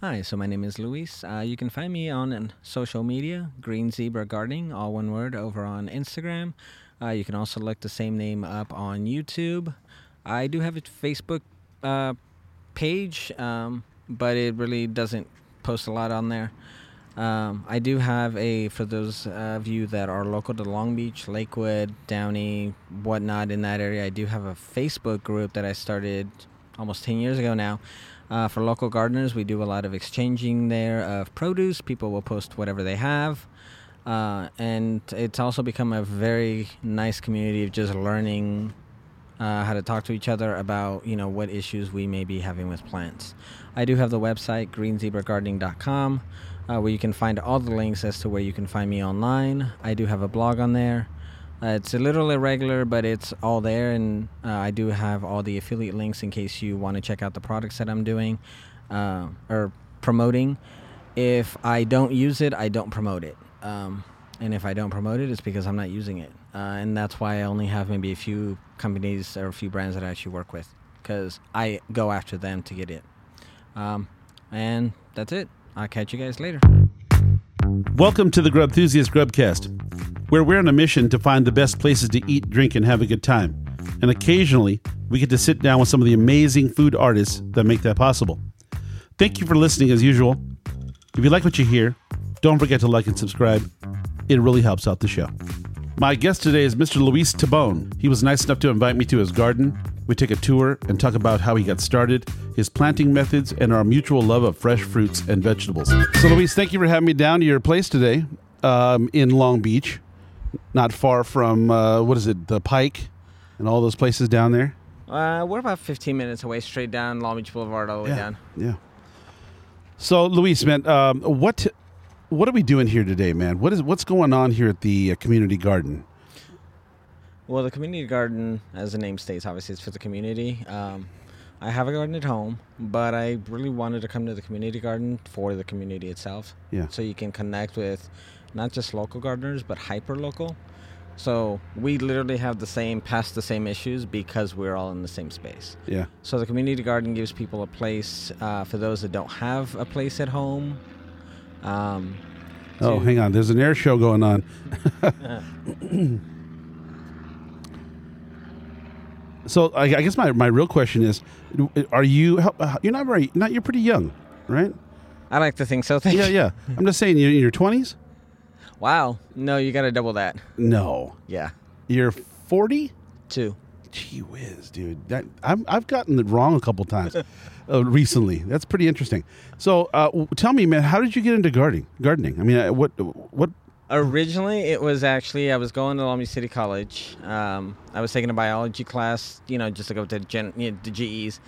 Hi, so my name is Luis. Uh, you can find me on social media, Green Zebra Gardening, all one word, over on Instagram. Uh, you can also look the same name up on YouTube. I do have a Facebook uh, page, um, but it really doesn't post a lot on there. Um, I do have a, for those of you that are local to Long Beach, Lakewood, Downey, whatnot in that area, I do have a Facebook group that I started almost 10 years ago now. Uh, for local gardeners, we do a lot of exchanging there of produce. People will post whatever they have. Uh, and it's also become a very nice community of just learning uh, how to talk to each other about you know what issues we may be having with plants. I do have the website greenzebragardening.com uh, where you can find all the links as to where you can find me online. I do have a blog on there. Uh, it's a little irregular, but it's all there, and uh, I do have all the affiliate links in case you want to check out the products that I'm doing uh, or promoting. If I don't use it, I don't promote it. Um, and if I don't promote it, it's because I'm not using it. Uh, and that's why I only have maybe a few companies or a few brands that I actually work with because I go after them to get it. Um, and that's it. I'll catch you guys later. Welcome to the Grub Enthusiast Grubcast, where we're on a mission to find the best places to eat, drink, and have a good time. And occasionally, we get to sit down with some of the amazing food artists that make that possible. Thank you for listening as usual. If you like what you hear, don't forget to like and subscribe. It really helps out the show. My guest today is Mr. Luis Tobon. He was nice enough to invite me to his garden. We take a tour and talk about how he got started, his planting methods, and our mutual love of fresh fruits and vegetables. So, Luis, thank you for having me down to your place today um, in Long Beach, not far from, uh, what is it, the Pike and all those places down there. Uh, we're about 15 minutes away, straight down Long Beach Boulevard, all the way down. Yeah. So, Luis, man, um, what what are we doing here today, man? What is what's going on here at the uh, community garden? Well, the community garden, as the name states, obviously it's for the community. Um, I have a garden at home, but I really wanted to come to the community garden for the community itself. Yeah. So you can connect with not just local gardeners, but hyper local. So we literally have the same, past the same issues because we're all in the same space. Yeah. So the community garden gives people a place uh, for those that don't have a place at home. Um, Oh, hang on. There's an air show going on. so I, I guess my, my real question is, are you you're not very not you're pretty young, right? I like to think so. Thank Yeah, you. yeah. I'm just saying you're in your 20s. Wow. No, you got to double that. No, Yeah. you're 40. Two. Gee whiz, dude. That I'm, I've gotten it wrong a couple times uh, recently. That's pretty interesting. So, uh, tell me, man, how did you get into gardening? Gardening. I mean, uh, what what? Originally, it was actually I was going to Long Beach City College. Um, I was taking a biology class, you know, just to go to gen, you know, the GEs,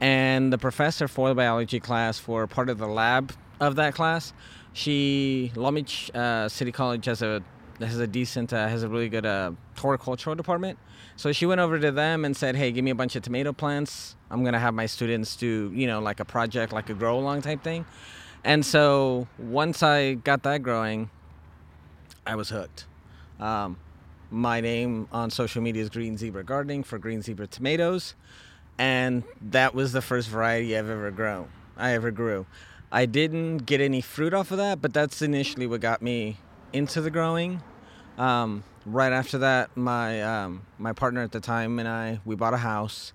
and the professor for the biology class, for part of the lab of that class, she Long Beach uh, City College has a has a decent uh, has a really good uh, horticultural department. So she went over to them and said, "Hey, give me a bunch of tomato plants. I'm gonna have my students do, you know, like a project, like a grow along type thing." And so once I got that growing, I was hooked. Um, my name on social media is Green Zebra Gardening for Green Zebra tomatoes, and that was the first variety I've ever grown. I ever grew. I didn't get any fruit off of that, but that's initially what got me into the growing. Um, right after that, my um, my partner at the time and I we bought a house,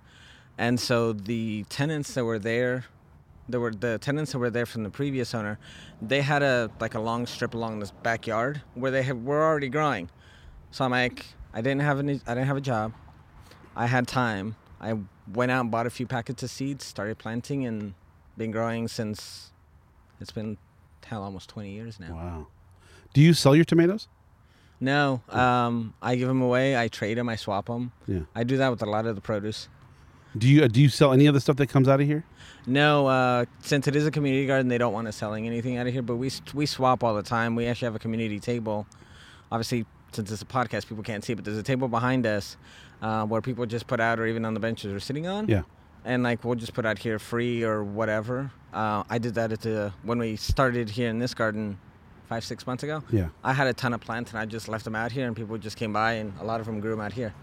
and so the tenants that were there there were the tenants that were there from the previous owner they had a like a long strip along this backyard where they had, were already growing so i'm like i didn't have any i didn't have a job i had time i went out and bought a few packets of seeds started planting and been growing since it's been hell almost 20 years now Wow. Do you sell your tomatoes? no um, i give them away i trade them i swap them Yeah. i do that with a lot of the produce Do you uh, do you sell any of the stuff that comes out of here? No, uh, since it is a community garden, they don't want us selling anything out of here. But we we swap all the time. We actually have a community table. Obviously, since it's a podcast, people can't see, it, but there's a table behind us uh, where people just put out, or even on the benches we're sitting on. Yeah. And like we'll just put out here free or whatever. Uh, I did that at the when we started here in this garden five six months ago. Yeah. I had a ton of plants and I just left them out here, and people just came by, and a lot of them grew them out here.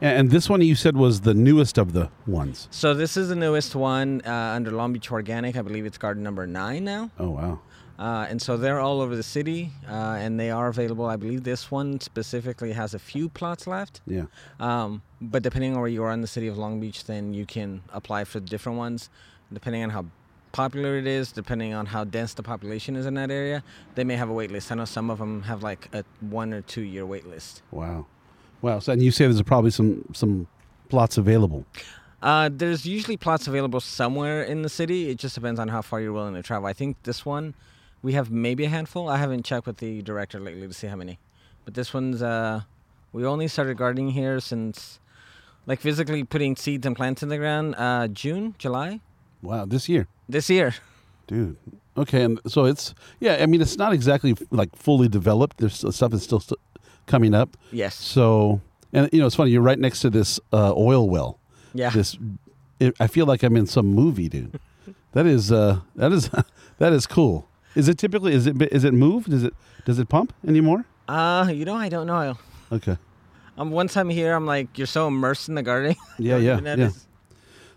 And, this one you said was the newest of the ones. So this is the newest one uh, under Long Beach Organic. I believe it's garden number nine now. Oh wow. Uh, and so they're all over the city, uh, and they are available. I believe this one specifically has a few plots left. Yeah. Um, but depending on where you are in the city of Long Beach, then you can apply for different ones. Depending on how popular it is, depending on how dense the population is in that area, they may have a wait list. I know some of them have like a one or two year wait list. Wow. Wow. So and you say there's probably some some plots available. Uh, there's usually plots available somewhere in the city. It just depends on how far you're willing to travel. I think this one, we have maybe a handful. I haven't checked with the director lately to see how many. But this one's, uh, we only started gardening here since, like physically putting seeds and plants in the ground, uh, June, July Wow. This year, this year. dude. Okay. And so it's yeah. I mean, it's not exactly like fully developed. There's stuff is still st- coming up. Yes. So and you know it's funny. You're right next to this uh, oil well. Yeah. This. It, I feel like I'm in some movie, dude. That is uh that is that is cool. Is it typically is it is it moved? Is it does it pump anymore? Uh, you know, I don't know. Okay. Um, once I'm here, I'm like, you're so immersed in the gardening. Yeah, yeah, yeah. is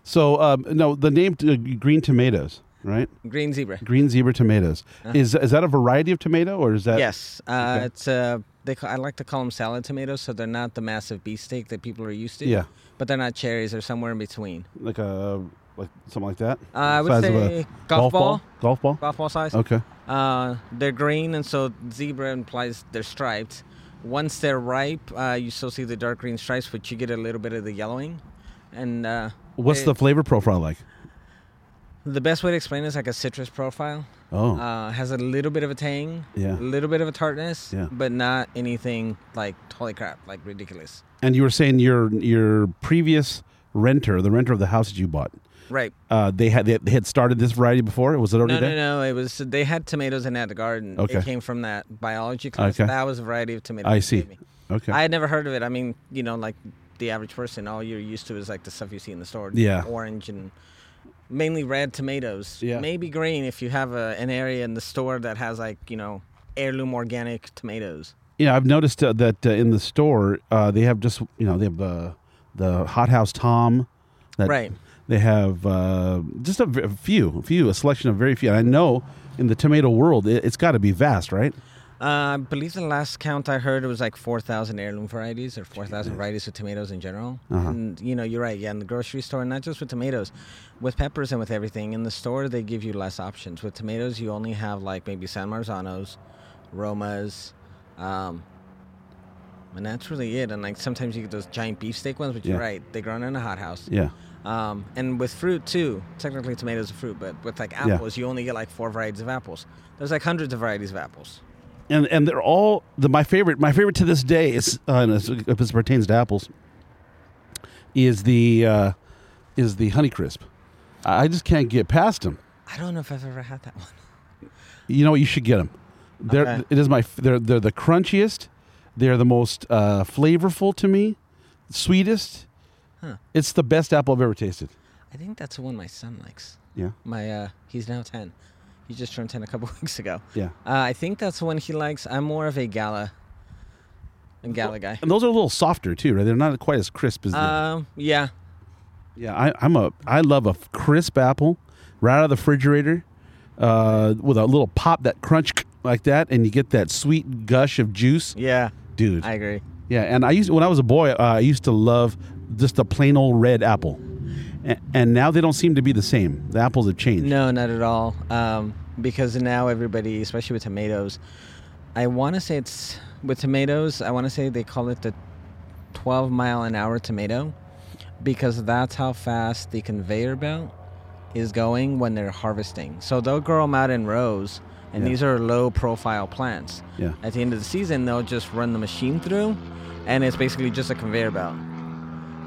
So um, no, the name uh, green tomatoes, right? Green zebra. Green zebra tomatoes. Uh-huh. Is is that a variety of tomato or is that? yes, uh, okay. it's uh, they call, I like to call them salad tomatoes, so they're not the massive beefsteak that people are used to. Yeah, but they're not cherries. They're somewhere in between. like a like something like that. Uh, I would Size a say golf, ball, Golf ball. golf ball size. Okay. Uh, they're green, and so zebra implies they're striped. Once they're ripe, uh, you still see the dark green stripes, but you get a little bit of the yellowing. And uh, What's it- the flavor profile like? The best way to explain it is like a citrus profile. Oh, Uh, has a little bit of a tang, Yeah. a little bit of a tartness, Yeah. but not anything like holy crap, like ridiculous. and you were saying your your previous renter, the renter of the house that you bought, Right. uh, they had they had started this variety before. Was it already No, there? no, no. It was they had tomatoes in at the garden. Okay. It came from that biology class. Okay. That was a variety of tomatoes. I see. Okay. I had never heard of it. I mean, you know, like the average person, all you're used to is like the stuff you see in the store. Yeah. Orange and mainly red tomatoes. Yeah. Maybe green if you have a, an area in the store that has like, you know, heirloom organic tomatoes. Yeah, I've noticed uh, that uh, in the store uh, they have just you know they have the the hothouse Tom. That Right. They have uh, just a, v- a few, a few, a selection of very few. And I know in the tomato world, it, it's got to be vast, right? Uh, I believe the last count I heard it was like 4,000 heirloom varieties or 4,000 varieties of tomatoes in general. Uh-huh. And, you know, you're right. Yeah, in the grocery store, not just with tomatoes, with peppers and with everything. In the store, they give you less options. With tomatoes, you only have like maybe San Marzanos, Romas, um, and that's really it. And like sometimes you get those giant beefsteak ones, but you're right. They grow in a hothouse. Yeah. Um, and with fruit too, technically tomatoes are fruit, but with like Yeah. apples, you only get like four varieties of apples. There's like hundreds of varieties of apples. And and they're all the my favorite. My favorite to this day is, uh, and as, if it pertains to apples, is the uh, is the Honeycrisp. I I just can't get past them. I don't know if I've ever had that one. You know what? You should get them. They're Okay. it is my they're they're the crunchiest. They're the most uh, flavorful to me, sweetest. Huh. It's the best apple I've ever tasted. I think that's the one my son likes. Yeah, My uh, he's now ten. He just turned ten a couple weeks ago. yeah. Uh, I think that's the one he likes. I'm more of a gala, a gala guy. And those are a little softer too, right? They're not quite as crisp as the. Um, yeah, Yeah, I, I'm a I love a crisp apple right out of the refrigerator uh, with a little pop that crunch like that, and you get that sweet gush of juice, yeah, dude. I agree. yeah, and I used when I was a boy, uh, I used to love just a plain old red apple, and, and now they don't seem to be the same. The apples have changed. No, not at all. Um, because now everybody, especially with tomatoes, I want to say it's with tomatoes. I want to say they call it the 12 mile an hour tomato, because that's how fast the conveyor belt is going when they're harvesting. So they'll grow them out in rows, and Yeah. these are low profile plants. Yeah, At the end of the season, they'll just run the machine through, and it's basically just a conveyor belt.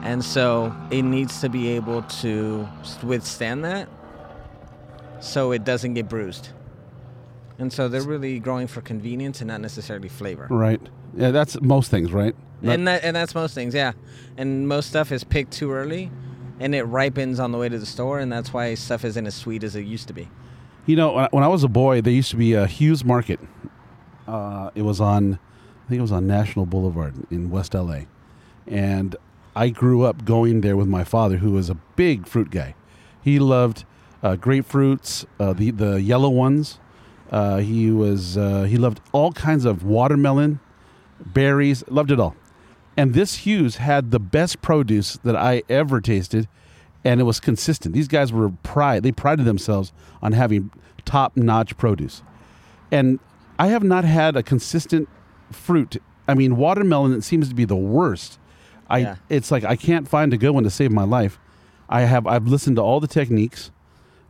And so it needs to be able to withstand that so it doesn't get bruised. And so they're really growing for convenience and not necessarily flavor. right. Yeah, that's most things, right? Not- And that and that's most things, yeah. And most stuff is picked too early and it ripens on the way to the store and that's why stuff isn't as sweet as it used to be. You know, when I- when I was a boy, there used to be a Hughes Market. Uh, it was on, I think it was on National Boulevard in West LA, and I grew up going there with my father, who was a big fruit guy. He loved uh, grapefruits, uh, the the yellow ones. Uh, he was uh, he loved all kinds of watermelon, berries, loved it all. And this Hughes had the best produce that I ever tasted, and it was consistent. These guys were pride; they prided themselves on having top notch produce. And I have not had a consistent fruit. I mean, watermelon it seems to be the worst. I Yeah. it's like I can't find a good one to save my life. I have I've listened to all the techniques.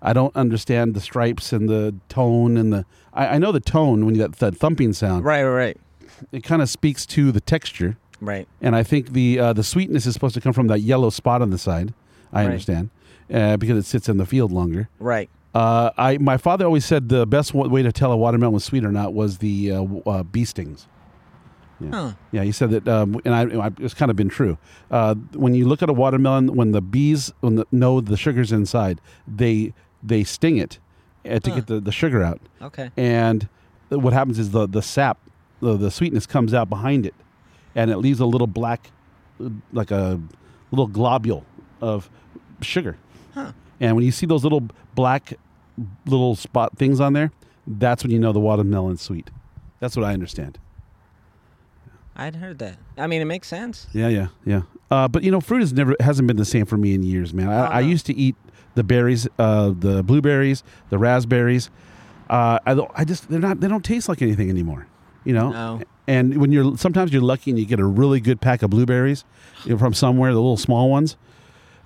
I don't understand the stripes and the tone and the. I, I know the tone when you that, that thumping sound. Right, right, right, It kind of speaks to the texture, right. and I think the uh, the sweetness is supposed to come from that yellow spot on the side. I Right. understand uh, because it sits in the field longer. Right. Uh, I my father always said the best way to tell a watermelon was sweet or not was the uh, uh, bee stings. Yeah. Huh. Yeah, he said that, um, and I, I, it's kind of been true. Uh, when you look at a watermelon, when the bees when the, know the sugar's inside, they they sting it uh, to Huh. get the, the sugar out. Okay. And what happens is the the sap, the, the sweetness comes out behind it, and it leaves a little black, like a little globule of sugar. Huh. And when you see those little black little spot things on there, that's when you know the watermelon's sweet. That's what I understand. I'd heard that. I mean, it makes sense. Yeah, yeah, yeah. Uh, but you know, fruit has never hasn't been the same for me in years, man. I, I used to eat the berries, uh, the blueberries, the raspberries. Uh, I I just they're not they don't taste like anything anymore. You know. No. And when you're sometimes you're lucky and you get a really good pack of blueberries you know, from somewhere, the little small ones.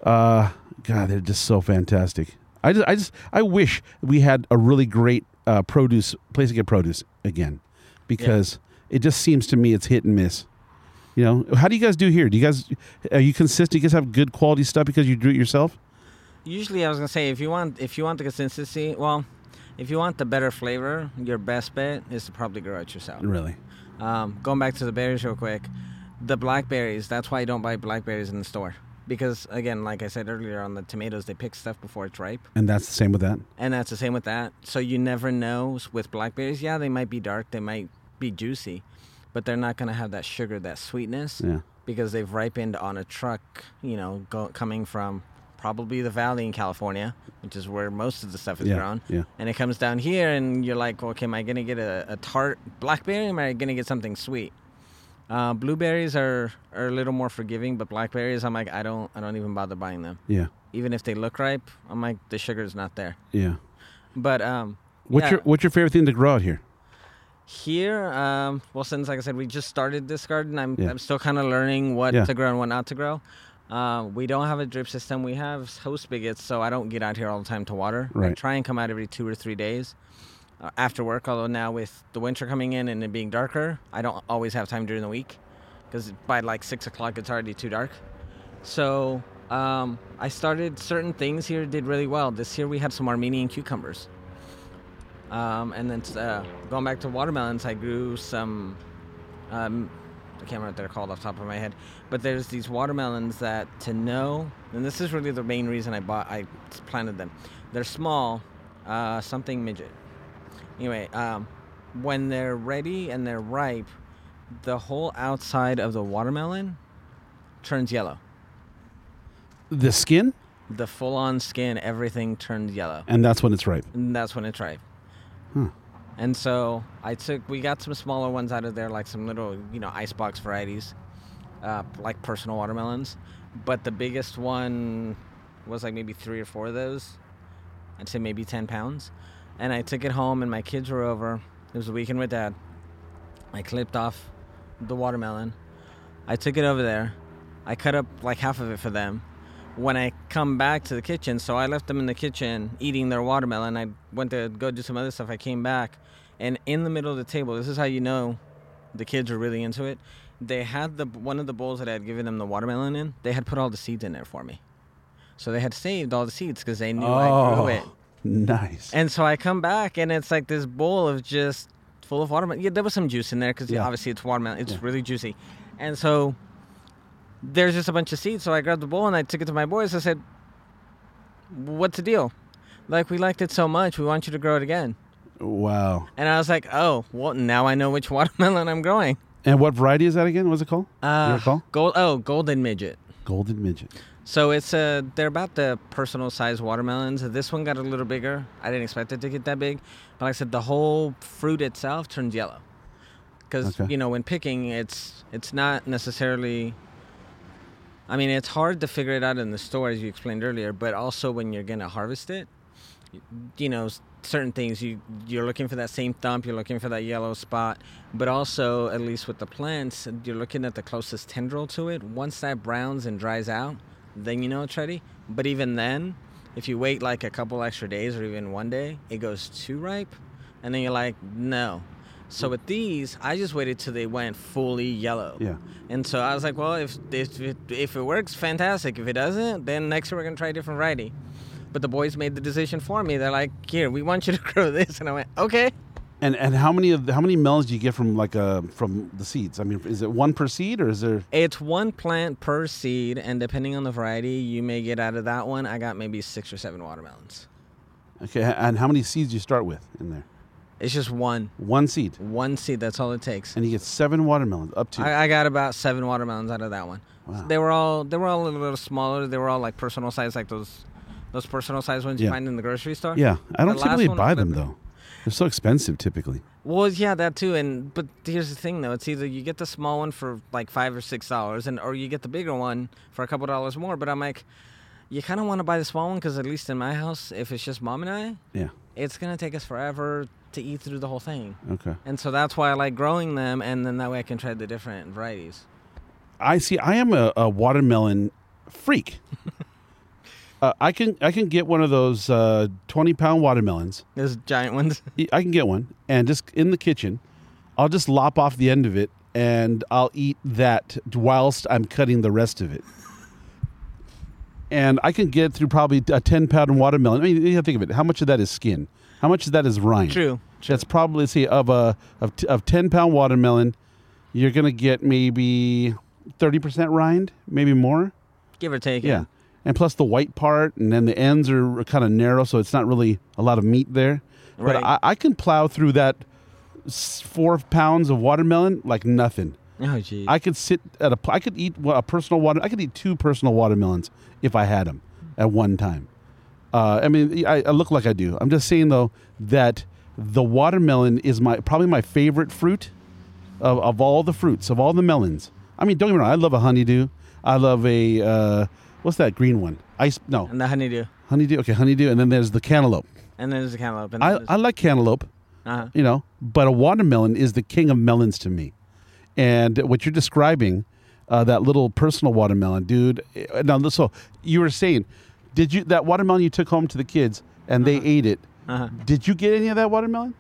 Uh, God, they're just so fantastic. I just, I just, I wish we had a really great uh, produce place to get produce again, because it just seems to me it's hit and miss. You know, how do you guys do here? Do you guys are you consistent? You guys have good quality stuff because you do it yourself? Usually, I was gonna say if you want if you want the consistency, well, if you want the better flavor, your best bet is to probably grow it yourself. Really? Um, going back to the berries real quick, the blackberries. That's why you don't buy blackberries in the store because again, like I said earlier, on the tomatoes they pick stuff before it's ripe, And that's the same with that. and that's the same with that. So you never know with blackberries. Yeah, they might be dark, they might be juicy, but they're not gonna have that sugar, that sweetness. Yeah. because they've ripened on a truck, you know, go, coming from probably the valley in California, which is where most of the stuff is Yeah, grown. yeah. And it comes down here, and you're like, okay, am I going to get a, a tart blackberry? Or am I going to get something sweet? Uh, blueberries are, are a little more forgiving, but blackberries, I'm like, I don't, I don't even bother buying them. Yeah. Even if they look ripe, I'm like, the sugar's not there. Yeah. But um, What's yeah. your What's your favorite thing to grow out here? Here, um, well, since like I said, we just started this garden, I'm Yeah. I'm still kind of learning what Yeah. to grow and what not to grow. Uh, we don't have a drip system. We have hose spigots, so I don't get out here all the time to water. I try and come out every two or three days uh, after work. Although now with the winter coming in and it being darker, I don't always have time during the week because by like six o'clock it's already too dark. So um, I started certain things here did really well. This year we had some Armenian cucumbers. Um, and then uh, going back to watermelons, I grew some. Um, I can't remember what they're called off the top of my head, but there's these watermelons that to know, and this is really the main reason I bought, I planted them. They're small, uh, something midget. Anyway, um, when they're ready and they're ripe, the whole outside of the watermelon turns yellow. The skin, The full-on skin, everything turns yellow. and that's when it's ripe. And that's when it's ripe. Hmm. And so I took, we got some smaller ones out of there, like some little, you know, icebox varieties, uh, like personal watermelons. But the biggest one was like maybe three or four of those. I'd say maybe 10 pounds. And I took it home, and my kids were over. It was a weekend with dad. I clipped off the watermelon. I took it over there. I cut up like half of it for them when I come back to the kitchen, so I left them in the kitchen eating their watermelon. I went to go do some other stuff. I came back, and in the middle of the table, this is how you know the kids are really into it. They had the one of the bowls that I had given them the watermelon in. They had put all the seeds in there for me, so they had saved all the seeds because they knew I grew oh, it. Oh, nice. And so I come back, and it's like this bowl of just full of watermelon. Yeah, there was some juice in there because Yeah. obviously it's watermelon. It's Yeah. really juicy, and so there's just a bunch of seeds. So I grabbed the bowl and I took it to my boys. I said, "What's the deal? Like we liked it so much, we want you to grow it again." wow. And I was like, "Oh, well, now I know which watermelon I'm growing." And what variety is that again? What's it called? Uh, gold. Oh, golden midget. Golden midget. So it's uh they're about the personal size watermelons. This one got a little bigger. I didn't expect it to get that big, but like I said, the whole fruit itself turns yellow. Because Okay. you know when picking, it's it's not necessarily. I mean, it's hard to figure it out in the store, as you explained earlier. But also when you're gonna harvest it, you know, certain things you you're looking for that same thump, you're looking for that yellow spot. But also, at least with the plants, you're looking at the closest tendril to it. Once that browns and dries out, then you know it's ready. But even then, if you wait like a couple extra days or even one day, it goes too ripe, and then you're like, no. So with these, I just waited till they went fully yellow. Yeah. And so I was like, well, if if it, if it works, fantastic. If it doesn't, then next year we're gonna try a different variety. But the boys made the decision for me. They're like, here, we want you to grow this, and I went, okay. And and how many of the, how many melons do you get from like uh from the seeds? I mean, is it one per seed or is there? It's one plant per seed, and depending on the variety, you may get out of that one. I got maybe six or seven watermelons. Okay, and how many seeds do you start with in there? It's just one, One seed, one seed. That's all it takes. and you get seven watermelons up to. I, I got about seven watermelons out of that one. Wow. They were all they were all a little, little smaller. They were all like personal size, like those those personal size ones you find in the grocery store. yeah, I don't The typically buy them the- though. They're so expensive typically. Well, yeah, that too. And but here's the thing, though: it's either you get the small one for like five or six dollars, and or you get the bigger one for a couple dollars more. But I'm like, you kind of want to buy the small one because at least in my house, if it's just mom and I, Yeah. it's gonna take us forever to eat through the whole thing. Okay. And so that's why I like growing them, and then that way I can try the different varieties. I see. I am a, a watermelon freak. uh, I can I can get one of those uh, twenty pound watermelons. Those giant ones. I can get one, and just in the kitchen, I'll just lop off the end of it, and I'll eat that whilst I'm cutting the rest of it. And I can get through probably a ten pound watermelon. I mean, you think of it. How much of that is skin? How much of that is rind? True. That's probably see of a of, t- of ten pound watermelon, you're gonna get maybe thirty percent rind, maybe more. Give or take. Yeah. And plus the white part, and then the ends are kind of narrow, so it's not really a lot of meat there. Right. But I, I can plow through that four pounds of watermelon like nothing. Oh, gee. I could sit at a. I could eat a personal water. I could eat two personal watermelons if I had them at one time. Uh, I mean, I, I look like I do. I'm just saying though that the watermelon is my probably my favorite fruit of, of all the fruits of all the melons. I mean, don't get me wrong. I love a honeydew. I love a uh, what's that green one? Ice? No, and the honeydew, honeydew. Okay, honeydew. And then there's the cantaloupe. and then there's the cantaloupe. And I, I like cantaloupe Uh-huh. you know but a watermelon is the king of melons to me and what you're describing uh, that little personal watermelon dude eh, now so you were saying did you that watermelon you took home to the kids and they ate it Uh-huh. did you get any of that watermelon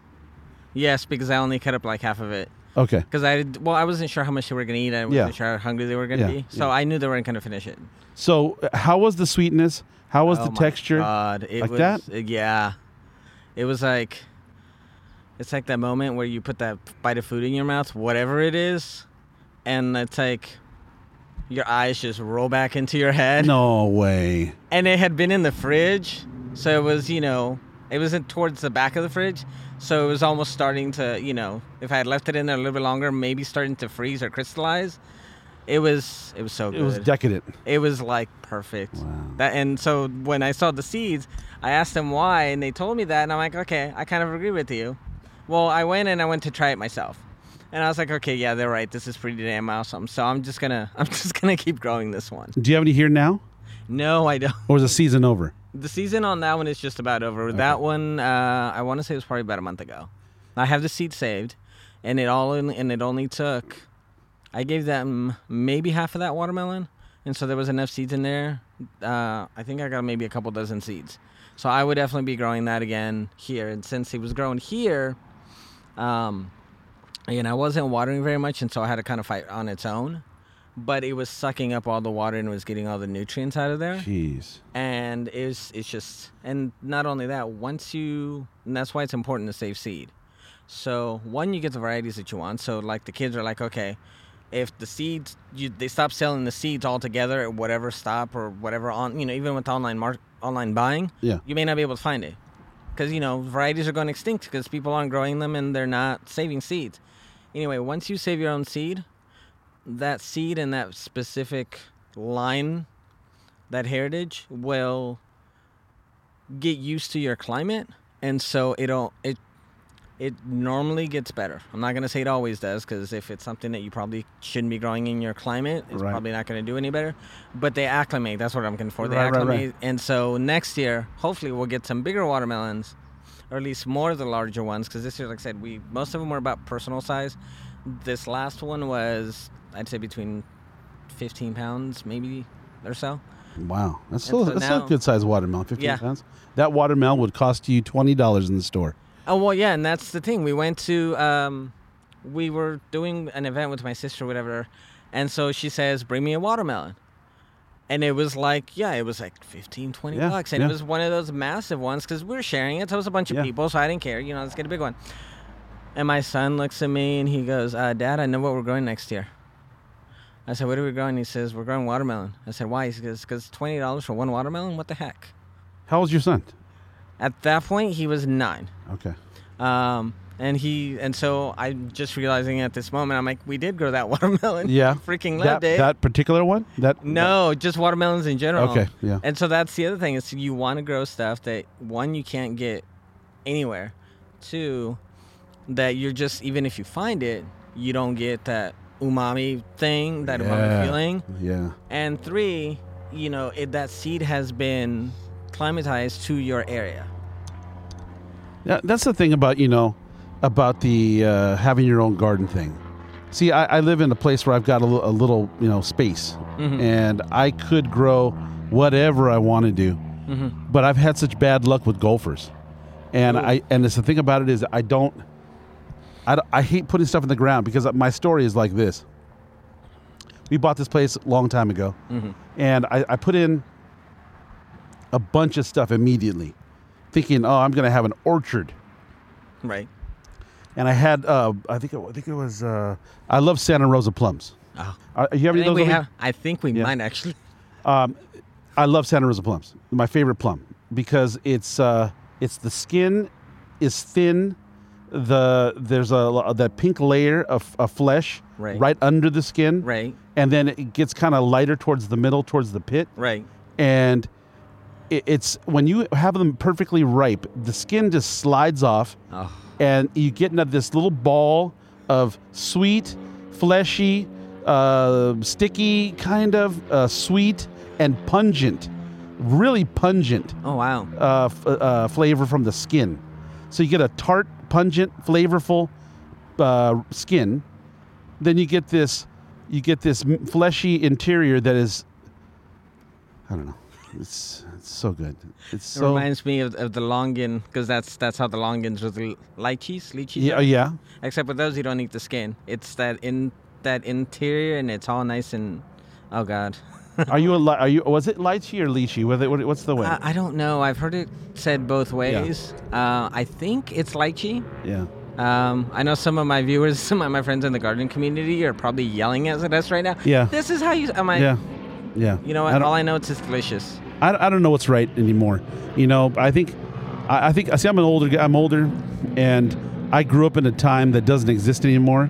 Yes, because I only cut up like half of it. okay Because I well, I wasn't sure how much they were gonna eat. I wasn't Yeah. sure how hungry they were gonna Yeah, be. So yeah. I knew they weren't gonna finish it. so uh, how was the sweetness how was Oh the my texture God, it Like was, that? uh, Yeah, it was like it's like that moment where you put that bite of food in your mouth, whatever it is, and it's like your eyes just roll back into your head. no way and it had been in the fridge, so it was you know it was in, towards the back of the fridge, so it was almost starting to you know if I had left it in there a little bit longer, maybe starting to freeze or crystallize. It was it was so good. it was decadent It was like perfect. Wow. That and so when I saw the seeds, I asked them why, and they told me that, and I'm like, okay, I kind of agree with you. Well, I went and I went to try it myself, and I was like, okay, yeah, they're right. This is pretty damn awesome. So I'm just gonna I'm just gonna keep growing this one. do you have any here now No, I don't. or is the season over The season on that one is just about over. That one, uh, I want to say it was probably about a month ago. I have the seed saved, and it all and it only took. I gave them maybe half of that watermelon, and so there was enough seeds in there. Uh, I think I got maybe a couple dozen seeds. So I would definitely be growing that again here. And since he was growing here, um, and I wasn't watering very much, and so I had to kind of fight on its own. But it was sucking up all the water and was getting all the nutrients out of there. Jeez. And it's it's just and not only that once you and that's why it's important to save seed. So one you get the varieties that you want. So like the kids are like okay if the seeds you, they stop selling the seeds altogether at whatever stop or whatever on you know even with online mark online buying Yeah. you may not be able to find it. Because you know varieties are going extinct because people aren't growing them and they're not saving seeds anyway once you save your own seed that seed and that specific line, that heritage will get used to your climate, and so it'll it it normally gets better. I'm not gonna say it always does, because if it's something that you probably shouldn't be growing in your climate, it's Right. probably not gonna do any better. But they acclimate. That's what I'm looking for. They Right, right, right. acclimate, and so next year, hopefully, we'll get some bigger watermelons, or at least more of the larger ones. Because this year, like I said, we most of them were about personal size. This last one was, I'd say, between 15 pounds, maybe or so. Wow, that's still so that's now- a good sized watermelon. Fifteen Yeah. pounds. That watermelon would cost you twenty dollars in the store. Oh well, yeah, and that's the thing. We went to, um, we were doing an event with my sister, or whatever, and so she says, "Bring me a watermelon," and it was like, yeah, it was like 15, 20 Yeah, bucks, and yeah. it was one of those massive ones because we were sharing it. So it was a bunch of Yeah. people, so I didn't care. You know, let's get a big one. And my son looks at me and he goes, uh, "Dad, I know what we're growing next year." I said, "What are we growing?" He says, "We're growing watermelon." I said, "Why?" He says "Because twenty dollars for one watermelon. What the heck?" How old's your son? At that point, he was nine. Okay. Um, and he and so I'm just realizing at this moment, I'm like, we did grow that watermelon. Yeah. freaking That, loved it. that particular one? That no, just watermelons in general. Okay, yeah. And so that's the other thing is you want to grow stuff that one you can't get anywhere, two that you're just even if you find it, you don't get that umami thing, that Yeah. umami feeling, Yeah. and three, you know, it, that seed has been climatized to your area. Yeah, that's the thing about you know about the uh, having your own garden thing. See, I, I live in a place where I've got a, little you know space, Mhm. and I could grow whatever I want to do. Mhm. But I've had such bad luck with golfers, and Ooh. I and it's the thing about it is I don't. I, don't- I hate putting stuff in the ground because my story is like this. We bought this place a long time ago, Mhm. and I, I put in a bunch of stuff immediately, thinking, "Oh, I'm going to have an orchard." Right. And I had uh, I think it, I think it was uh, I love Santa Rosa plums. Oh. Are, you I have any of think those? we have. I think we Yeah. might actually. Um, I love Santa Rosa plums. My favorite plum because it's uh, it's the skin is thin. The there's a that pink layer of, of flesh Right. under the skin, Right. and then it gets kind of lighter towards the middle, towards the pit, Right. and it, it's when you have them perfectly ripe, the skin just slides off, Oh. And you get into this little ball of sweet, fleshy, uh, sticky, kind of uh, sweet and pungent, really pungent Oh wow. uh, f- uh, flavor from the skin. So you get a tart, pungent, flavorful uh, skin. Then you get this, you get this fleshy interior that is, I don't know, it's it's so good. It's It reminds me of, of the longan because that's that's how the longans with the lychees, lychees. yeah are. yeah. Except with those, you don't eat the skin. It's that in that interior, and it's all nice and. Oh God. Are you a li- are you was it lychee or lychee? What, what, what's the way? I, I don't know. I've heard it said both ways. Uh, I think it's lychee. yeah. Um, I know some of my viewers, some of my friends in the gardening community are probably yelling at us right now. Yeah. This is how you. I'm I? Yeah. Yeah. You know what? don't- All I know it's just delicious. I, I don't know what's right anymore. You know, I think, I, I think, I see, I'm an older guy, I'm older, and I grew up in a time that doesn't exist anymore,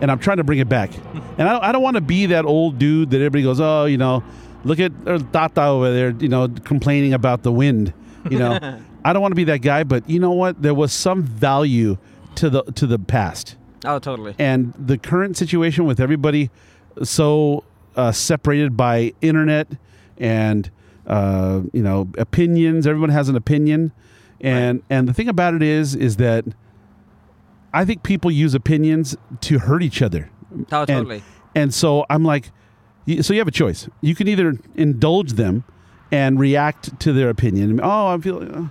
and I'm trying to bring it back. and I don't, I don't want to be that old dude that everybody goes, oh, you know, look at Tata over there, you know, complaining about the wind. You know, I don't want to be that guy, but you know what? There was some value to the to the past Oh, totally. and the current situation with everybody so uh, separated by internet and uh, you know opinions. Everyone has an opinion. And and the thing about it is is that i think people use opinions to hurt each other. Oh, and, totally. and so i'm like so you have a choice. You can either indulge them and react to their opinion. Oh i'm feeling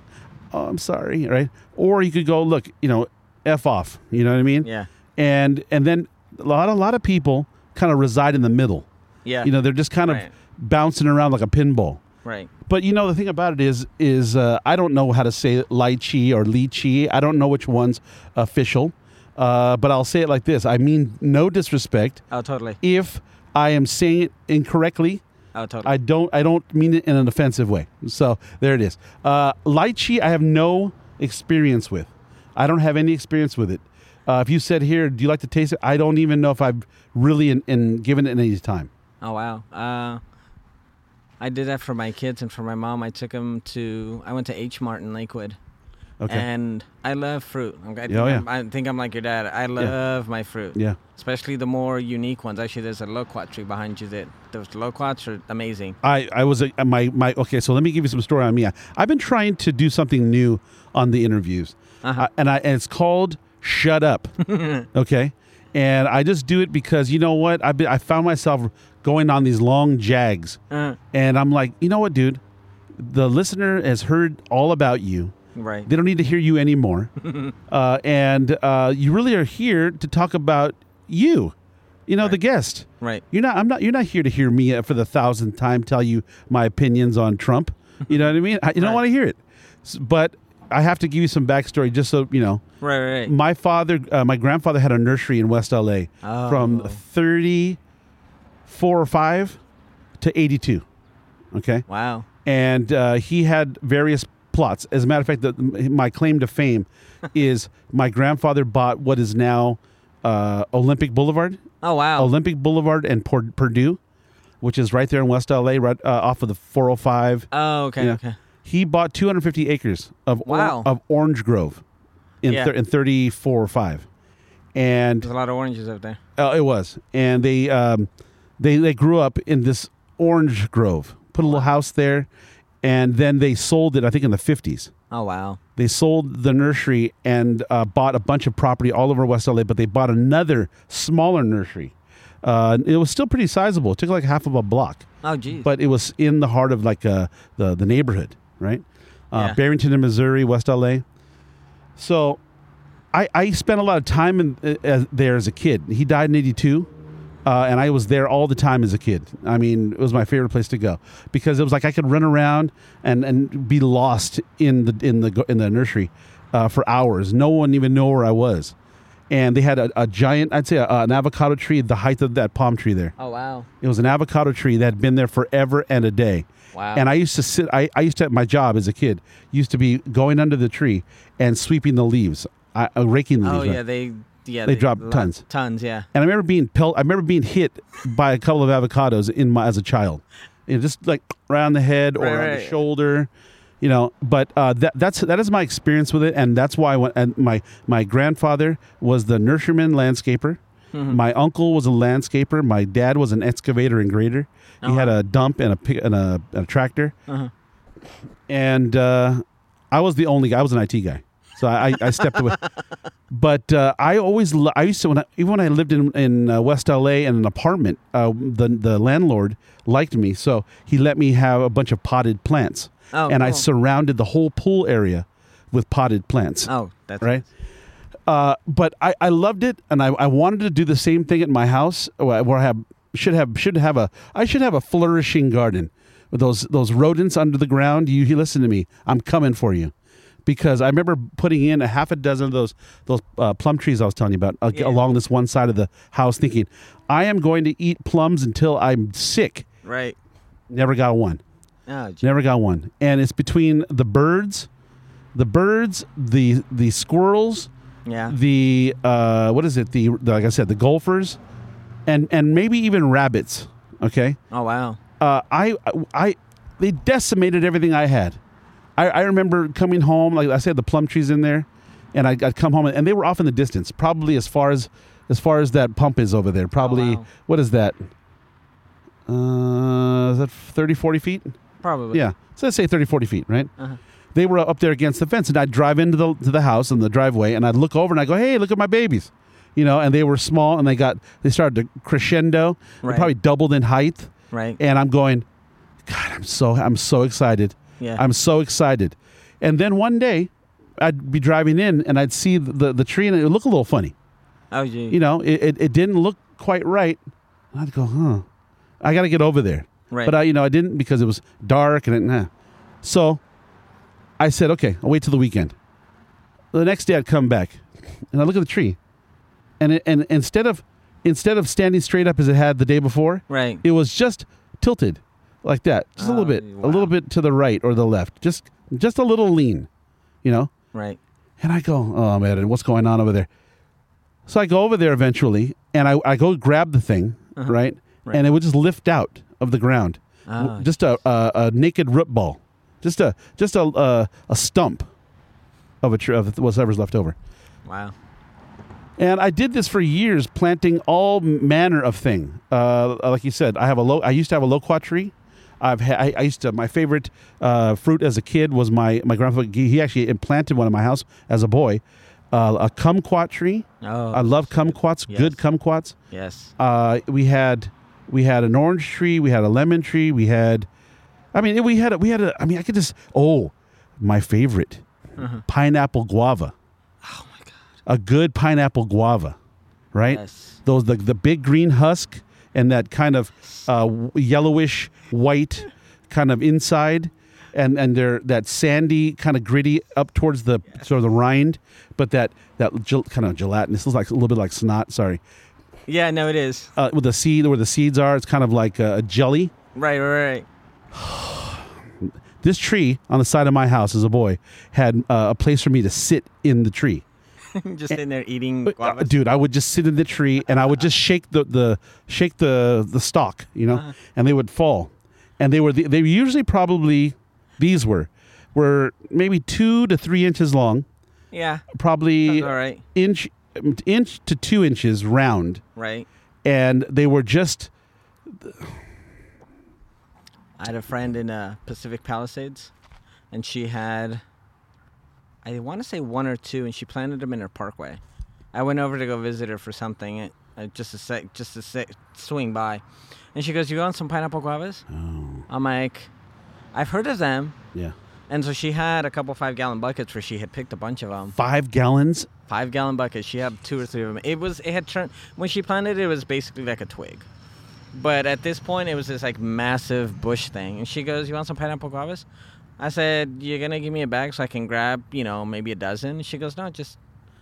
oh i'm sorry right? Or you could go look you know f off. You know what i mean? Yeah. and and then a lot a lot of people kind of reside in the middle. Yeah. You know, they're just kind of Right. bouncing around like a pinball. right. But you know, the thing about it is, is uh, I don't know how to say lychee or lychee. I don't know which one's official. Uh, but I'll say it like this: I mean no disrespect. Oh, totally. If I am saying it incorrectly, Oh, totally. I don't I don't mean it in an offensive way. So there it is. Uh, lychee, I have no experience with. I don't have any experience with it. Uh, if you said here, do you like to taste it? I don't even know if I've really in, in given it any time. Oh wow. Uh, I did that for my kids and for my mom. I took them to. I went to H Mart in Lakewood. Okay. And I love fruit. I think, Oh, yeah. I'm, I think I'm like your dad. I love my fruit. yeah. Especially the more unique ones. Actually, there's a loquat tree behind you that those loquats are amazing. I, I was a, my my okay. So let me give you some story on me. I, I've been trying to do something new on the interviews, Uh-huh. Uh, and I and it's called "Shut Up." okay, and I just do it because you know what? I've been, I found myself going on these long jags. Uh, And I'm like, you know what, dude? The listener has heard all about you. right. They don't need to hear you anymore. uh, and uh, you really are here to talk about you. You know, the guest. Right. You're not. I'm not. You're not here to hear me for the thousandth time tell you my opinions on Trump. You know what I mean? I, you don't want to hear it. But I have to give you some backstory, just so you know. Right, right. My father, uh, my grandfather had a nursery in West LA oh. from 30 four or five to 82. Okay. Wow. And uh, he had various plots. As a matter of fact, the, my claim to fame is my grandfather bought what is now uh, Olympic Boulevard. Oh, wow. Olympic Boulevard and Port- Purdue, which is right there in West LA, right uh, off of the 405. Oh, okay. Okay. He bought 250 acres of, wow. or- of orange grove in, yeah. In 34 or 5 and there's a lot of oranges up there. Oh, uh, it was, and they um, they they grew up in this orange grove. Put a little house there, and then they sold it. I think in the 50s. Oh wow. They sold the nursery and uh, bought a bunch of property all over West LA, but they bought another smaller nursery. Uh, it was still pretty sizable. It took like half of a block, Oh geez. but it was in the heart of like uh, the the neighborhood, right? Uh, Yeah. Barrington in Missouri, West LA. So, I I spent a lot of time in, uh, there as a kid. He died in '82. Uh, and I was there all the time as a kid. I mean, it was my favorite place to go because it was like I could run around and, and be lost in the in the in the nursery uh, for hours. No one even know where I was. And they had a, a giant, I'd say, a, an avocado tree, the height of that palm tree there. oh wow. It was an avocado tree that had been there forever and a day. Wow. And I used to sit. I, I used to my job as a kid used to be going under the tree and sweeping the leaves, I, uh, raking the Oh leaves. right? yeah. They yeah. They drop lot- tons. Tons. Yeah. And I remember being pel- I remember being hit by a couple of avocados in my as a child, you know, just like around the head or Right, on the shoulder, you know. But uh, that that's that is my experience with it, and that's why I went. And my my grandfather was the nurseryman landscaper. Mm-hmm. My uncle was a landscaper. My dad was an excavator and grader. He Oh, had a dump and a pick and a, a tractor. Uh-huh. And uh, I was the only guy. I was an IT guy, so I, I- stepped away. But uh, I always, lo- I used to when I, even when I lived in in uh, West LA in an apartment, uh, the the landlord liked me, so he let me have a bunch of potted plants, Oh, and I cool. surrounded the whole pool area with potted plants. Oh, that's Right. Uh, but I, I loved it, and I, I wanted to do the same thing at my house, where where I have should have should have a I should have a flourishing garden with those those rodents under the ground. You, you listen to me, I'm coming for you, because I remember putting in a half a dozen of those those uh, plum trees I was telling you about uh, Yeah. along this one side of the house, thinking I am going to eat plums until I'm sick. Right. Never got one. Oh. Never got one. And it's between the birds, the birds, the the squirrels, yeah. the uh, what is it? The, the like I said, the golfers, and and maybe even rabbits. Okay, Oh wow. uh, I I they decimated everything I had. I, I remember coming home, like I said, the plum trees in there, and I, I'd come home and they were off in the distance, probably as far as as far as that pump is over there. Probably wow. what is that? Uh, is that 30, 40 feet? Probably. Yeah. So let's say 30, 40 feet, right? Uh-huh. They were up there against the fence, and I'd drive into the to the house in the driveway, and I'd look over and I'd go, "Hey, look at my babies," you know. And they were small, and they got they started to crescendo. They probably doubled in height, Right. and I'm going, God, I'm so I'm so excited. Yeah. I'm so excited. And then one day, I'd be driving in, and I'd see the the, tree, and it would look a little funny. oh gee. You know, it, it, it didn't look quite right. And I'd go, huh, I got to get over there. right. But I, you know, I didn't because it was dark and it, nah. So I said, okay, I'll wait till the weekend. The next day I'd come back and I look at the tree, and it, and instead of instead of standing straight up as it had the day before, right. it was just tilted like that, just a little bit, a wow. little bit to the right or the left, just just a little lean, you know. Right. And I go, oh man, and what's going on over there? So I go over there eventually, and I, I go grab the thing, Uh-huh. right? Right. And it would just lift out of the ground. Oh, just a, a a naked root ball, just a just a a, a stump of a tree of whatever's left over. Wow. And I did this for years, planting all manner of thing. Uh, like you said, I have a low. I used to have a loquat tree. I've ha- I, I used to. My favorite uh, fruit as a kid was my my grandfather. He actually implanted one in my house as a boy. Uh, a kumquat tree. Oh. I love kumquats. Yes. Good kumquats. Yes. Uh, we had we had an orange tree. We had a lemon tree. We had. I mean, we had a, we had a. I mean, I could just. Oh, my favorite, pineapple guava. Oh my god. A good pineapple guava, right? Yes. those the, the big green husk and that kind of uh, yellowish white kind of inside and and they're that sandy kind of gritty up towards the sort of the rind but that that gel, kind of gelatinous looks like a little bit like snot sorry Yeah. No, it is. uh, with the seed where the seeds are it's kind of like a, a jelly Right. Right. this tree on the side of my house as a boy had uh, a place for me to sit in the tree Just sitting there eating Uh, guavas. dude i would just sit in the tree and i would just shake the, the shake the the stalk you know Uh-huh. and they would fall and they were the, they were usually probably these were were maybe two to three inches long Yeah. probably All right. inch inch to two inches round Right. and they were just I had a friend in uh, Pacific Palisades, and she had, I want to say one or two, and she planted them in her parkway. I went over to go visit her for something, uh, just a sec, just a sec, swing by, and she goes, "You want some pineapple guavas?" oh I'm like, "I've heard of them," yeah and so she had a couple five gallon buckets where she had picked a bunch of them. five gallons Five gallon buckets. She had two or three of them. It was, it had turned when she planted it, it was basically like a twig. But at this point, it was this like massive bush thing. And she goes, "You want some pineapple guavas?" I said, "You're gonna give me a bag so I can grab, you know, maybe a dozen." She goes, "No, just."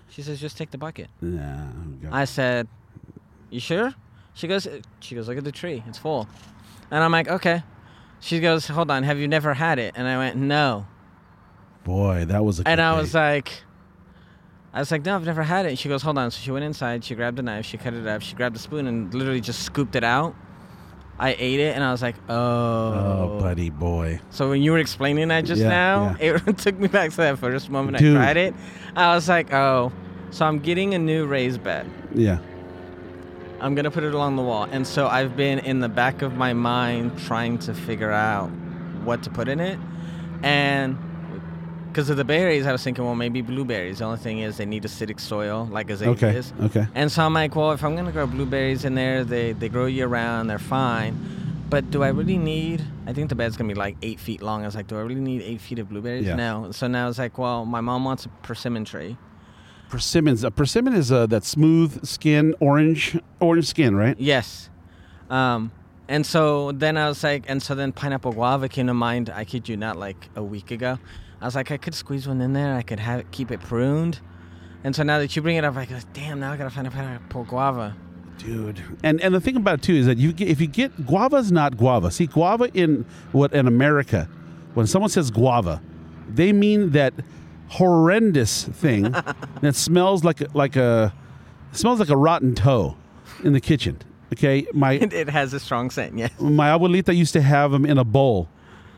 She says, "Just take the bucket." oh I said, "You sure?" She goes, "She goes, look at the tree. It's full." And I'm like, "Okay." She goes, "Hold on. Have you never had it?" And I went, "No." boy that was a And good I day. was like, I was like, no, I've never had it. She goes, hold on. So she went inside. She grabbed a knife. She cut it up. She grabbed a spoon and literally just scooped it out. I ate it and I was like, oh. oh buddy boy So when you were explaining that just Yeah, now, it took me back to that first moment Dude. I tried it. I was like, oh. So I'm getting a new raised bed. yeah I'm gonna put it along the wall. And so I've been in the back of my mind trying to figure out what to put in it. And because of the berries, I was thinking, well, maybe blueberries. The only thing is they need acidic soil, like azaleas. okay okay And so I'm like, well, if I'm gonna grow blueberries in there, they they grow year round, they're fine. But do I really need? I think the bed's gonna be like eight feet long. I was like, do I really need eight feet of blueberries? Yeah. No. So now it's like, well, my mom wants a persimmon tree. persimmons a persimmon is uh, that smooth skin orange orange skin right Yes. Um, and so then I was like, and so then pineapple guava came to mind. I kid you not, like a week ago. I was like, I could squeeze one in there. And I could have it, keep it pruned. And so now that you bring it up, I go, damn, now I gotta find a pineapple guava. dude and and the thing about it too is that you get, if you get guava's not guava see guava in what in america when someone says guava they mean that horrendous thing that smells like a, like a smells like a rotten toe in the kitchen okay my It, it has a strong scent, yes. my abuelita used to have them in a bowl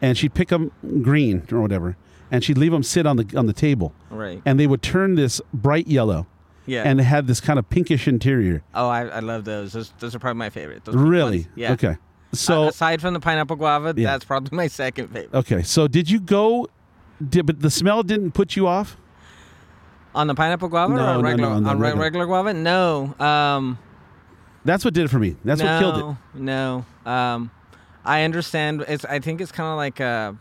and she'd pick them green or whatever and she'd leave them sit on the on the table Right. and they would turn this bright yellow Yeah. and it had this kind of pinkish interior oh, I, I love those. those. Those are probably my favorite. Those really ones. Yeah. okay Uh, so aside from the pineapple guava, Yeah. that's probably my second favorite. Okay, so did you go? Did, but the smell didn't put you off. On the pineapple guava No, or no, on no, regular, on on regular. regular guava? No. Um, That's what did it for me. That's what killed it. No, no. Um, I understand. It's. I think it's kind of like uh,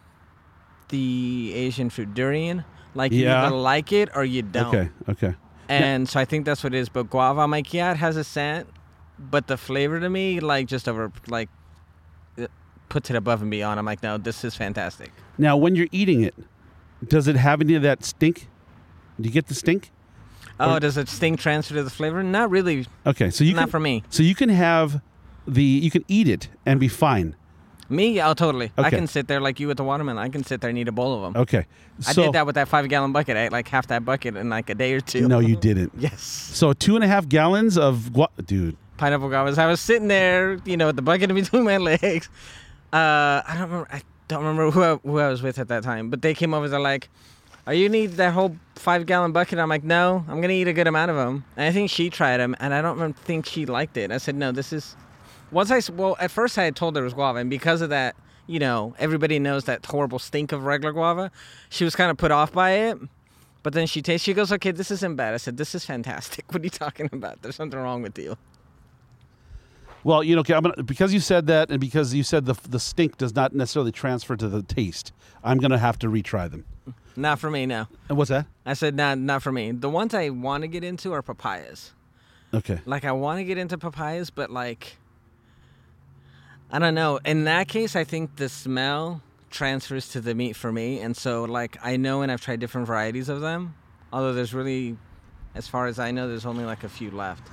the Asian fruit durian. Like you Yeah. either like it or you don't. Okay, okay. And so I think that's what it is. But guava, I'm like, yeah, it has a scent, but the flavor to me, like, just over, like, it puts it above and beyond. I'm like, no, this is fantastic. Now, when you're eating it, does it have any of that stink? Do you get the stink? Oh, does it stink transfer to the flavor? Not really. Okay, so you Not can for me. so you can have the you can eat it and be fine. Me, oh, totally. I can sit there like you with the watermelon. I can sit there and eat a bowl of them. Okay, I did that with that five gallon bucket. I ate like half that bucket in like a day or two. no, you didn't. Yes. So two and a half gallons of gua- dude. Pineapple guavas. I was sitting there, you know, with the bucket in between my legs, Uh, I don't remember. I don't remember who I, who I was with at that time, but they came over. They're like, "Are you need that whole five gallon bucket?" I'm like, "No, I'm gonna eat a good amount of them." And I think she tried them, and I don't think she liked it. I said, "No, this is." Once I well, at first I had told her it was guava, and because of that, you know, everybody knows that horrible stink of regular guava. She was kind of put off by it. But then she tastes. She goes, "Okay, this isn't bad." I said, "This is fantastic. What are you talking about? There's something wrong with you." Well, you know, okay, I'm gonna, because you said that, and because you said the the stink does not necessarily transfer to the taste, I'm gonna have to retry them. Not for me, no. And what's that? I said, "Not, not for me." The ones I want to get into are papayas. Okay. Like, I want to get into papayas, but like, I don't know. In that case, I think the smell transfers to the meat for me, and so like I know, and I've tried different varieties of them. Although there's really, as far as I know, there's only like a few left.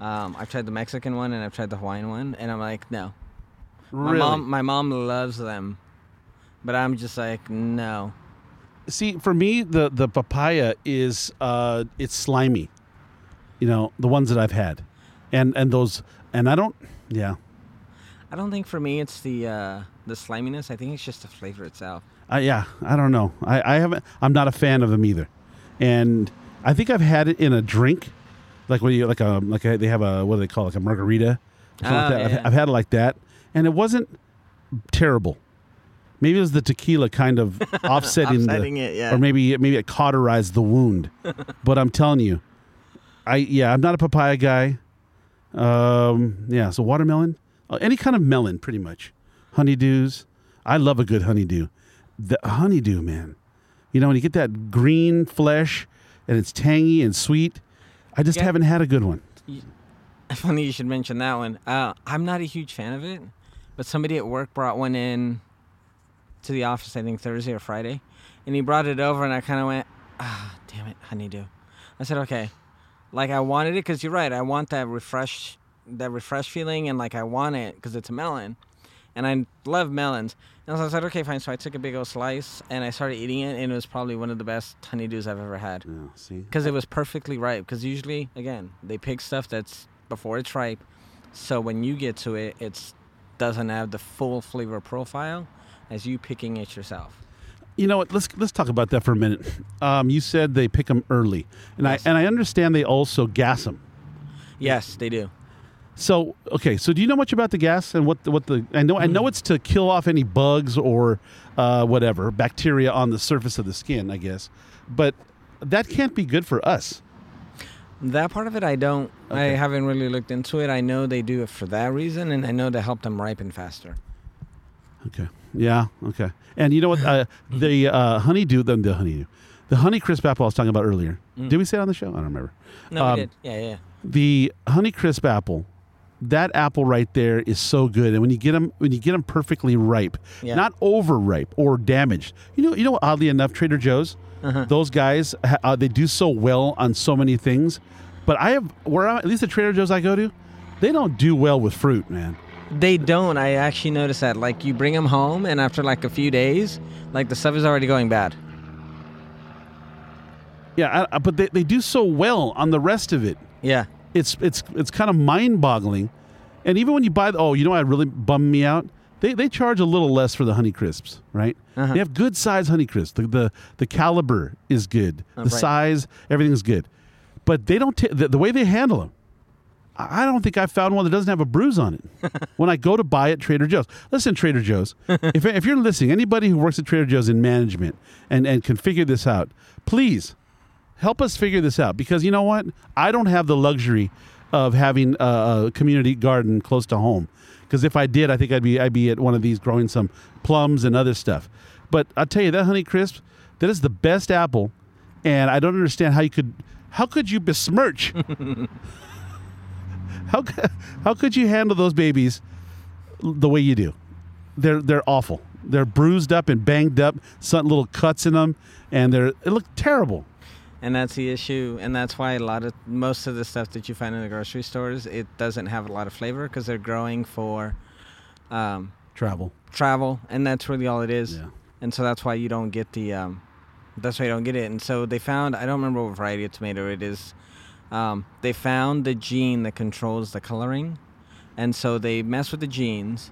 Um, I've tried the Mexican one and I've tried the Hawaiian one, and I'm like, no. Really? My mom, my mom loves them, but I'm just like, no. See, for me, the the papaya is uh, it's slimy. You know, the ones that I've had, and and those, and I don't. Yeah, I don't think for me it's the uh, the sliminess. I think it's just the flavor itself. I, yeah, I don't know. I, I haven't. I'm not a fan of them either, and I think I've had it in a drink, like what do you like a like a, they have a what do they call it, like a margarita, or something like Oh, that. yeah. I've, I've had it like that, and it wasn't terrible. Maybe it was the tequila kind of offsetting, Offsetting the, it, yeah. or maybe maybe it cauterized the wound. but I'm telling you, I yeah, I'm not a papaya guy. Um, yeah, so watermelon, uh, any kind of melon, pretty much. Honeydews, I love a good honeydew. The honeydew, man, you know when you get that green flesh and it's tangy and sweet. I just Yeah. haven't had a good one. Funny you should mention that one. Uh, I'm not a huge fan of it, but somebody at work brought one in to the office. I think Thursday or Friday, and he brought it over, and I kind of went, "Ah, damn it, honeydew." I said, "Okay." Like I wanted it because you're right. I want that refresh, that refresh feeling, and like I want it because it's a melon, and I love melons. And so I said, "Okay, fine." So I took a big old slice and I started eating it, and it was probably one of the best honeydews I've ever had Yeah, see, because it was perfectly ripe. Because usually, again, they pick stuff that's before it's ripe, so when you get to it, it doesn't have the full flavor profile as you picking it yourself. You know what? Let's let's talk about that for a minute. Um, you said they pick them early, and Yes. I and I understand they also gas them. Yes, they do. So okay, so do you know much about the gas and what the, what the I know I know it's to kill off any bugs or uh, whatever bacteria on the surface of the skin, I guess, but that can't be good for us. That part of it, I don't. Okay. I haven't really looked into it. I know they do it for that reason, and I know to help them ripen faster. Okay. Yeah. Okay. And you know what? Uh, the uh, honeydew, the, the honeydew, the honey crisp apple I was talking about earlier. Did we say it on the show? I don't remember. No, Um, we did. Yeah, yeah. the honey crisp apple that apple right there is so good and when you get them when you get them perfectly ripe Yeah. not overripe or damaged you know you know oddly enough trader joe's Uh-huh. those guys uh, they do so well on so many things but i have where I'm, at least the trader joe's i go to they don't do well with fruit man They don't. I actually noticed that. Like, you bring them home, and after like a few days, like the stuff is already going bad. yeah I, I, but they, they do so well on the rest of it Yeah. It's it's it's kind of mind-boggling. And even when you buy, the, oh, you know, what really bummed me out. They, they charge a little less for the Honey Crisps, right? Uh-huh. They have good size Honey Crisps. The the, the caliber is good. Oh, the right. size, everything's good. But they don't. T- the, the way they handle them, I I don't think I found one that doesn't have a bruise on it. when I go to buy at Trader Joe's, listen, Trader Joe's, if if you're listening, anybody who works at Trader Joe's in management and and can figure this out, please help us figure this out because you know what? I don't have the luxury of having a, community garden close to home because if i did i think i'd be i'd be at one of these growing some plums and other stuff. But i'll tell you that honey crisp that is the best apple and i don't understand how you could how could you besmirch? How, how could you handle those babies the way you do? They're they're awful. They're bruised up and banged up some little cuts in them and they're it look terrible And that's the issue, and that's why a lot of most of the stuff that you find in the grocery stores it doesn't have a lot of flavor because they're growing for um, travel travel, and that's really all it is. Yeah. And so that's why you don't get the um, that's why you don't get it. And so they found I don't remember what variety of tomato it is. Um, they found the gene that controls the coloring, and so they mess with the genes,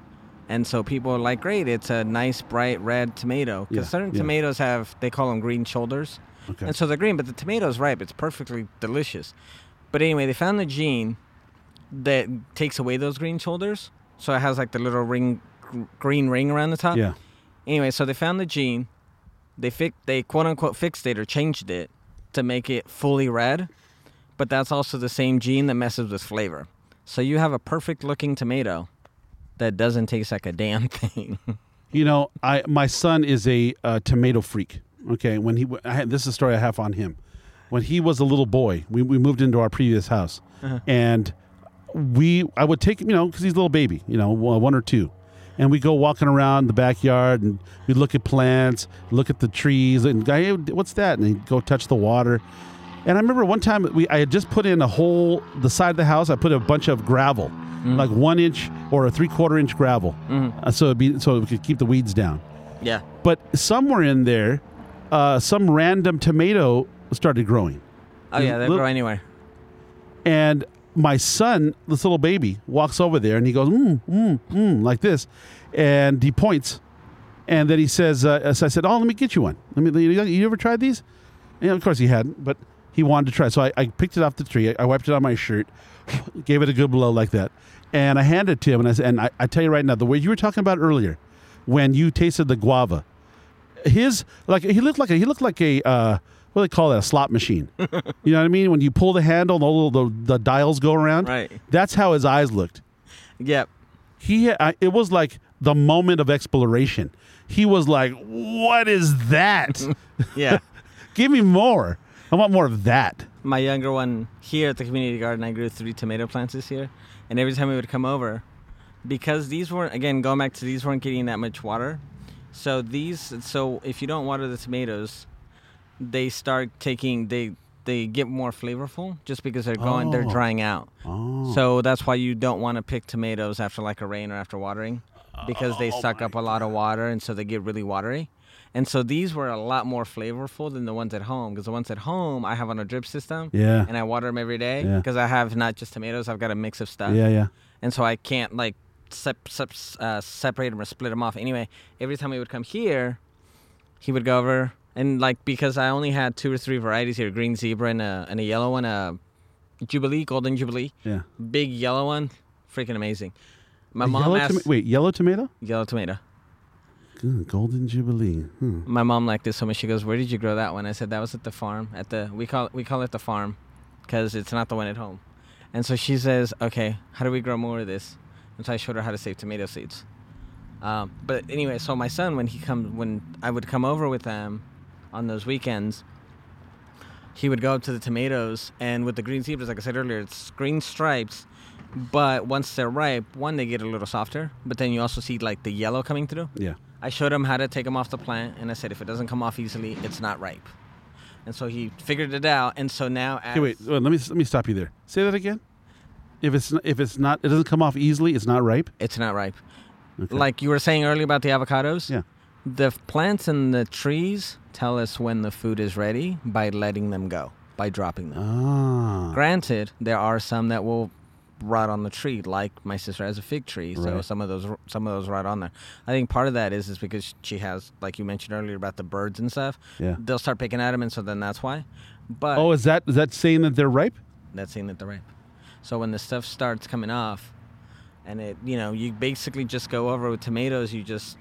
And so people are like, great, it's a nice bright red tomato. Because Yeah, certain yeah. tomatoes have, they call them green shoulders. Okay. And so they're green, but the tomato's ripe. It's perfectly delicious. But anyway, they found the gene that takes away those green shoulders. So it has like the little ring, green ring around the top. yeah. Anyway, so they found the gene. They fi- they quote unquote fixed it or changed it to make it fully red. But that's also the same gene that messes with flavor. So you have a perfect looking tomato that doesn't taste like a damn thing. You know, I my son is a uh, tomato freak. Okay, when he I had, this is a story I have on him. When he was a little boy, we, we moved into our previous house, uh-huh. and we I would take him, you know, because he's a little baby, you know, one or two, and we go walking around the backyard and we look at plants, look at the trees, and guy, hey, what's that? And he'd go touch the water. And I remember one time we I had just put in a hole the side of the house. I put a bunch of gravel, mm. like one inch or a three quarter inch gravel, mm-hmm. uh, so it'd be so we could keep the weeds down. yeah. But somewhere in there, uh, some random tomato started growing, Oh yeah, Little- grow anywhere. and my son, this little baby, walks over there and he goes mm mm mm like this, and he points, and then he says, uh, so "I said, oh, let me get you one. Let me. You, you ever tried these?" And of course he hadn't, but he wanted to try. So I, I picked it off the tree. I, I wiped it on my shirt, gave it a good blow like that, and I handed it to him. And I said, and I, I tell you right now, the way you were talking about earlier, when you tasted the guava, his like he looked like a he looked like a uh, what do they call that a slot machine. you know what I mean? When you pull the handle, and all the, the dials go around. Right. That's how his eyes looked. Yep. He I, it was like the moment of exploration. He was like, "What is that? Yeah. Give me more. I want more of that." my younger one here at the community garden, I grew three tomato plants this year, and every time we would come over, because these weren't again going back to these weren't getting that much water, so these so if you don't water the tomatoes, they start taking they they get more flavorful just because they're going they're Oh. drying out. Oh. So that's why you don't want to pick tomatoes after like a rain or after watering, because they Oh suck up a lot of water and so they get really watery. And so these were a lot more flavorful than the ones at home because the ones at home I have on a drip system Yeah. and I water them every day Yeah. because I have not just tomatoes, I've got a mix of stuff. Yeah, yeah. And so I can't like sep- sep- uh, separate them or split them off. Anyway, every time he would come here, he would go over and like because I only had two or three varieties here, green zebra and a and a yellow one, a jubilee, golden jubilee, Yeah. big yellow one, freaking amazing. My mom yellow asked toma- wait, yellow tomato? yellow tomato. Good, golden jubilee. Hmm. My mom liked it so much. She goes, "Where did you grow that one?" I said, "That was at the farm. At the we call it, we call it the farm, because it's not the one at home." And so she says, "Okay, how do we grow more of this?" And so I showed her how to save tomato seeds. Um, but anyway, so my son, when he comes, when I would come over with them on those weekends, he would go up to the tomatoes, and with the green zebras, like I said earlier, it's green stripes. But once they're ripe, one they get a little softer, but then you also see like the yellow coming through. Yeah. I showed him how to take them off the plant, and I said if it doesn't come off easily, it's not ripe. And so he figured it out, and so now as, Okay, wait. wait, Let me let me stop you there. Say that again. If it's if it's not, it doesn't come off easily. It's not ripe. it's not ripe. Okay. Like you were saying earlier about the avocados, Yeah. the plants and the trees tell us when the food is ready by letting them go, by dropping them. Ah. Granted, there are some that will rot on the tree, like my sister has a fig tree, so Right. some of those some of those rot on there. I think part of that is is because she has, like you mentioned earlier about the birds and stuff. Yeah. They'll start picking at them, and so then that's why. But Oh, is that is that saying that they're ripe? that's saying that they're ripe. So when the stuff starts coming off, and it, you know, you basically just go over with tomatoes. You just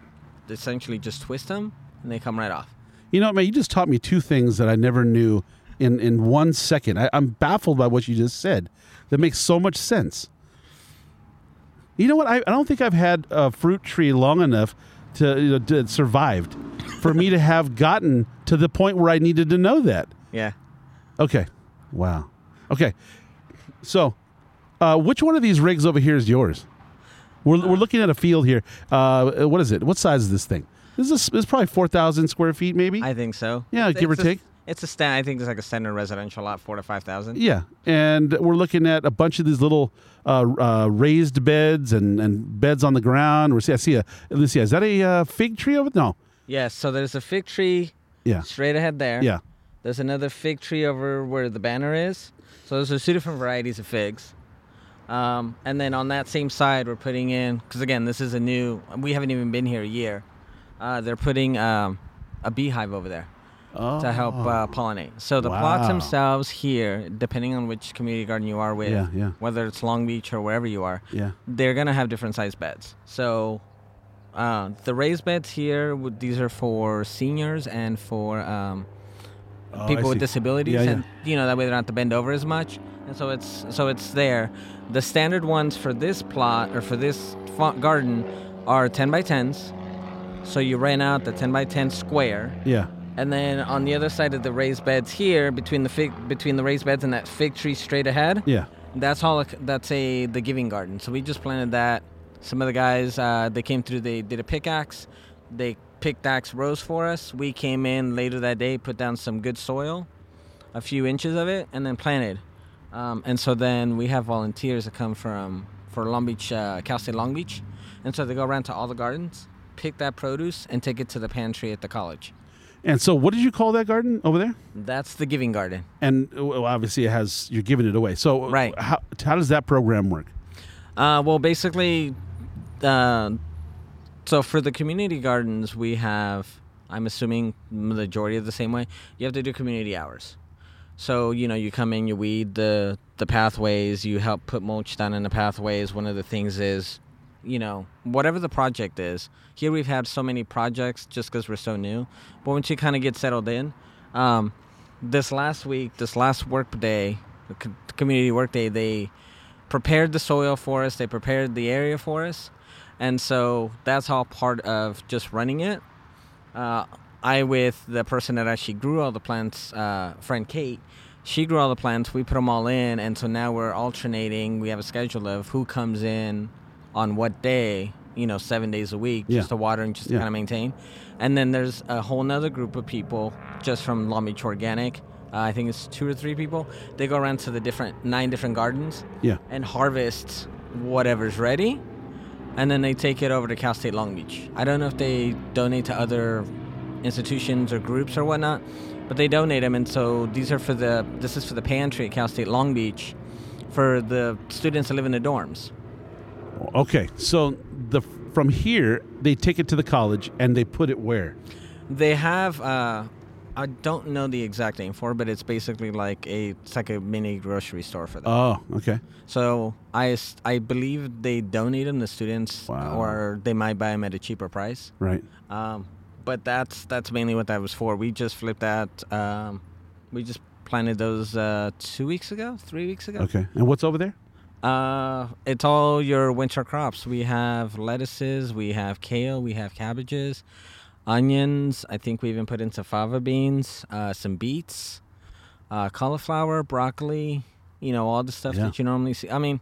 essentially just twist them, and they come right off. You know, man, you just taught me two things that I never knew in in one second. I, I'm baffled by what you just said. That makes so much sense. You know what? I, I don't think I've had a fruit tree long enough to, you know, to survived for me to have gotten to the point where I needed to know that. Yeah. Okay. Wow. Okay. So, uh, which one of these rigs over here is yours? We're, we're looking at a field here. Uh, what is it? What size is this thing? This is this is probably four thousand square feet, maybe. I think so. Yeah, It's- give or a- take. It's a stand. I think it's like a standard residential lot, four to five thousand. yeah, and we're looking at a bunch of these little uh, uh, raised beds and, and beds on the ground. We're see, I see a. Let's see, is that a uh, fig tree over? there? No. Yes. So there's a fig tree Yeah. straight ahead there. Yeah. There's another fig tree over where the banner is. So there's are two different varieties of figs. Um, and then on that same side, we're putting in because again, this is a new. We haven't even been here a year. Uh, they're putting um, a beehive over there Oh. to help uh, pollinate. So the plots themselves here, depending on which community garden you are with, Yeah, yeah. whether it's Long Beach or wherever you are, Yeah. they're gonna have different size beds. So uh, the raised beds here, these are for seniors and for um, Oh, people with disabilities, yeah. and you know that way they're not to bend over as much. And so it's so it's there. The standard ones for this plot or for this garden are 10 by 10s. So you ran out the 10 by 10 square, Yeah. and then on the other side of the raised beds here, between the fig between the raised beds and that fig tree straight ahead, Yeah. that's all. That's a the giving garden. So we just planted that. Some of the guys uh, they came through. They did a pickaxe. They pickaxe rows for us. We came in later that day, put down some good soil, a few inches of it, and then planted. Um, and so then we have volunteers that come from for Long Beach, uh, Cal State Long Beach, and so they go around to all the gardens, pick that produce, and take it to the pantry at the college. And so, what did you call that garden over there? That's the giving garden. And well, obviously, it has you're giving it away. So, Right. How how does that program work? Uh, well, basically, uh, so for the community gardens, we have, I'm assuming, majority of the same way. You have to do community hours. So you know, you come in, you weed the the pathways, you help put mulch down in the pathways. One of the things is, you know, whatever the project is. Here we've had so many projects just because we're so new, but once you kind of get settled in, um, this last week, this last work day, community work day, they prepared the soil for us. They prepared the area for us, and so that's all part of just running it. Uh, I with the person that actually grew all the plants, uh, friend Kate. She grew all the plants. We put them all in, and so now we're alternating. We have a schedule of who comes in on what day. You know, seven days a week, Yeah. just to water and just to Yeah. kind of maintain. And then there's a whole nother group of people just from Long Beach Organic. Uh, I think it's two or three people. They go around to the different nine different gardens Yeah. and harvest whatever's ready, and then they take it over to Cal State Long Beach. I don't know if they donate to other institutions or groups or whatnot, but they donate them, and so these are for the. This is for the pantry at Cal State Long Beach, for the students that live in the dorms. Okay. So the from here they take it to the college and they put it where? They have. Uh, I don't know the exact name for, it, but it's basically like a it's like a mini grocery store for them. Oh, okay. So I I believe they donate them to students, Wow. or they might buy them at a cheaper price. Right. Um, but that's that's mainly what that was for. We just flipped that. Um, we just planted those uh, two weeks ago, three weeks ago. Okay. And what's over there? Uh, it's all your winter crops. We have lettuces, we have kale, we have cabbages, onions. I think we even put in some fava beans, uh, some beets, uh, cauliflower, broccoli. You know all the stuff Yeah. that you normally see. I mean,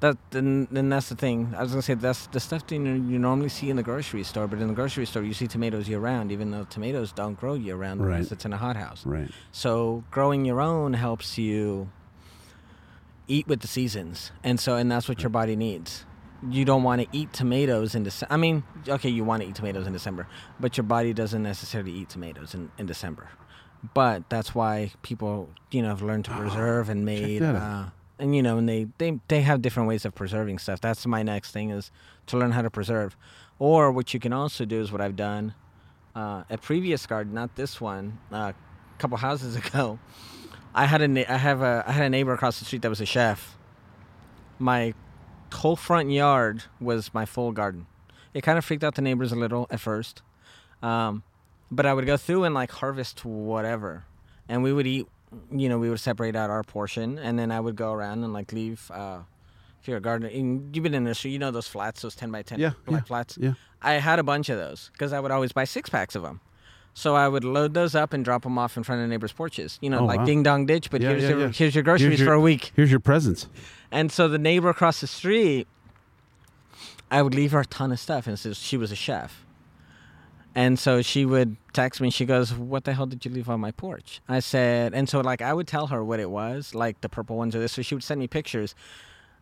that then, then that's the thing. I was gonna say that's the stuff that you, you normally see in the grocery store. But in the grocery store, you see tomatoes year round, even though tomatoes don't grow year round Right. unless it's in a hothouse. Right. So growing your own helps you eat with the seasons, and so and that's what your body needs. You don't want to eat tomatoes in December. I mean, okay, you want to eat tomatoes in December, but your body doesn't necessarily eat tomatoes in, in December. But that's why people, you know, have learned to preserve and made, uh. And you know, and they, they they have different ways of preserving stuff. That's my next thing is to learn how to preserve. Or what you can also do is what I've done. Uh, a previous garden, not this one, uh, a couple houses ago. I had a I have a I had a neighbor across the street that was a chef. My whole front yard was my full garden. It kind of freaked out the neighbors a little at first, um, but I would go through and like harvest whatever, and we would eat. You know, we would separate out our portion, and then I would go around and like leave. Uh, if you're a gardener, and you've been in the street, you know those flats, those ten by ten Yeah, black yeah, flats. yeah. I had a bunch of those because I would always buy six packs of them. So I would load those up and drop them off in front of neighbors' porches. You know, Oh, like wow. ding dong ditch, but Yeah, here's yeah, your yeah. here's your groceries Here's your- for a week. Here's your presents. And so the neighbor across the street, I would leave her a ton of stuff, and so she was a chef. And so she would text me. She goes, "What the hell did you leave on my porch?" I said, and so like I would tell her what it was, like the purple ones or this. So she would send me pictures.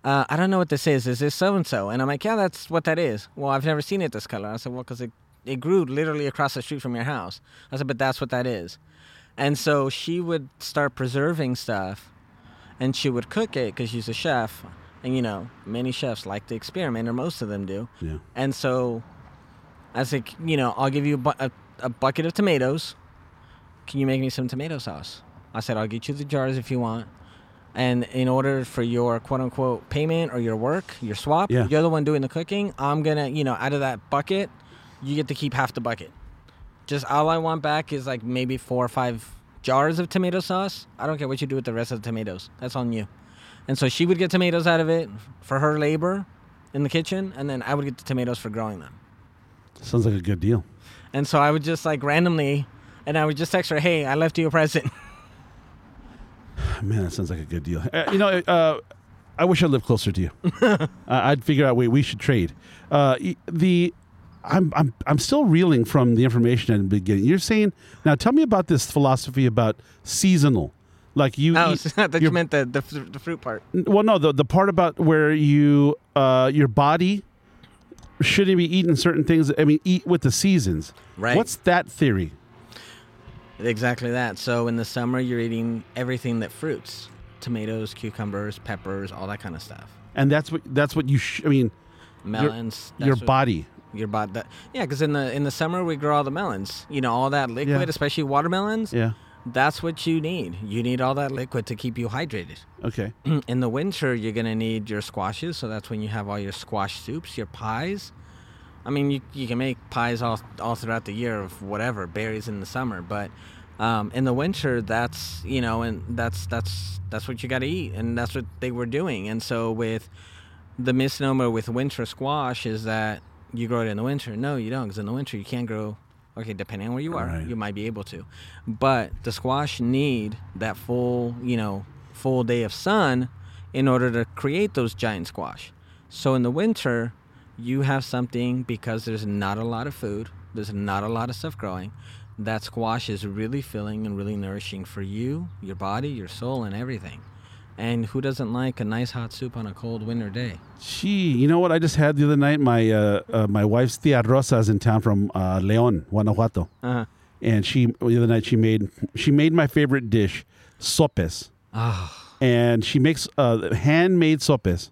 Uh, I don't know what this is. Is this so and so? And I'm like, yeah, that's what that is. Well, I've never seen it this color. I said, well, because it it grew literally across the street from your house. I said, but that's what that is. And so she would start preserving stuff, and she would cook it because she's a chef. And you know, many chefs like to experiment, or most of them do. Yeah. And so I said, you know, I'll give you a, bu- a, a bucket of tomatoes. Can you make me some tomato sauce? I said, I'll get you the jars if you want. And in order for your quote unquote payment or your work, your swap, Yeah. you're the one doing the cooking. I'm going to, you know, out of that bucket, you get to keep half the bucket. Just all I want back is like maybe four or five jars of tomato sauce. I don't care what you do with the rest of the tomatoes. That's on you. And so she would get tomatoes out of it for her labor in the kitchen, and then I would get the tomatoes for growing them. Sounds like a good deal. And so I would just like randomly, and I would just text her, "Hey, I left you a present." Man, that sounds like a good deal. Uh, you know, uh, I wish I lived closer to you. uh, I'd figure out wait we should trade. Uh, the I'm I'm I'm still reeling from the information at the beginning. You're saying now. Tell me about this philosophy about seasonal. Like you, Oh, eat, thought you meant the, the the fruit part. well, no, the the part about where you uh, your body shouldn't be eating certain things. I mean, eat with the seasons. Right. What's that theory? Exactly that. So in the summer, you're eating everything that fruits: tomatoes, cucumbers, peppers, all that kind of stuff. And that's what that's what you. Sh- I mean, Melons. your what- body. Your body. That, yeah, because in the in the summer we grow all the melons. You know, all that liquid, Yeah. especially watermelons. Yeah. That's what you need. You need all that liquid to keep you hydrated. Okay. in the winter you're gonna need your squashes so that's when you have all your squash soups your pies i mean you, you can make pies all, all throughout the year of whatever berries in the summer but um, in the winter that's you know and that's that's that's what you got to eat and that's what they were doing and so with the misnomer with winter squash is that you grow it in the winter no you don't because in the winter you can't grow okay depending on where you are Right. you might be able to. But the squash need that full you know full day of sun in order to create those giant squash. So in the winter you have something because there's not a lot of food there's not a lot of stuff growing that squash is really filling and really nourishing for you your body your soul and everything and who doesn't like a nice hot soup on a cold winter day? Gee, you know what? I just had the other night? My uh, uh, my wife's tia Rosa's in town from uh, Leon, Guanajuato, uh-huh. And she the other night she made she made my favorite dish, sopes, oh and she makes uh, handmade sopes,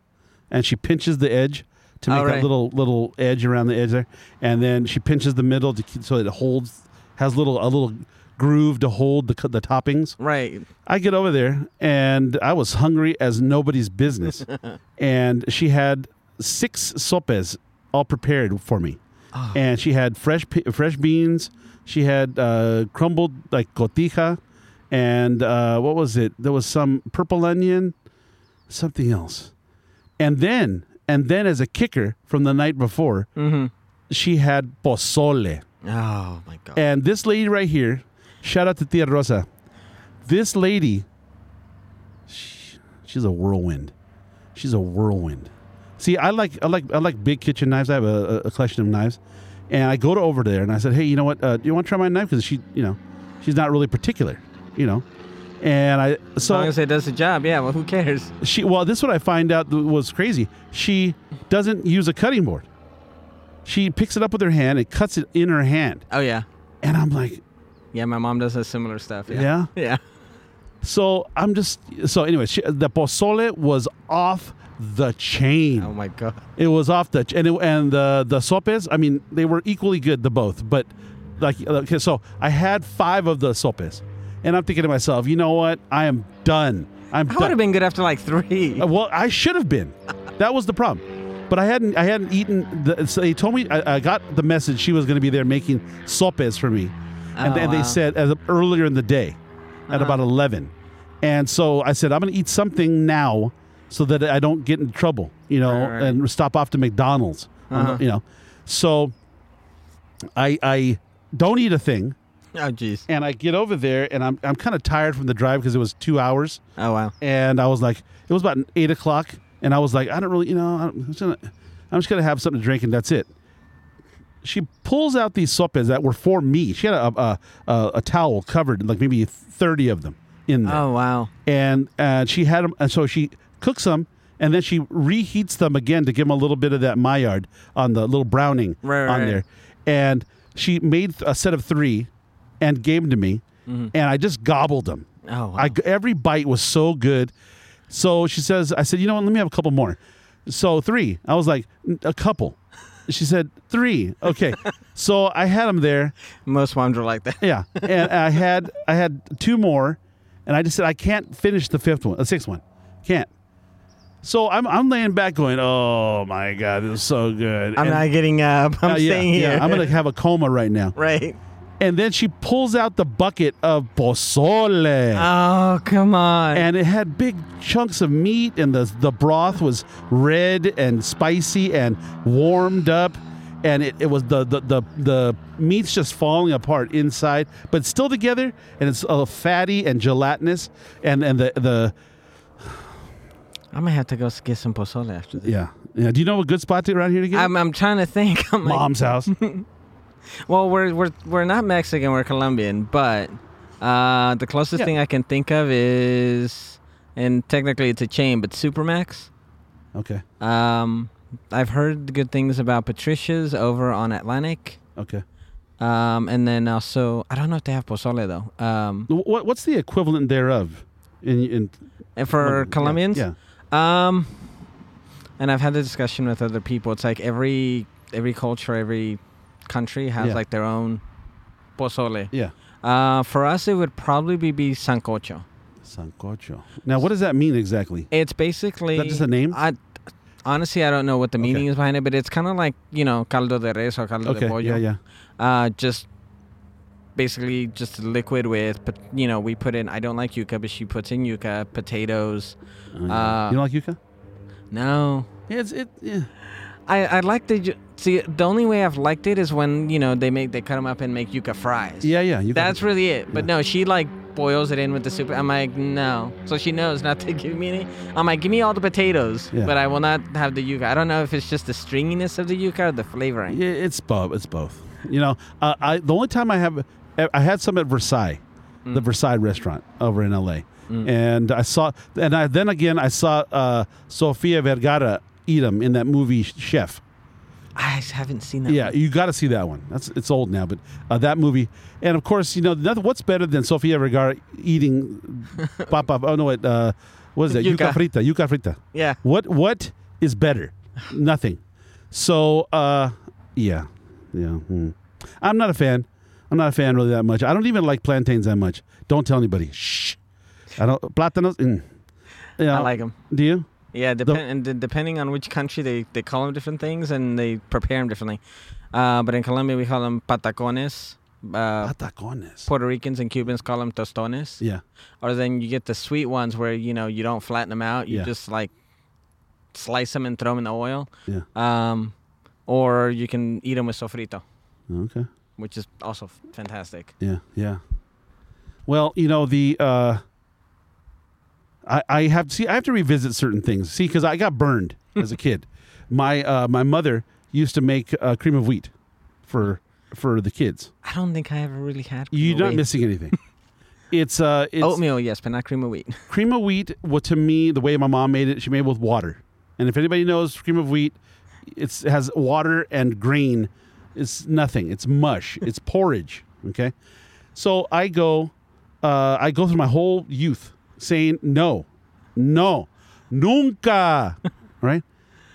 and she pinches the edge to make Oh, that little little edge around the edge there, and then she pinches the middle to keep, so it holds has little a little groove to hold the the toppings. right I get over there and I was hungry as nobody's business. and she had six sopes all prepared for me. Oh. And she had fresh fresh beans. She had uh, crumbled like cotija, and uh, what was it? There was some purple onion, something else, and then and then as a kicker from the night before, mm-hmm she had pozole. oh my god And this lady right here, shout out to Tia Rosa. This lady, she, she's a whirlwind. She's a whirlwind. See, I like I like I like big kitchen knives. I have a, a collection of knives, and I go to over there and I said, hey, you know what? Uh, do you want to try my knife? Because she, you know, she's not really particular, you know. And I as so long as it does the job yeah well who cares she well this is what i find out was crazy she doesn't use a cutting board she picks it up with her hand and cuts it in her hand oh yeah and i'm like yeah my mom does a similar stuff yeah yeah yeah So I'm just so anyway. She, the pozole was off the chain. oh my god It was off the and it, and the the sopes. I mean, they were equally good, the both. But like okay, so I had five of the sopes, and I'm thinking to myself, you know what? I am done. I'm I would have been good after like three. Uh, Well, I should have been. That was the problem. But I hadn't. I hadn't eaten. The, so they told me. I, I got the message she was going to be there making sopes for me, and Oh, then they said as earlier in the day, at Uh-huh. about eleven, and so I said I'm going to eat something now, so that I don't get in trouble, you know, Right, right. and stop off to McDonald's, Uh-huh. you know. So I I don't eat a thing, Oh jeez. and I get over there, and I'm I'm kind of tired from the drive because it was two hours Oh wow. and I was like, it was about eight o'clock, and I was like, I don't really, you know, I'm just gonna, I'm just gonna have something to drink, and that's it. She pulls out these sopes that were for me. She had a a, a, a towel covered, like maybe thirty of them in there, Oh wow. and and she had them, and so she cooks them, and then she reheats them again to give them a little bit of that Maillard on the little browning Right, on right. there, and she made a set of three, and gave them to me, mm-hmm. and I just gobbled them. Oh wow. I every bite was so good. So she says, I said, you know what? Let me have a couple more. So three. I was like, a couple. She said three. Okay. so I had them there. Most moms are like that. Yeah, and I had I had two more, and I just said I can't finish the fifth one, the sixth one, can't. So I'm I'm laying back going, oh my god, this is so good. I'm And- not getting up. I'm uh, yeah, staying here. yeah, I'm gonna have a coma right now. right. And then she pulls out the bucket of pozole. Oh come on. and it had big chunks of meat, and the the broth was red and spicy and warmed up, and it, it was the, the the the meat's just falling apart inside, but still together, and it's uh, fatty and gelatinous, and and the the I'm gonna have to go get some pozole after this. yeah yeah. Do you know a good spot to around here to get? I'm, I'm trying to think. I'm like, Mom's house. well, we're we're we're not Mexican. We're Colombian, but uh, the closest Yeah. thing I can think of is, and technically it's a chain, but Supermax. Okay, Um, I've heard good things about Patricia's over on Atlantic. okay. Um, and then also I don't know if they have pozole though. Um, What what's the equivalent thereof? In in and for yeah, Colombians, yeah. Um, and I've had the discussion with other people. It's like every every culture, every country has Yeah. like their own pozole. Yeah. Uh, for us, it would probably be, be sancocho. Sancocho. Now, what does that mean exactly? It's basically Is that just a name? I honestly I don't know what the Okay. meaning is behind it, but it's kind of like you know caldo de res or caldo de Okay. pollo. Yeah. Yeah. Uh, just basically just liquid with, but you know we put in. I don't like yuca, but she puts in yuca, potatoes. Uh, you don't like yuca? No, Yeah, it's it. Yeah. I I like the see. The only way I've liked it is when you know they make they cut them up and make yuca fries. Yeah, yeah. That's really it. But Yeah. no, she like boils it in with the soup. I'm like, no. So she knows not to give me any. I'm like, give me all the potatoes, Yeah. but I will not have the yuca. I don't know if it's just the stringiness of the yuca or the flavoring. Yeah, it's both. It's both. You know, uh, I the only time I have I had some at Versailles, the Versailles restaurant over in L.A. And I saw, and I then again I saw uh, Sofia Vergara eat them in that movie Chef. I haven't seen that. Yeah, one. you got to see that one. That's it's old now, but uh, that movie, and of course, you know, nothing, what's better than Sofia Vergara eating papa? Oh no, what uh, what is that? Yuca. Yuca frita. Yuca frita. Yeah. What what is better? Nothing. So uh yeah. Yeah. hmm. I'm not a fan. I'm not a fan really that much. I don't even like plantains that much. Don't tell anybody. Shh. I don't plátanos. Mm. Yeah. I like them. Do you? Yeah, depend and depending on which country they, they call them different things and they prepare them differently. Uh, but in Colombia we call them patacones. Uh, Patacones. Puerto Ricans and Cubans call them tostones. Yeah. Or then you get the sweet ones where you know you don't flatten them out. You Yeah. just like slice them and throw them in the oil. Yeah. Um, or you can eat them with sofrito, Okay. which is also fantastic. Yeah, yeah. Well, you know the uh, I I have see I have to revisit certain things. See, because I got burned as a kid. My uh, my mother used to make uh, cream of wheat for for the kids. I don't think I ever really had. cream You're not wheat. missing anything. It's uh, it's oatmeal, yes, but not cream of wheat. cream of wheat. Well, to me, the way my mom made it, she made it with water. And if anybody knows cream of wheat, it's, it has water and grain. It's nothing. It's mush. It's porridge. Okay. So I go, uh, I go through my whole youth saying no, no, nunca. right.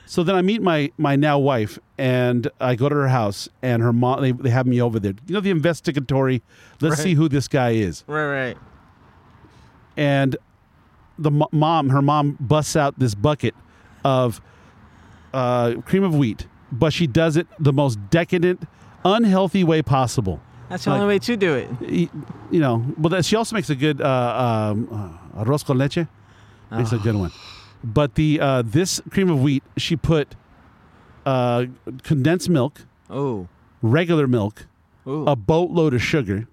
So then I meet my my now wife, and I go to her house, and her mom they, they have me over there. You know the investigatory. Let's Right. see who this guy is Right, right. and the mo- mom, her mom, busts out this bucket of uh, cream of wheat, but she does it the most decadent, unhealthy way possible. That's the Like- only way to do it. You know, but she also makes a good uh, um, uh, arroz con leche. Makes a good one. But the uh, this cream of wheat, she put uh, condensed milk, Oh, regular milk, ooh. a boatload of sugar,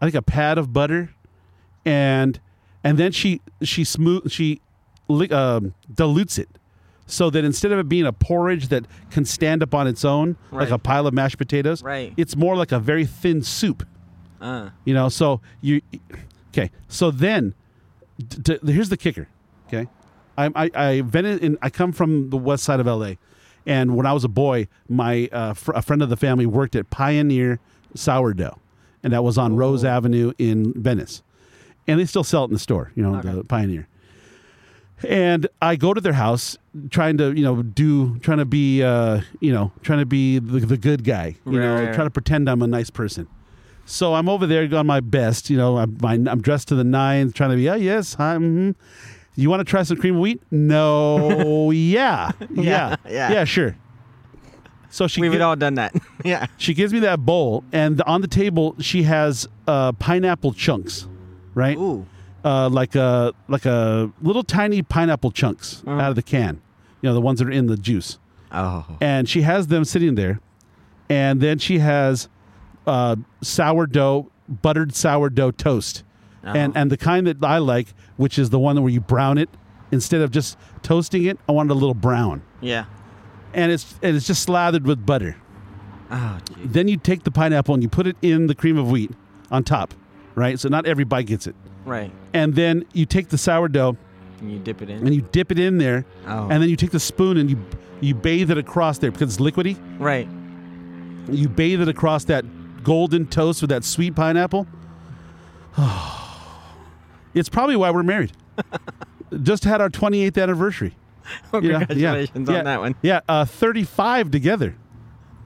I think a pat of butter, and and then she she smooth she li- um, dilutes it so that instead of it being a porridge that can stand up on its own like Right. a pile of mashed potatoes, Right. it's more like a very thin soup. Uh, You know, so you okay. So then, d- here's the kicker. Okay, I I I, vented in, I come from the west side of L.A. And when I was a boy, my uh, fr- a friend of the family worked at Pioneer Sourdough, and that was on Rose Avenue in Venice, and they still sell it in the store. You know, Okay. the Pioneer. and I go to their house trying to, you know, do trying to be, uh, you know, trying to be the, the good guy, you Right, know, right, right. trying to pretend I'm a nice person. So I'm over there on my best, you know, I'm, my, I'm dressed to the nines, trying to be, oh yes, hi, mhm. you want to try some cream of wheat? No, yeah, yeah, yeah. yeah, sure. So she We've gi- all done that. yeah. she gives me that bowl, and on the table she has uh, pineapple chunks, right? Ooh. uh, like a like a little tiny pineapple chunks Uh-huh. out of the can. You know, the ones that are in the juice. Oh. And she has them sitting there, and then she has uh, sourdough, buttered sourdough toast, and Oh. and the kind that I like, which is the one where you brown it instead of just toasting it. I want it a little brown, Yeah. and it's and it's just slathered with butter. Oh. Then you take the pineapple and you put it in the cream of wheat on top, right? So not every bite gets it. Right. And then you take the sourdough And you dip it in. and you dip it in there, Oh. and then you take the spoon and you you bathe it across there because it's liquidy. right. You bathe it across that golden toast with that sweet pineapple. it's probably why we're married. Just had our 28th anniversary. Know? Yeah, congratulations yeah, on that one. Yeah, uh, 35 together.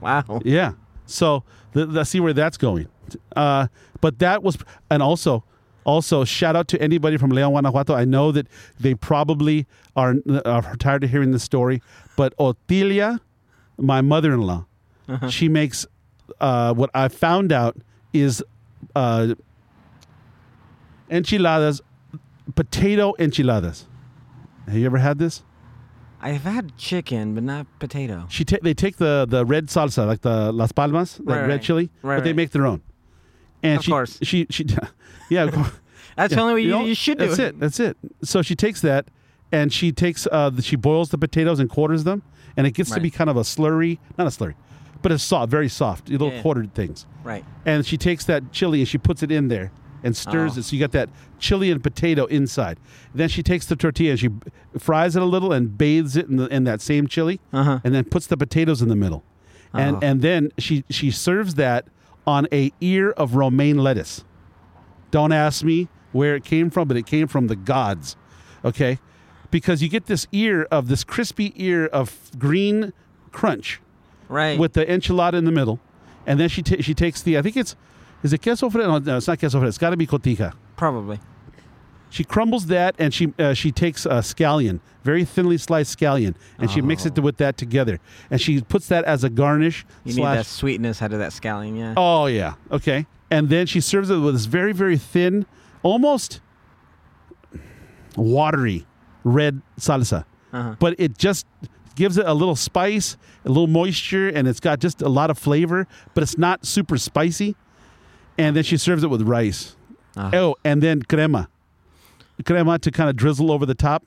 Wow. Yeah. So th- let's see where that's going. Uh, but that was, and also, also shout out to anybody from Leon, Guanajuato. I know that they probably are, are tired of hearing this story, but Otilia, my mother-in-law, she makes uh, what I found out is uh, enchiladas, potato enchiladas. Have you ever had this? I've had chicken, but not potato. She ta- they take the the red salsa like the Las Palmas, the Right, red right. chili, Right, but they make their own. And Of she, course. she she yeah. That's the Yeah. only way you, know, you should do That's it. That's it. So she takes that and she takes uh the, she boils the potatoes and quarters them, and it gets to be kind of a slurry, not a slurry, but it's soft, very soft, little Yeah. quartered things. Right. And she takes that chili and she puts it in there and stirs Oh. it, so you got that chili and potato inside. Then she takes the tortilla and she fries it a little and bathes it in, the, in that same chili, Uh-huh. and then puts the potatoes in the middle, and Oh. and then she she serves that on a ear of romaine lettuce. Don't ask me where it came from, but it came from the gods. Okay? Because you get this ear of this crispy ear of green crunch Right. with the enchilada in the middle. And then she ta- she takes the I think it's is it queso fresco? No, no, it's not queso fresco. It's got to be cotija. Probably. She crumbles that and she uh, she takes a scallion, very thinly sliced scallion, and she mixes it with that together. And she puts that as a garnish. You need slash- that sweetness out of that scallion, yeah. Oh yeah. Okay. And then she serves it with this very very thin, almost watery red salsa. Uh-huh. But it just gives it a little spice, a little moisture, and it's got just a lot of flavor, but it's not super spicy. And then she serves it with rice. Ah. Oh, and then crema. Crema to kind of drizzle over the top.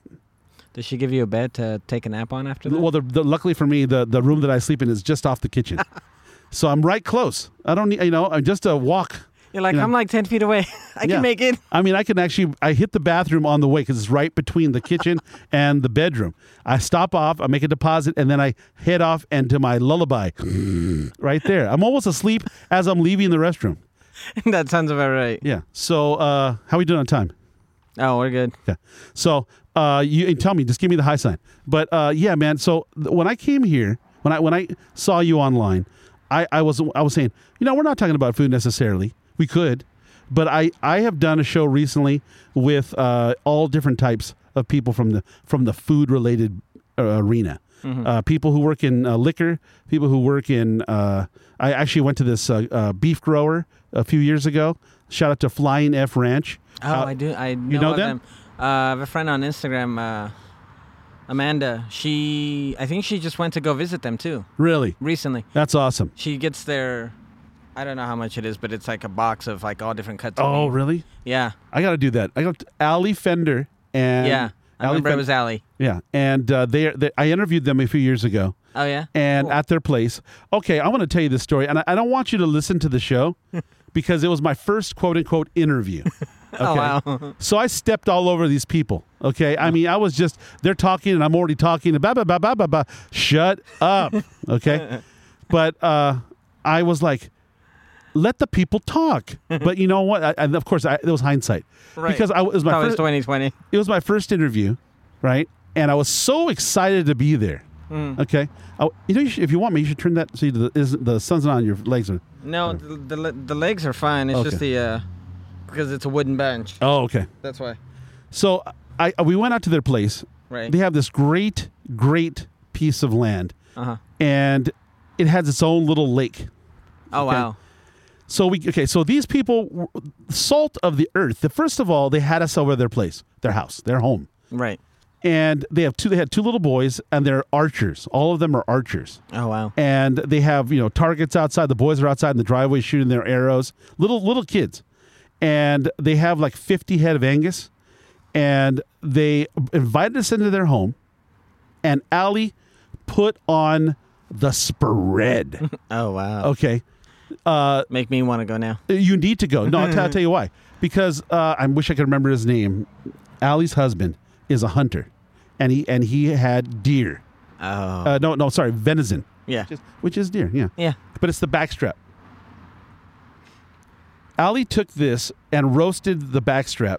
Does she give you a bed to take a nap on after that? Well, the, the, luckily for me, the, the room that I sleep in is just off the kitchen. so I'm right close. I don't need, you know, I'm just a walk. You're like, you know. I'm like 10 feet away. I Yeah. can make it. I mean, I can actually, I hit the bathroom on the way because it's right between the kitchen and the bedroom. I stop off, I make a deposit, and then I head off and to my lullaby right there. I'm almost asleep as I'm leaving the restroom. that sounds about right. Yeah. So, uh, how are we doing on time? Oh, we're good. Yeah. So, uh, you tell me, just give me the high sign. But uh, yeah, man. So th- when I came here, when I when I saw you online, I, I was I was saying, you know, we're not talking about food necessarily. We could, but I I have done a show recently with uh, all different types of people from the from the food related uh, arena. Uh, people who work in uh, liquor, people who work in. Uh, I actually went to this uh, beef grower a few years ago. Shout out to Flying F Ranch. Oh, I do. I know, know them? them. Uh, I have a friend on Instagram, uh, Amanda. She, I think she just went to go visit them too Really, recently. that's awesome. She gets their, I don't know how much it is, but it's like a box of like all different cuts. Oh, really? Yeah, I got to do that. I got Ali Fender and yeah. I Ali remember it was Allie. yeah, and uh, they, they I interviewed them a few years ago, Oh yeah. and Cool. at their place. Okay, I want to tell you this story, and I, I don't want you to listen to the show because it was my first quote unquote interview. Okay. Oh wow. So I stepped all over these people. Okay. I mean, I was just, they're talking and I'm already talking. Blah, blah, blah, blah, blah, blah. Shut up. Okay. but uh, I was like, let the people talk. but you know what? I, and of course, I, it was hindsight Right. because I it was my first, 2020. it was my first interview, right? And I was so excited to be there. Mm. Okay, oh, you know, you should, if you want me, you should turn that. See, the is the sun's not on your legs. Are, No, the, the the legs are fine. It's just the uh, because it's a wooden bench. oh, okay. That's why. So I we went out to their place. Right. They have this great, great piece of land, Uh huh. and it has its own little lake. Oh Okay. wow. So we okay. So these people, salt of the earth. The first of all, they had us over their place, their house, their home, Right. and they have two. They had two little boys, and they're archers. All of them are archers, Oh wow. and they have you know targets outside. The boys are outside in the driveway shooting their arrows. Little little kids, and they have like fifty head of Angus, and they invited us into their home, and Allie put on the spread. Oh wow. Okay. Uh, Make me want to go now. you need to go. No, I'll, t- I'll tell you why. Because uh, I wish I could remember his name. Allie's husband is a hunter, and he and he had deer. Oh. Uh, no, no, sorry, venison, yeah. which is, which is deer. Yeah, Yeah. but it's the backstrap. Allie took this and roasted the backstrap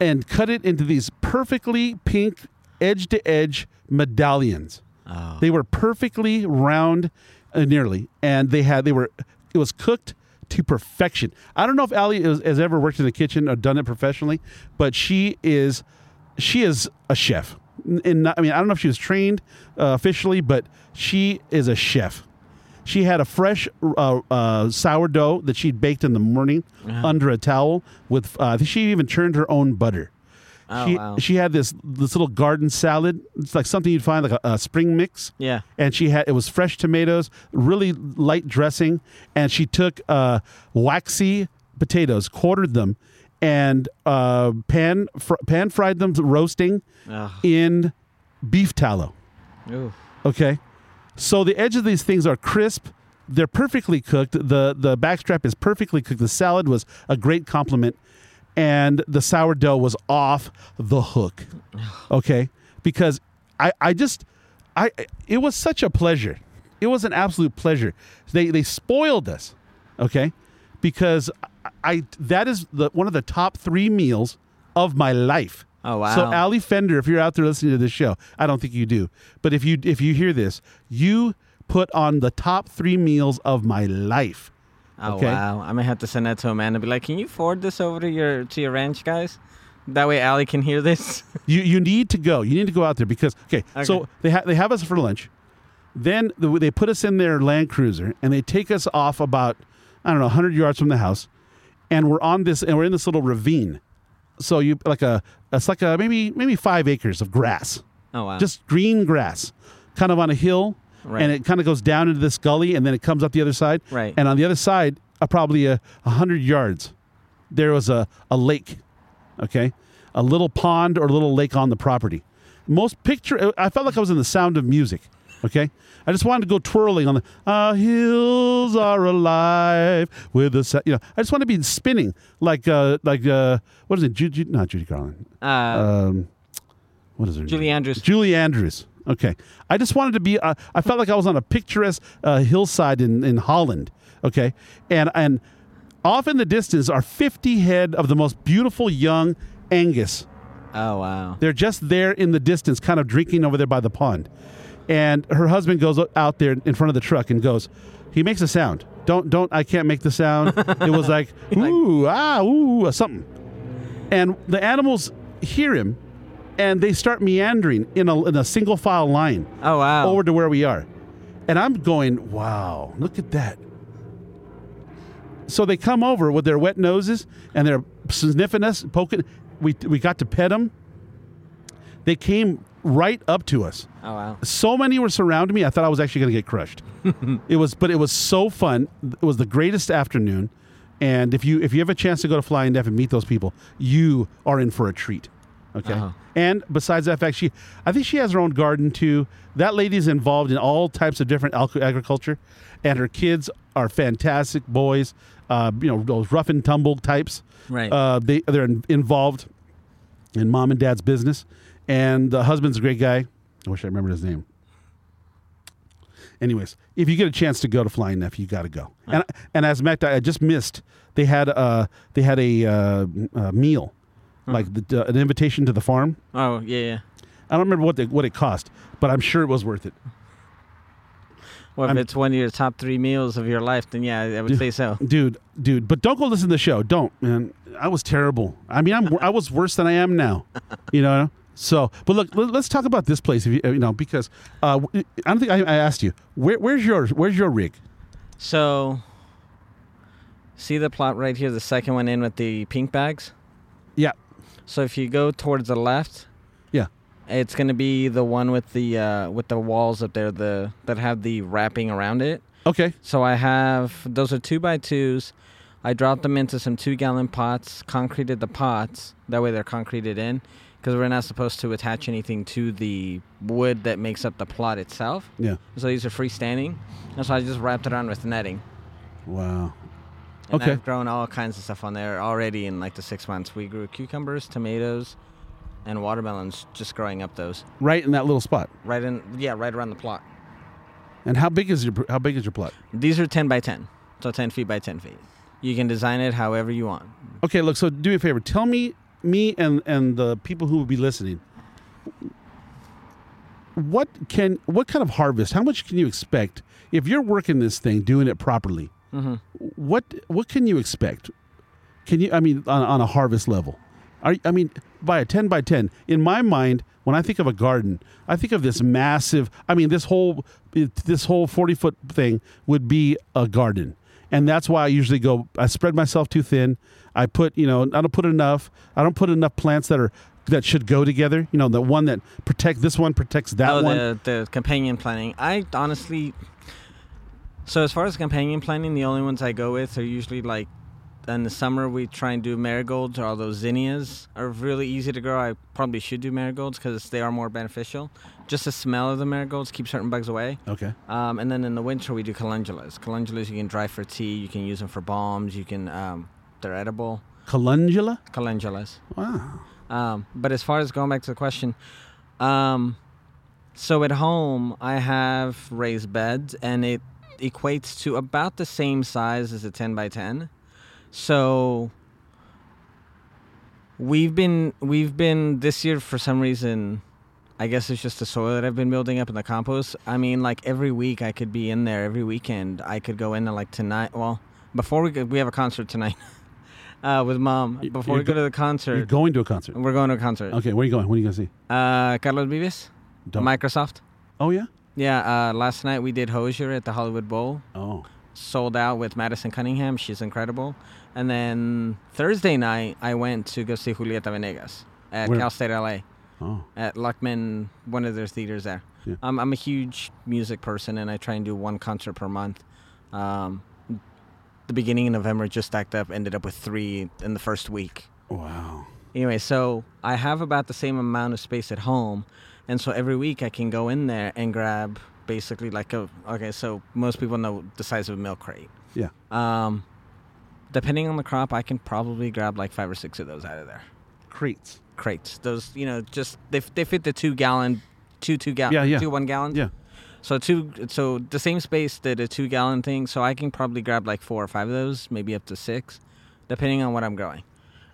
and cut it into these perfectly pink, edge to edge medallions. Oh. They were perfectly round, uh, nearly, and they had they were it was cooked to perfection. I don't know if Allie is, has ever worked in the kitchen or done it professionally, but she is she is a chef. And I mean, I don't know if she was trained uh, officially, but she is a chef. She had a fresh uh, uh, sourdough that she'd baked in the morning Uh-huh. under a towel with. Uh, I think she even churned her own butter. Oh, she wow. she had this this little garden salad. It's like something you'd find like a, a spring mix yeah. and she had it was fresh tomatoes, really light dressing, and she took uh, waxy potatoes, quartered them, and uh, pan fr- pan fried them, roasting Oh. in beef tallow. Ooh. Okay, so the edge of these things are crisp. They're perfectly cooked. the The backstrap is perfectly cooked. The salad was a great compliment, and the sourdough was off the hook. Okay, because I I just I it was such a pleasure. It was an absolute pleasure. They they spoiled us. Okay, because I, I that is the one of the top three meals of my life. Oh wow. So Ali Fender, if you're out there listening to this show, I don't think you do, but if you if you hear this, you put on the top three meals of my life. Oh okay. wow. I may have to send that to Amanda. Be like, can you forward this over to your to your ranch guys? That way, Allie can hear this. You you need to go. You need to go out there because okay. So they ha- they have us for lunch, then the, they put us in their Land Cruiser and they take us off about I don't know 100 yards from the house, and we're on this and we're in this little ravine. So you like a it's like a maybe maybe five acres of grass. Oh wow. just green grass, kind of on a hill, Right. and it kind of goes down into this gully, and then it comes up the other side. Right. And on the other side, uh, probably a, a hundred yards, there was a, a lake, okay, a little pond or a little lake on the property. Most picture, I felt like I was in the Sound of Music. Okay, I just wanted to go twirling on the our hills are alive with the sa-" you know. I just want to be spinning like uh like uh what is it? Judy, not Judy Garland. uh, Um, what is her name? Julie Andrews. Julie Andrews. Okay. I just wanted to be, uh, I felt like I was on a picturesque uh, hillside in, in Holland. Okay. And, and off in the distance are 50 head of the most beautiful young Angus. Oh wow. They're just there in the distance, kind of drinking over there by the pond. And her husband goes out there in front of the truck and goes, he makes a sound. Don't, don't, I can't make the sound. it was like, ooh, ah, ooh, something. And the animals hear him and they start meandering in a, in a single file line Oh wow. over to where we are. And I'm going, wow, look at that. So they come over with their wet noses and they're sniffing us, poking. We, we got to pet them. They came right up to us. oh wow. So many were surrounding me. I thought I was actually going to get crushed. it was, but it was so fun. It was the greatest afternoon. And if you if you have a chance to go to Flying F and meet those people, you are in for a treat. Okay. Uh-huh. And besides that fact, she I think she has her own garden too. That lady's involved in all types of different agriculture, and her kids are fantastic boys. Uh, you know those rough and tumble types. Right. Uh, they they're in, involved in mom and dad's business, and the husband's a great guy. I wish I remembered his name. Anyways, if you get a chance to go to Flying F, you got to go. And and as a matter, I just missed. They had uh they had a, uh, a meal like the, uh, an invitation to the farm. Oh yeah, yeah. I don't remember what the, what it cost, but I'm sure it was worth it. Well, if I'm- it's one of your top three meals of your life, then yeah, I would say so. dude, dude. But don't go listen to the show. Don't, man. I was terrible. I mean, I'm I was worse than I am now. You know. So, but look, let- let's talk about this place. If you, you know, because uh, I don't think I, I asked you where, where's your where's your rig? So, see the plot right here, the second one in with the pink bags. Yeah, So if you go towards the left, yeah. it's gonna be the one with the uh, with the walls up there, the that have the wrapping around it. Okay. So I have those are two by twos. I dropped them into some two gallon pots, concreted the pots. That way they're concreted in, because we're not supposed to attach anything to the wood that makes up the plot itself. Yeah. So these are freestanding, and so I just wrapped it on with netting. Wow. And Okay. I've grown all kinds of stuff on there already in like the six months. We grew cucumbers, tomatoes, and watermelons. Just growing up those Right in that little spot. right in yeah right around the plot. And how big is your how big is your plot? These are ten by ten, so ten feet by ten feet. You can design it however you want. Okay, look. So do me a favor. Tell me, me and and the people who will be listening. What can what kind of harvest? How much can you expect if you're working this thing, doing it properly? Hmm What what can you expect? Can you? I mean, on, on a harvest level. Are, I mean, by a ten by ten. In my mind, when I think of a garden, I think of this massive. I mean, this whole this whole forty foot thing would be a garden, and that's why I usually go. I spread myself too thin. I put, you know, I don't put enough. I don't put enough plants that are that should go together. You know, the one that protect this one protects that oh, one. the the companion planting. I honestly. So as far as companion planting, the only ones I go with are usually like. In the summer, we try and do marigolds or all those zinnias are really easy to grow. I probably should do marigolds because they are more beneficial. Just the smell of the marigolds keeps certain bugs away. Okay. Um, and then in the winter, we do calendulas. Calendulas you can dry for tea. You can use them for balms. You can um, they're edible. Calendula. Calendulas. Wow. Um, but as far as going back to the question, um, so at home I have raised beds, and it equates to about the same size as a ten by ten. So we've been we've been this year for some reason. I guess it's just the soil that I've been building up in the compost. I mean, like every week I could be in there. Every weekend I could go in there. like tonight. Well, before we go, we have a concert tonight uh, with mom. Before you're we go go- to the concert, You're going to a concert. we're going to a concert. Okay, where are you going? What are you going to see? Uh, Carlos Vives, Microsoft. Oh yeah. Yeah, uh, last night we did Hozier at the Hollywood Bowl. Oh. Sold out with Madison Cunningham. She's incredible. And then Thursday night, I went to go see Julieta Venegas at Where? Cal State LA Oh. at Luckman, one of their theaters there. Yeah. Um, I'm a huge music person, and I try and do one concert per month. Um, the beginning of November just stacked up, ended up with three in the first week. Wow. Anyway, so I have about the same amount of space at home, and so every week I can go in there and grab basically like a okay. So most people know the size of a milk crate. Yeah. Um, depending on the crop, I can probably grab like five or six of those out of there. Crates. Crates. Those you know just they they fit the two gallon, two two gallon, Yeah, yeah. two one gallon. Yeah. So two, so the same space that a two gallon thing. So I can probably grab like four or five of those, maybe up to six, depending on what I'm growing.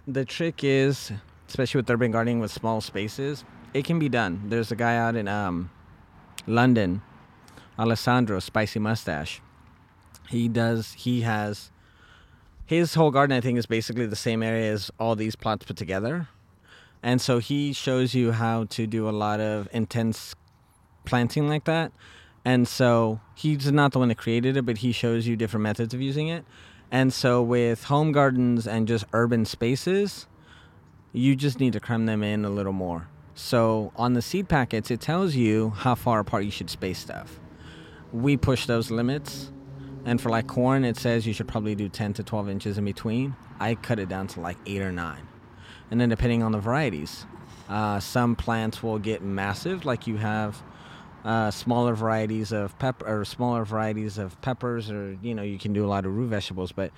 The trick is, especially with urban gardening with small spaces, it can be done. There's a guy out in um, London, Alessandro Spicy Mustache. He does. He has his whole garden. I think is basically the same area as all these plots put together, and so he shows you how to do a lot of intense planting like that. And so he's not the one that created it, but he shows you different methods of using it. And so with home gardens and just urban spaces, you just need to cram them in a little more. So on the seed packets, it tells you how far apart you should space stuff. We push those limits. And for like corn, it says you should probably do 10 to 12 inches in between. I cut it down to like 8 or 9. And then depending on the varieties, uh, some plants will get massive, like you have uh, smaller varieties of pepper or smaller varieties of peppers, or you know you can do a lot of root vegetables. But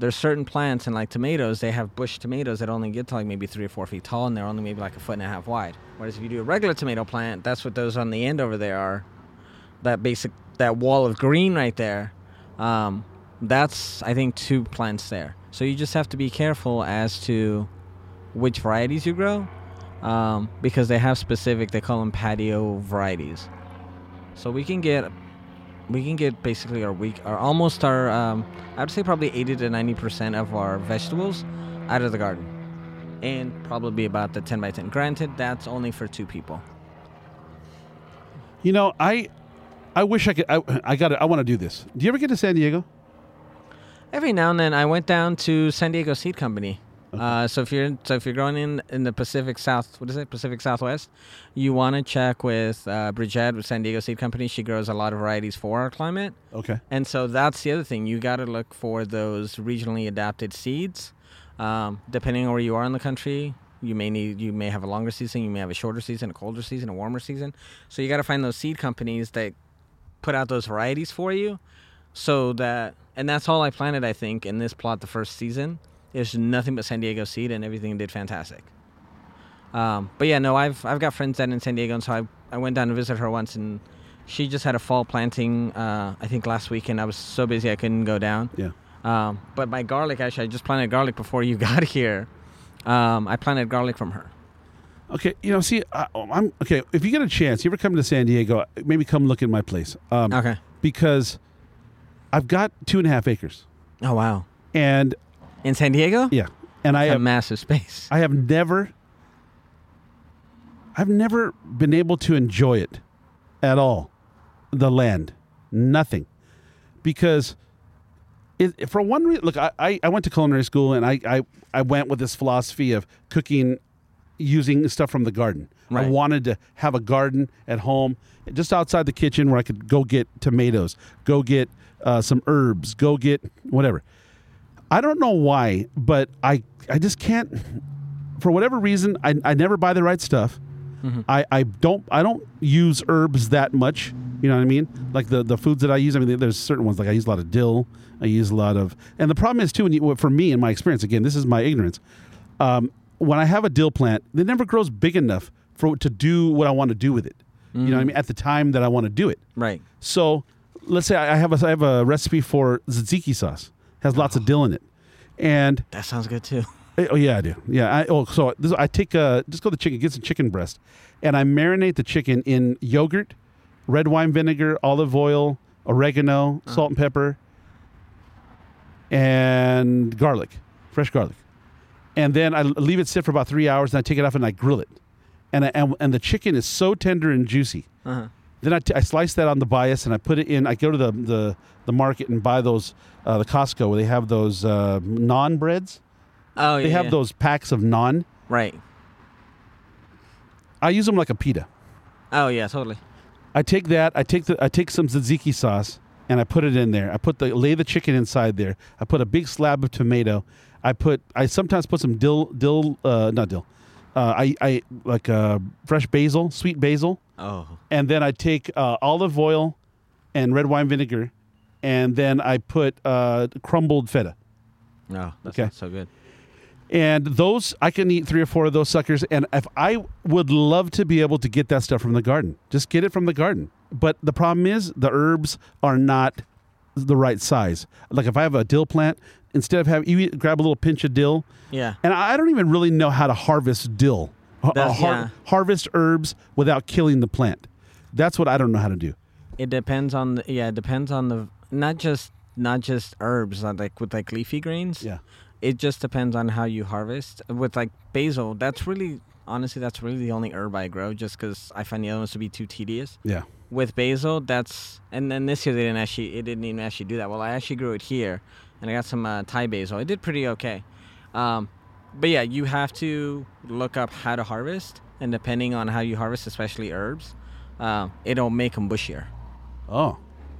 there's certain plants and like tomatoes, they have bush tomatoes that only get to like maybe three or four feet tall, and they're only maybe like a foot and a half wide. Whereas if you do a regular tomato plant, that's what those on the end over there are. That basic that wall of green right there. Um, that's I think two plants there. So you just have to be careful as to which varieties you grow, um, because they have specific. They call them patio varieties. So we can get, we can get basically our week, or almost our, um, I'd say probably 80 to 90 percent of our vegetables out of the garden, and probably about the 10 by 10. Granted, that's only for two people. You know, I I wish I could. I, I got. I want to do this. Do you ever get to San Diego? Every now and then, I went down to San Diego Seed Company. Uh, so if you're so if you're growing in in the Pacific South, what is it? Pacific Southwest, you want to check with uh, Bridget with San Diego Seed Company. She grows a lot of varieties for our climate, Okay. and so that's the other thing. You got to look for those regionally adapted seeds. Um, depending on where you are in the country, you may need you may have a longer season, you may have a shorter season, a colder season, a warmer season. So you got to find those seed companies that put out those varieties for you, so that and that's all I planted. I think in this plot the first season. There's nothing but San Diego seed, and everything did fantastic. Um, but yeah, no, I've I've got friends down in San Diego, and so I I went down to visit her once, and she just had a fall planting. Uh, I think last weekend I was so busy I couldn't go down. Yeah. Um, but my garlic, actually, I just planted garlic before you got here. Um, I planted garlic from her. Okay. You know, see, I, I'm okay. If you get a chance, you ever come to San Diego, maybe come look at my place. Um, Okay. Because I've got two and a half acres, Oh wow. and In San Diego? yeah, and I have massive space. I have never I've never been able to enjoy it at all. The land. Nothing. Because it, for one reason, look, I, I, went to culinary school and I, I, I went with this philosophy of cooking using stuff from the garden. I wanted to have a garden at home, just outside the kitchen where I could go get tomatoes, go get uh, some herbs, go get whatever. I don't know why, but I I just can't. For whatever reason, I, I never buy the right stuff. I, I don't I don't use herbs that much. You know what I mean? Like the, the foods that I use. I mean, there's certain ones like I use a lot of dill. I use a lot of, and the problem is too. You, for me, in my experience, again, this is my ignorance. Um, when I have a dill plant, it never grows big enough for to do what I want to do with it. You know what I mean? At the time that I want to do it. Right. So let's say I I have a, I have a recipe for tzatziki sauce. Has lots of dill in it, and That sounds good too. Eh, Oh yeah, I do. Yeah. I, oh, so this, I take uh just go to the chicken, get some chicken breast, and I marinate the chicken in yogurt, red wine vinegar, olive oil, oregano, salt and pepper, and garlic, fresh garlic, and then I leave it sit for about three hours, and I take it off and I grill it, and I, and, and the chicken is so tender and juicy. Uh-huh. Then I, t- I slice that on the bias and I put it in. I go to the the, the market and buy those uh, the Costco where they have those uh, naan breads. Oh yeah. They have yeah. those packs of naan. Right. I use them like a pita. Oh yeah, totally. I take that. I take the. I take some tzatziki sauce and I put it in there. I put the lay the chicken inside there. I put a big slab of tomato. I put. I sometimes put some dill. Dill. Uh, not dill. Uh, I I like uh, fresh basil, sweet basil, Oh. and then I take uh, olive oil and red wine vinegar, and then I put uh, crumbled feta. No, that Okay. so good. And those I can eat three or four of those suckers. And if I would love to be able to get that stuff from the garden, just get it from the garden. But the problem is the herbs are not the right size. Like if I have a dill plant, instead of having you grab a little pinch of dill, Yeah. and I don't even really know how to harvest dill, Har- yeah. harvest herbs without killing the plant. That's what I don't know how to do. It depends on the yeah, it depends on the not just not just herbs like with like leafy greens. Yeah. It just depends on how you harvest. With like basil, that's really honestly that's really the only herb I grow just cuz I find the other ones to be too tedious. Yeah. With basil, that's and then this year they didn't actually it didn't even actually do that. Well, I actually grew it here and I got some uh, Thai basil. It did pretty okay. Um, but yeah, you have to look up how to harvest and depending on how you harvest, especially herbs, uh, it'll make them bushier. Oh,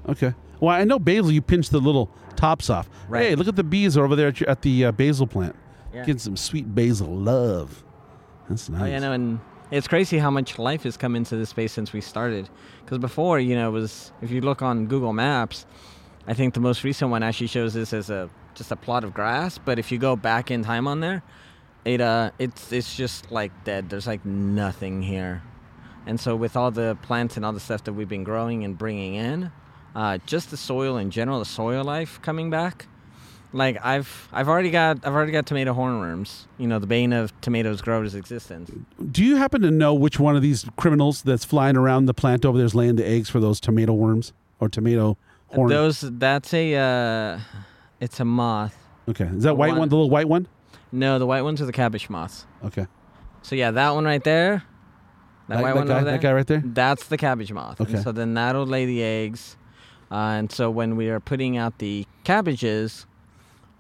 okay. Well, I know basil. You pinch the little tops off. Right. Hey, look at the bees over there at, your, at the uh, basil plant. Yeah. Getting some sweet basil love. That's nice. Oh yeah, no, and it's crazy how much life has come into this space since we started. Because before, you know, it was if you look on Google Maps, I think the most recent one actually shows this as a just a plot of grass. But if you go back in time on there, it uh, it's it's just like dead. There's like nothing here. And so with all the plants and all the stuff that we've been growing and bringing in, uh, just the soil in general, the soil life coming back, Like I've I've already got I've already got tomato hornworms. You know, the bane of tomatoes growers' existence. Do you happen to know which one of these criminals that's flying around the plant over there is laying the eggs for those tomato worms or tomato horn? Those that's a uh, it's a moth. okay, is that white one- one, the little white one? No, the white ones are the cabbage moths. Okay, So yeah, that one right there. That, that, white that one guy, over there. that guy right there. That's the cabbage moth. Okay. And so then that'll lay the eggs. Uh, and so when we are putting out the cabbages,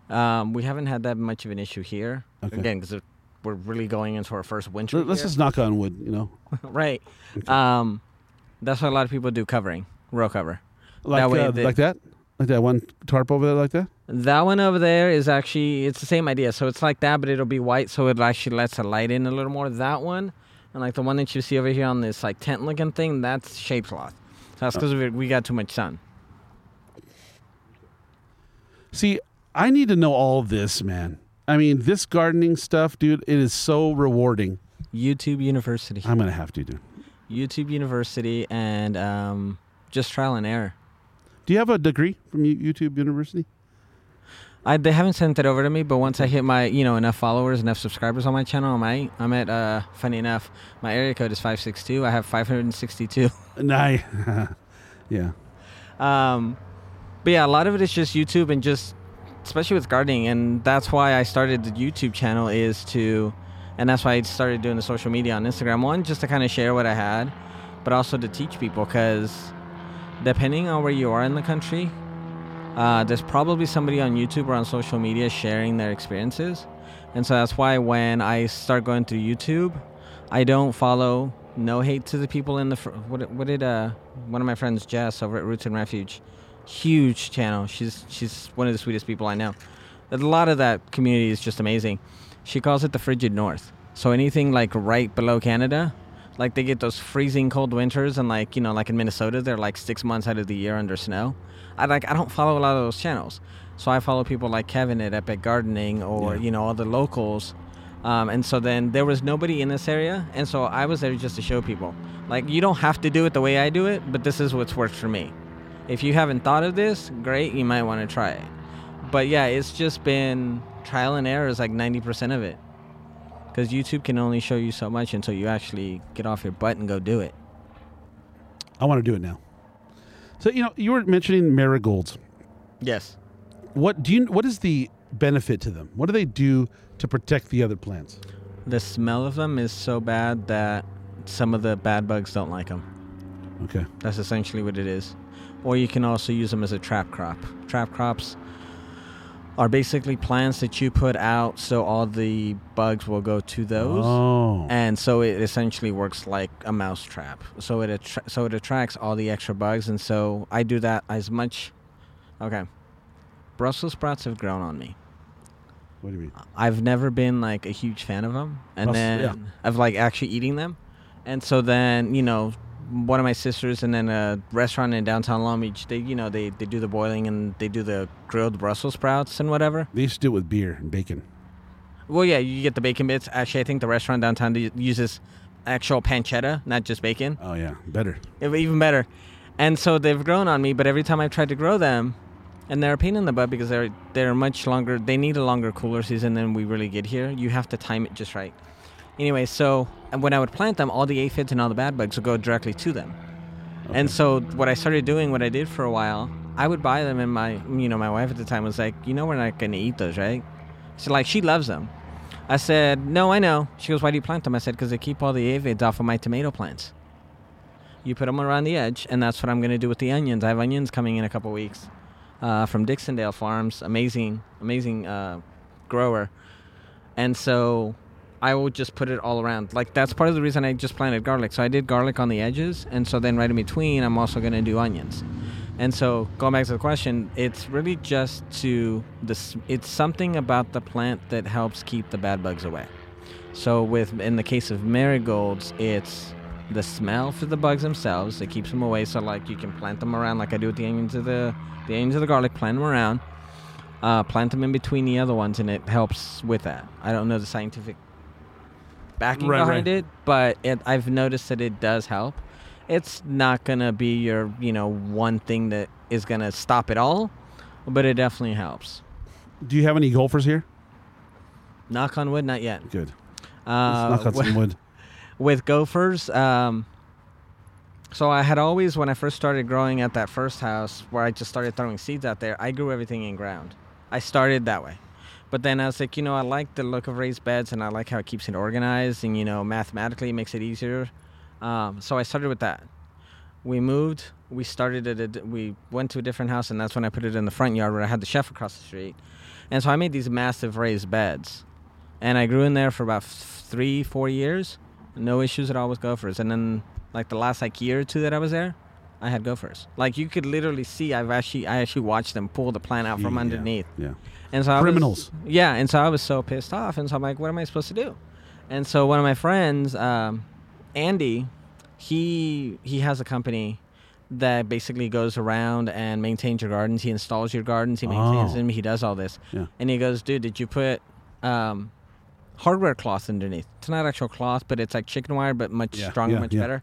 um, we haven't had that much of an issue here. Okay. Again, because we're really going into our first winter. Let- Let's here. just knock on wood. You know, right. Okay. Um, that's what a lot of people do covering, row cover. Like way uh, like that, like that one tarp over there, like that. That one over there is actually it's the same idea. So it's like that, but it'll be white, so it actually lets the light in a little more. That one, and like the one that you see over here on this like tent looking thing, that's shade cloth. So that's because we, we got too much sun. See, I need to know all this, man. I mean, this gardening stuff, dude, it is so rewarding. YouTube University, I'm gonna have to do. YouTube University, and um, just trial and error. Do you have a degree from YouTube University? I they haven't sent it over to me, but once I hit my you know enough followers, enough subscribers on my channel, I'm at, I'm at uh funny enough, my area code is five six two. I have five hundred and sixty two. Nah, yeah. Um, but yeah, a lot of it is just YouTube and just, especially with gardening, and that's why I started the YouTube channel is to, and that's why I started doing the social media on Instagram. One, just to kind of share what I had, but also to teach people because depending on where you are in the country, uh, there's probably somebody on YouTube or on social media sharing their experiences, and so that's why when I start going through YouTube, I don't follow. No hate to the people in the fr- what what did uh one of my friends Jess over at Roots and Refuge, huge channel. She's she's one of the sweetest people I know. A lot of that community is just amazing. She calls it the frigid north. So anything like right below Canada, like they get those freezing cold winters, and like you know like in Minnesota they're like six months out of the year under snow. I like I don't follow a lot of those channels, so I follow people like Kevin at Epic Gardening or Yeah. you know all the locals. Um, and so then there was nobody in this area, and so I was there just to show people. Like you don't have to do it the way I do it, but this is what's worked for me. If you haven't thought of this, great, you might want to try it. But yeah, it's just been trial and error is like 90% of it. Because YouTube can only show you so much until you actually get off your butt and go do it. I want to do it now. So you know, you were mentioning marigolds. Yes. What do you? What is the benefit to them? What do they do to protect the other plants? The smell of them is so bad that some of the bad bugs don't like them. Okay. That's essentially what it is. Or you can also use them as a trap crop. Trap crops are basically plants that you put out so all the bugs will go to those. Oh. And so it essentially works like a mouse trap. So it attra- so it attracts all the extra bugs and so I do that as much Okay. Brussels sprouts have grown on me. what do you mean? I've never been like a huge fan of them, and Brussels- then yeah. of like actually eating them, and so then you know, one of my sisters and then a restaurant in downtown Long Beach, they you know they they do the boiling and they do the grilled Brussels sprouts and whatever. They used to do it with beer and bacon. Well, yeah, you get the bacon bits. Actually, I think the restaurant downtown uses actual pancetta, not just bacon. Oh yeah, better. Even better. And so they've grown on me, but every time I've tried to grow them, and they're a pain in the butt because they're they're much longer. They need a longer cooler season than we really get here. You have to time it just right. Anyway, so when I would plant them, all the aphids and all the bad bugs would go directly to them. And so what I started doing, what I did for a while, I would buy them, and my you know my wife at the time was like, you know, we're not gonna eat those, right? So like she loves them. I said, no, I know. She goes, why do you plant them? I said, because they keep all the aphids off of my tomato plants. You put them around the edge, and that's what I'm going to do with the onions. I have onions coming in a couple weeks uh, from Dixondale Farms. Amazing, amazing uh, grower. And so I will just put it all around. Like that's part of the reason I just planted garlic. So I did garlic on the edges, and so then right in between, I'm also going to do onions. And so going back to the question, it's really just to this. It's something about the plant that helps keep the bad bugs away. So with in the case of marigolds, it's the smell for the bugs themselves. It keeps them away. So like you can plant them around, like I do with the onions of the the onions of the garlic. Plant them around. Uh, plant them in between the other ones, and it helps with that. I don't know the scientific backing Right, behind right. it, but it, I've noticed that it does help. It's not gonna be your you know one thing that is gonna stop it all, but it definitely helps. Do you have any gophers here? Knock on wood, not yet. Good. Uh, knock on wi- some wood. with gophers, um, so I had always, when I first started growing at that first house where I just started throwing seeds out there, I grew everything in ground. I started that way. But then I was like, you know, I like the look of raised beds and I like how it keeps it organized and, you know, mathematically it makes it easier. Um, so I started with that. We moved, we started at a, we went to a different house and that's when I put it in the front yard where I had the chef across the street. And so I made these massive raised beds. And I grew in there for about f- three, four years. No issues at all with gophers. And then, like the last like year or two that I was there, I had gophers. Like you could literally see, I've actually, I actually watched them pull the plant out from Yeah, underneath. Yeah. And so I was- Criminals. yeah, and so I was so pissed off, and so I'm like, what am I supposed to do? And so one of my friends, um, Andy, he he has a company that basically goes around and maintains your gardens. He installs your gardens. He maintains Oh. them. He does all this. Yeah. And he goes, dude, did you put um, hardware cloth underneath? It's not actual cloth, but it's like chicken wire, but much Yeah, stronger, yeah, much yeah. better.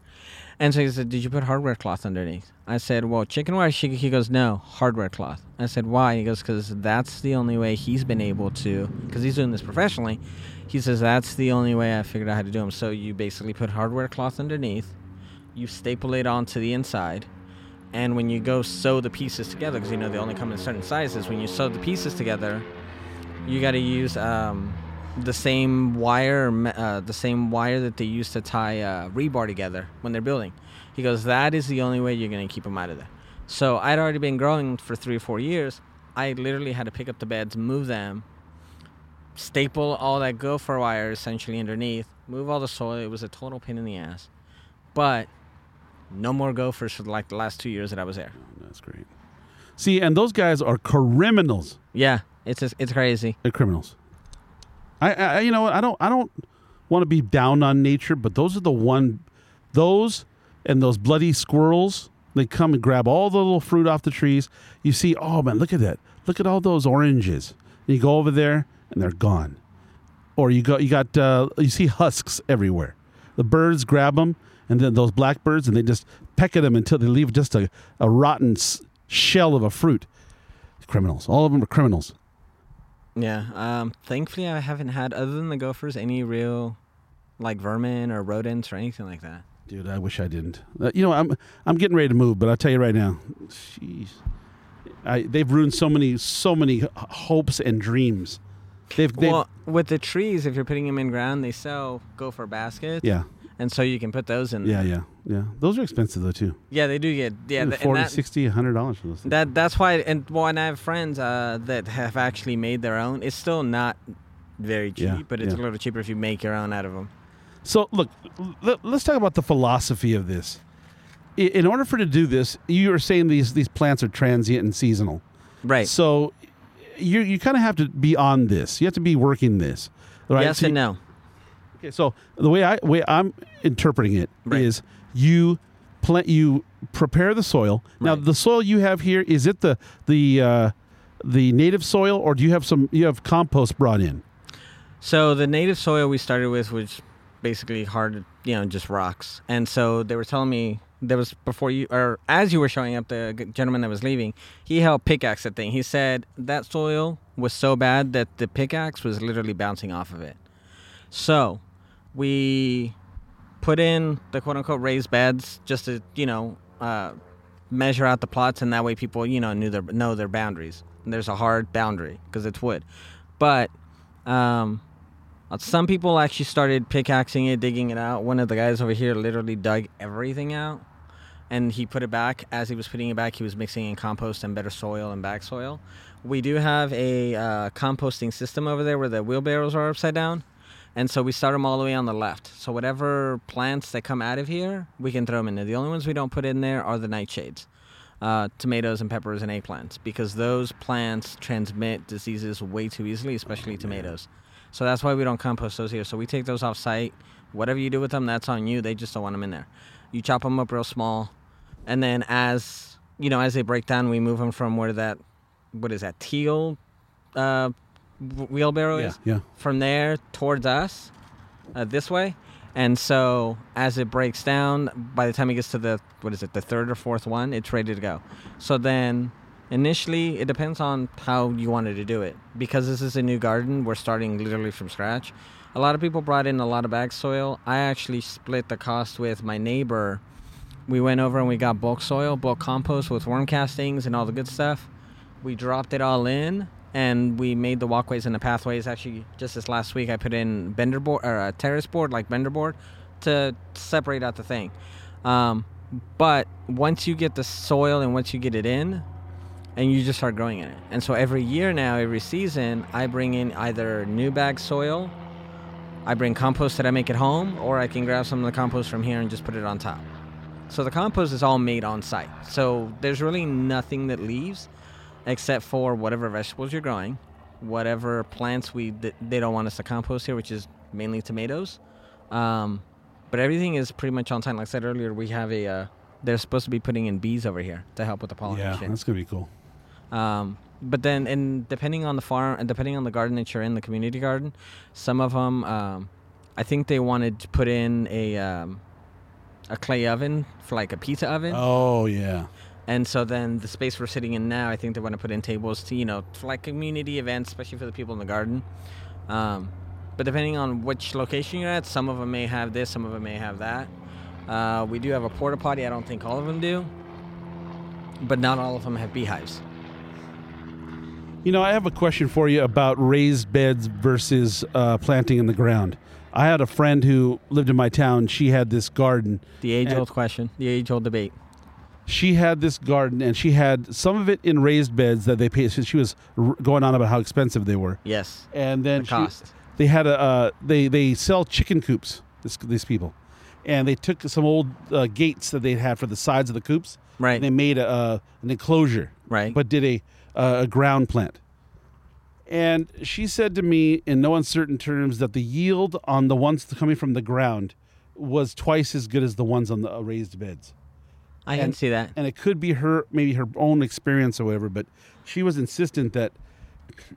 And so he said, did you put hardware cloth underneath? I said, well, chicken wire. She, he goes, no, hardware cloth. I said, why? He goes, because that's the only way he's been able to, because he's doing this professionally. He says, that's the only way I figured out how to do them. So you basically put hardware cloth underneath, you staple it onto the inside, and when you go sew the pieces together, because you know they only come in certain sizes, when you sew the pieces together, you got to use um, the same wire, uh, the same wire that they use to tie uh, rebar together when they're building. He goes, that is the only way you're gonna keep them out of there. So I'd already been growing for three or four years. I literally had to pick up the beds, move them, staple all that gopher wire essentially underneath, move all the soil. It was a total pain in the ass, but no more gophers for like the last two years that I was there. That's great. See, and those guys are criminals. Yeah, it's just, it's crazy. They're criminals. I, I you know what? I don't I don't want to be down on nature, but those are the one those and those bloody squirrels. They come and grab all the little fruit off the trees. You see, oh man, look at that. Look at all those oranges. And you go over there and they're gone. Or you go you got uh, you see husks everywhere. The birds grab them and then those blackbirds and they just peck at them until they leave just a, a rotten shell of a fruit. Criminals. All of them are criminals. Yeah. Um, thankfully, I haven't had, other than the gophers, any real like vermin or rodents or anything like that. Dude, I wish I didn't. Uh, you know, I'm I'm getting ready to move, but I'll tell you right now, jeez, I, they've ruined so many so many hopes and dreams. They've, they've Well, with the trees, if you're putting them in ground, they sell gopher baskets. yeah, And so you can put those in. yeah, there. yeah, yeah. Those are expensive though too. Yeah, they do get yeah. Th- 40, that, 60, 100 dollars for those. Things. that that's why. And well, and I have friends uh, that have actually made their own. It's still not very cheap, Yeah, but it's yeah. a little cheaper if you make your own out of them. So look, let, us talk about the philosophy of this. In order for to do this, you are saying these these plants are transient and seasonal. Right. So you you kind of have to be on this. You have to be working this. Right? Yes So and you- no. Okay, so the way I way I'm interpreting it is Right. you plant you prepare the soil. Now the soil you have here is it the the uh, the native soil or do you have some you have compost brought in? So the native soil we started with was basically hard, you know, just rocks. And so they were telling me there was before you or as you were showing up, the gentleman that was leaving, he held pickaxe that thing. He said that soil was so bad that the pickaxe was literally bouncing off of it. So we put in the quote unquote raised beds just to you know uh, measure out the plots, and that way people you know knew their know their boundaries. And there's a hard boundary because it's wood, but um, some people actually started pickaxing it, digging it out. One of the guys over here literally dug everything out, and he put it back. As he was putting it back, he was mixing in compost and better soil and back soil. We do have a uh, composting system over there where the wheelbarrows are upside down. And so we start them all the way on the left. So whatever plants that come out of here, we can throw them in there. The only ones we don't put in there are the nightshades, uh, tomatoes and peppers and eggplants, because those plants transmit diseases way too easily, especially tomatoes. So that's why we don't compost those here. So we take those off site. Whatever you do with them, that's on you. They just don't want them in there. You chop them up real small, and then as you know, as they break down, we move them from where that, what is that teal, uh, wh- wheelbarrow is yeah. from there towards us uh, this way and so as it breaks down by the time it gets to the what is it the third or fourth one it's ready to go so then Initially, it depends on how you wanted to do it. Because this is a new garden, we're starting literally from scratch. A lot of people brought in a lot of bag soil. I actually split the cost with my neighbor. We went over and we got bulk soil, bulk compost with worm castings and all the good stuff. We dropped it all in and we made the walkways and the pathways. Actually, just this last week, I put in bender board or a terrace board, like bender board, to separate out the thing. Um, but once you get the soil and once you get it in, and you just start growing in it. And so every year now, every season, I bring in either new bag soil, I bring compost that I make at home, or I can grab some of the compost from here and just put it on top. So the compost is all made on site. So there's really nothing that leaves except for whatever vegetables you're growing, whatever plants we th- they don't want us to compost here, which is mainly tomatoes. Um, but everything is pretty much on time. Like I said earlier, we have a uh, they're supposed to be putting in bees over here to help with the Yeah, pollination. that's gonna be cool. Um, but then, and depending on the farm and depending on the garden that you're in, the community garden, some of them, um, I think they wanted to put in a um, a clay oven for like a pizza oven. Oh yeah. And so then the space we're sitting in now, I think they want to put in tables to, you know, for like community events, especially for the people in the garden. Um, but depending on which location you're at, some of them may have this, some of them may have that. Uh, we do have a porta potty. I don't think all of them do, but not all of them have beehives. You know, I have a question for you about raised beds versus uh, planting in the ground. I had a friend who lived in my town. She had this garden. The age old question, the age old debate. She had this garden, and she had some of it in raised beds that they paid. She was r- going on about how expensive they were, Yes, and then the she- cost. they had a uh, they they sell chicken coops. This, these people, and they took some old uh, gates that they had for the sides of the coops. Right. And they made a, uh, an enclosure. Right. But did a uh, a ground plant. And she said to me in no uncertain terms that the yield on the ones coming from the ground was twice as good as the ones on the uh, raised beds. I can and- see that. And it could be her maybe her own experience or whatever, but she was insistent that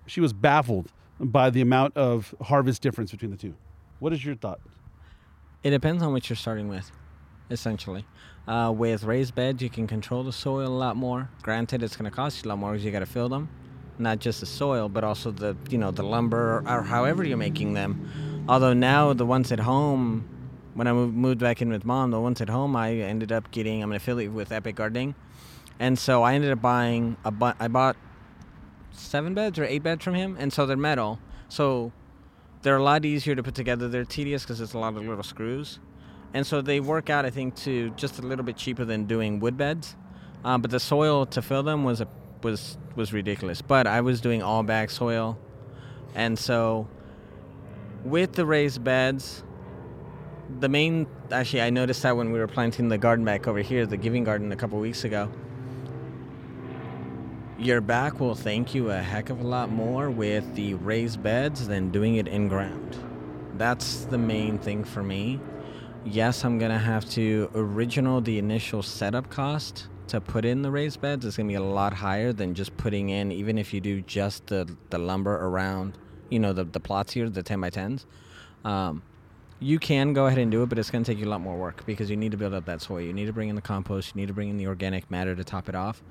she was baffled by the amount of harvest difference between the two. What is your thought? It depends on what you're starting with, essentially. Uh, with raised beds, you can control the soil a lot more. Granted, it's going to cost you a lot more because you got to fill them, not just the soil, but also the you know the lumber or, or however you're making them. Although now the ones at home, when I moved, back in with mom, the ones at home I ended up getting. I'm an affiliate with Epic Gardening, and so I ended up buying a bu- I bought seven beds or eight beds from him, and so they're metal. So they're a lot easier to put together. They're tedious because it's a lot of little screws, and so they work out. I think to just a little bit cheaper than doing wood beds, um, but the soil to fill them was a was was ridiculous. But I was doing all bag soil, and so with the raised beds, the main actually I noticed that when we were planting the garden back over here, the Giving Garden a couple weeks ago. Your back will thank you a heck of a lot more with the raised beds than doing it in ground. That's the main thing for me. Yes, I'm gonna have to original the initial setup cost to put in the raised beds is gonna be a lot higher than just putting in even if you do just the the lumber around, you know, the the plots here, the ten by tens. Um, you can go ahead and do it, but it's going to take you a lot more work because you need to build up that soil. You need to bring in the compost. You need to bring in the organic matter to top it off.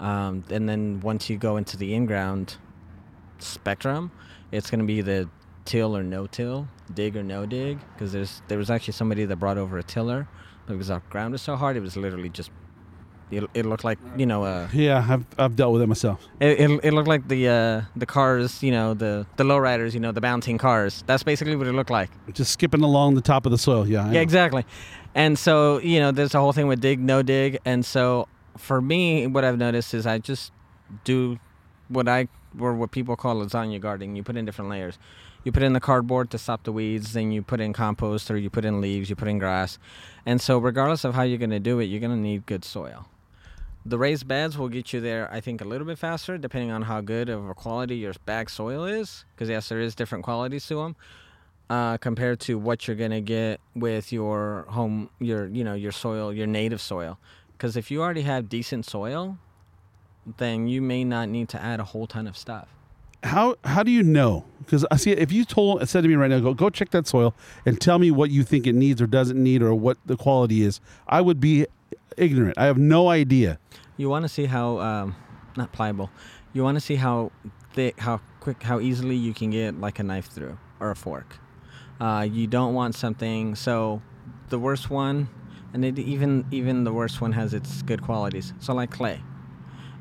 Um, and then once you go into the in-ground spectrum, it's going to be the till or no till, dig or no dig. Because there's there was actually somebody that brought over a tiller because our ground was so hard, it was literally just it, it looked like you know uh, Yeah, I've, I've dealt with it myself. it, it, it looked like the uh, the cars, you know, the the lowriders, you know, the bouncing cars. That's basically what it looked like. Just skipping along the top of the soil. Yeah. I Yeah, know. exactly. And so, you know, there's a whole thing with dig, no dig. And so for me, what I've noticed is I just do what I, or what people call lasagna gardening. You put in different layers. You put in the cardboard to stop the weeds, then you put in compost or you put in leaves, you put in grass. And so, regardless of how you're going to do it, you're going to need good soil. The raised beds will get you there, I think, a little bit faster, depending on how good of a quality your bag soil is. Because, yes, there is different qualities to them uh, compared to what you're gonna get with your home, your you know your soil, your native soil. Because if you already have decent soil, then you may not need to add a whole ton of stuff. How how do you know? Because I see if you told said to me right now, go go check that soil and tell me what you think it needs or doesn't need or what the quality is. I would be ignorant. I have no idea. You want to see how um, not pliable. You want to see how thick, how quick, how easily you can get like a knife through or a fork. Uh, you don't want something. So, the worst one, and it, even even the worst one has its good qualities. So, like clay,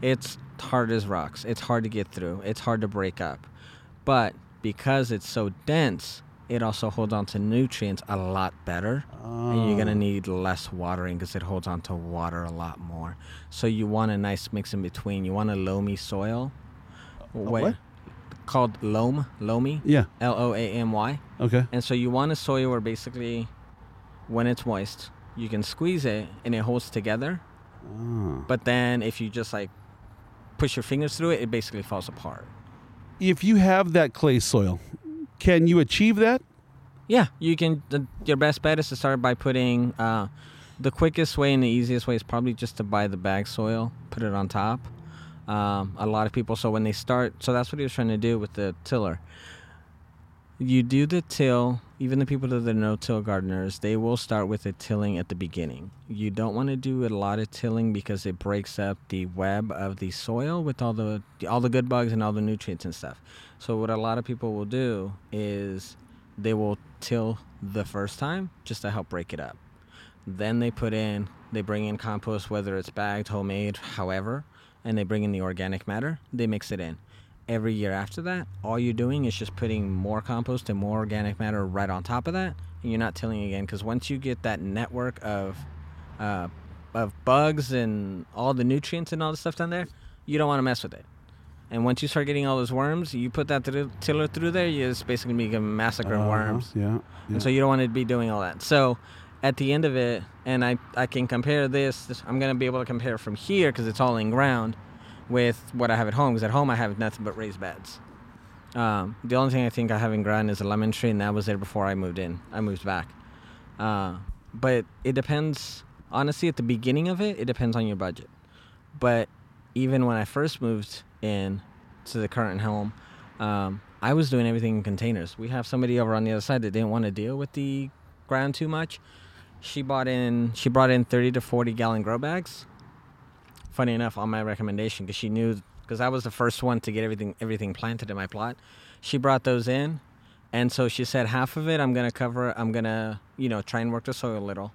it's hard as rocks. It's hard to get through. It's hard to break up, but because it's so dense, it also holds on to nutrients a lot better and you're gonna Oh. need less watering because it holds on to water a lot more so you want a nice mix in between you want a loamy soil Wait, what? called loam loamy Yeah. l-o-a-m-y Okay. and so you want a soil where basically when it's moist you can squeeze it and it holds together Oh. but then if you just like push your fingers through it it basically falls apart If you have that clay soil, can you achieve that? Yeah, you can. The, your best bet is to start by putting. Uh, the quickest way and the easiest way is probably just to buy the bag soil, put it on top. Um, a lot of people, so when they start, so that's what he was trying to do with the tiller. You do the till, even the people that are no-till gardeners, they will start with the tilling at the beginning. You don't want to do a lot of tilling because it breaks up the web of the soil with all the all the good bugs and all the nutrients and stuff. So what a lot of people will do is they will till the first time just to help break it up. Then they put in, they bring in compost, whether it's bagged, homemade, however, and they bring in the organic matter. They mix it in. Every year after that, all you're doing is just putting more compost and more organic matter right on top of that, and you're not tilling again. Because once you get that network of, uh, of bugs and all the nutrients and all the stuff down there, you don't want to mess with it. And once you start getting all those worms, you put that through, tiller through there, you're just basically become massacring Uh-huh. worms. Yeah. yeah. And so you don't want to be doing all that. So at the end of it, and I, I can compare this, this I'm going to be able to compare from here because it's all in ground with what I have at home. Because at home I have nothing but raised beds. Um, the only thing I think I have in ground is a lemon tree, and that was there before I moved in. I moved back. Uh, but it depends, honestly, at the beginning of it, it depends on your budget. But even when I first moved in to the current home, um, I was doing everything in containers. We have somebody over on the other side that didn't want to deal with the ground too much. She bought in. She brought in 30 to 40 gallon grow bags. Funny enough, on my recommendation, because she knew, because I was the first one to get everything everything planted in my plot. She brought those in, and so she said half of it I'm gonna cover. I'm gonna you know try and work the soil a little,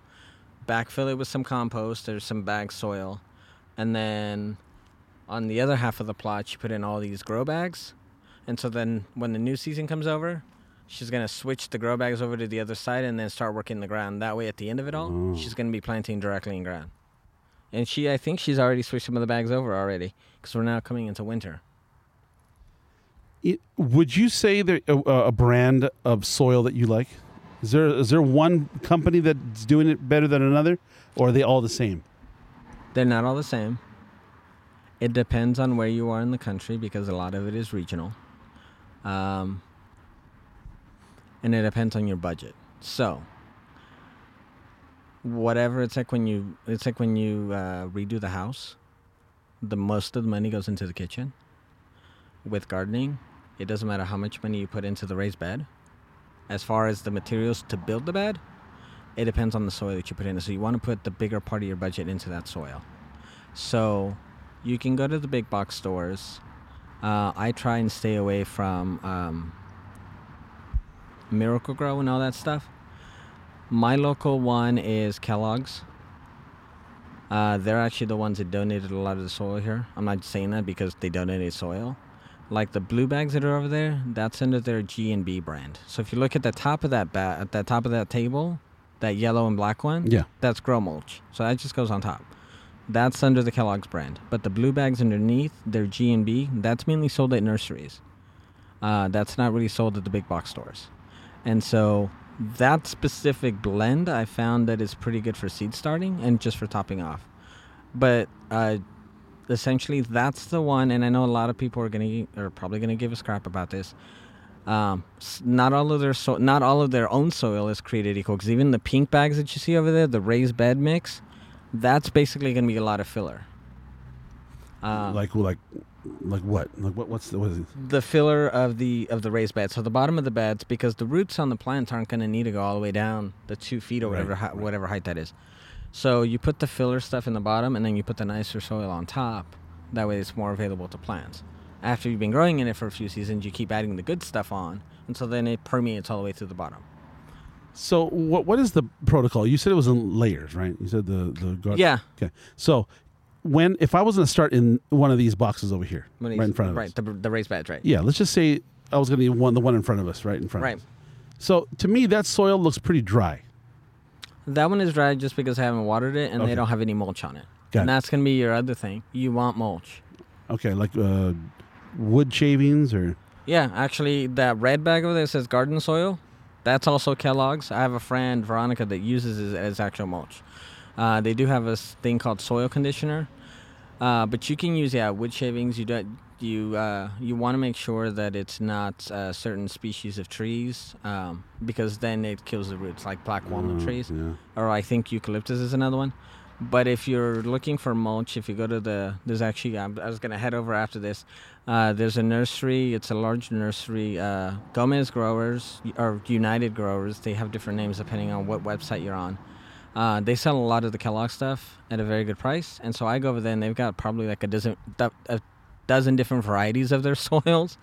backfill it with some compost or some bag soil, and then on the other half of the plot she put in all these grow bags and so then when the new season comes over she's going to switch the grow bags over to the other side and then start working the ground that way at the end of it all Oh. she's going to be planting directly in ground and she i think she's already switched some of the bags over already because we're now coming into winter It, would you say there a, a brand of soil that you like? Is there is there one company that's doing it better than another, or are they all the same? they're not all the same it depends on where you are in the country because a lot of it is regional um, and it depends on your budget so whatever it's like when you it's like when you uh, redo the house the most of the money goes into the kitchen with gardening. It doesn't matter how much money you put into the raised bed. As far as the materials to build the bed it depends on the soil that you put in it. so you want to put the bigger part of your budget into that soil. So you can go to the big box stores. Uh, i try and stay away from um, Miracle-Gro and all that stuff my local one is kellogg's. Uh, they're actually the ones that donated a lot of the soil here. I'm not saying that because they donated soil. Like the blue bags that are over there that's under their g&b brand. So if you look at the top of that ba- at the top of that table that yellow and black one Yeah. that's grow mulch. So that just goes on top. That's under the kellogg's brand. But the blue bags underneath they're g&b that's mainly sold at nurseries. Uh, that's not really sold at the big box stores. And so that specific blend i found that is pretty good for seed starting and just for topping off. But uh, essentially that's the one and i know a lot of people are gonna are probably gonna give us crap about this. Um, not all of their so not all of their own soil is created equal because even the pink bags that you see over there the raised bed mix that's basically gonna be a lot of filler. Uh, like like like what? Like what? What's the what is it? the filler of the of the raised bed. So the bottom of the beds, because the roots on the plants aren't going to need to go all the way down the two feet or Right, whatever hi- right. whatever height that is. So you put the filler stuff in the bottom, and then you put the nicer soil on top. That way, it's more available to plants. After you've been growing in it for a few seasons, you keep adding the good stuff on, and so then it permeates all the way to the bottom. So what what is the protocol? You said it was in layers, right? You said the the garden. Yeah. Okay. So when if I was going to start in one of these boxes over here, right in front of right, us. the, the raised beds, right? Yeah. Let's just say I was going to be one the one in front of us, right in front. Right. Of us. So to me, that soil looks pretty dry. That one is dry just because I haven't watered it and Okay. they don't have any mulch on it. Got and it. that's going to be your other thing. You want mulch. Okay, like uh, wood shavings or Yeah, actually, that red bag over there says garden soil. That's also Kellogg's. I have a friend, Veronica, that uses it as actual mulch. Uh, they do have a thing called soil conditioner, uh, but you can use yeah wood shavings. You do, you uh, you want to make sure that it's not uh, certain species of trees um, because then it kills the roots, like black walnut Uh, trees Yeah. or I think eucalyptus is another one. But if you're looking for mulch, if you go to the, there's actually, I'm, I was going to head over after this. Uh, there's a nursery, it's a large nursery, uh, Gomez Growers or United Growers. They have different names depending on what website you're on. Uh, they sell a lot of the Kellogg stuff at a very good price. And so I go over there and they've got probably like a dozen, a dozen different varieties of their soils.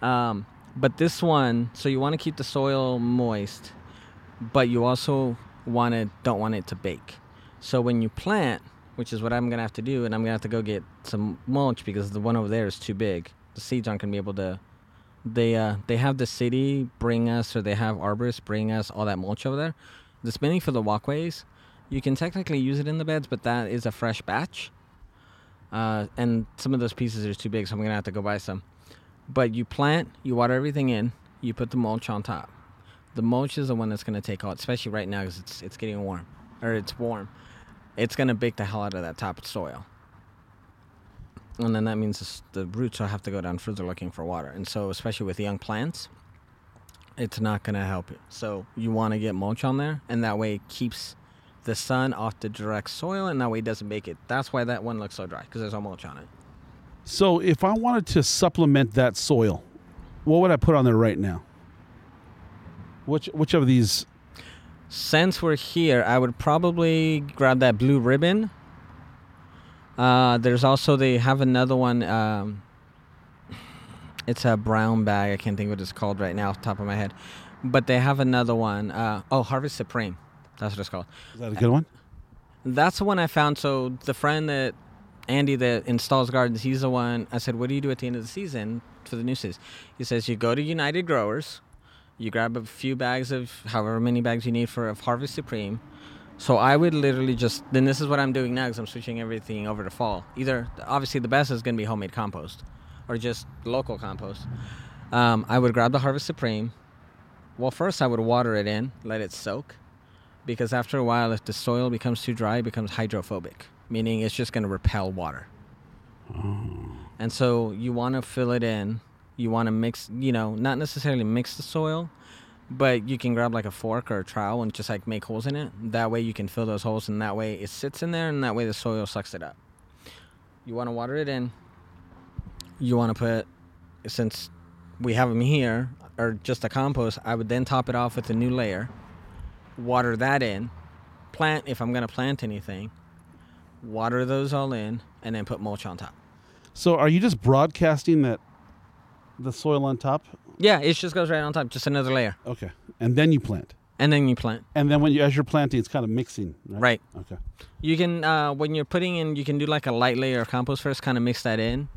Um, but this one, so you want to keep the soil moist, but you also want to don't want it to bake. So when you plant, which is what I'm gonna have to do, and I'm gonna have to go get some mulch because the one over there is too big. The seeds aren't gonna be able to. They uh they have the city bring us, or they have arborists bring us all that mulch over there. It's mainly for the walkways. You can technically use it in the beds, but that is a fresh batch. Uh, and some of those pieces are too big, so I'm gonna have to go buy some. But you plant, you water everything in, you put the mulch on top. The mulch is the one that's gonna take all, especially right now because it's it's getting warm, or it's warm. It's gonna bake the hell out of that top soil. And then that means the roots will have to go down further looking for water. And so, especially with young plants, it's not gonna help you. So you want to get mulch on there, and that way it keeps the sun off the direct soil, and that way it doesn't make it. That's why that one looks so dry because there's no mulch on it. So if I wanted to supplement that soil, what would I put on there right now? Which which of these? Since we're here, I would probably grab that blue ribbon. Uh, there's also they have another one. Um, it's a brown bag. I can't think what it's called right now off the top of my head, but they have another one. Uh, oh, Harvest Supreme. That's what it's called. Is that a good one? That's the one I found. So the friend that Andy that installs gardens, he's the one. I said, "What do you do at the end of the season for the new season?" He says, "You go to United Growers, you grab a few bags of however many bags you need for of Harvest Supreme." So I would literally just then this is what I'm doing now because I'm switching everything over to fall. Either obviously the best is going to be homemade compost, or just local compost. Um, I would grab the Harvest Supreme. Well, first I would water it in, let it soak because after a while, if the soil becomes too dry, it becomes hydrophobic, meaning it's just going to repel water. And so you want to fill it in. You want to mix, you know, not necessarily mix the soil, but you can grab like a fork or a trowel and just like make holes in it. That way you can fill those holes, and that way it sits in there, and that way the soil sucks it up. You want to water it in. You want to put, since we have them here, or just a compost, I would then top it off with a new layer water that in, plant if I'm going to plant anything, water those all in, and then put mulch on top. So are you just broadcasting that the soil on top? Yeah, it just goes right on top, just another layer. Okay, and then you plant, And then you plant. and then when you as you're planting, it's kind of mixing, right? Right. Okay. You can, uh, when you're putting in, you can do like a light layer of compost first, kind of mix that in,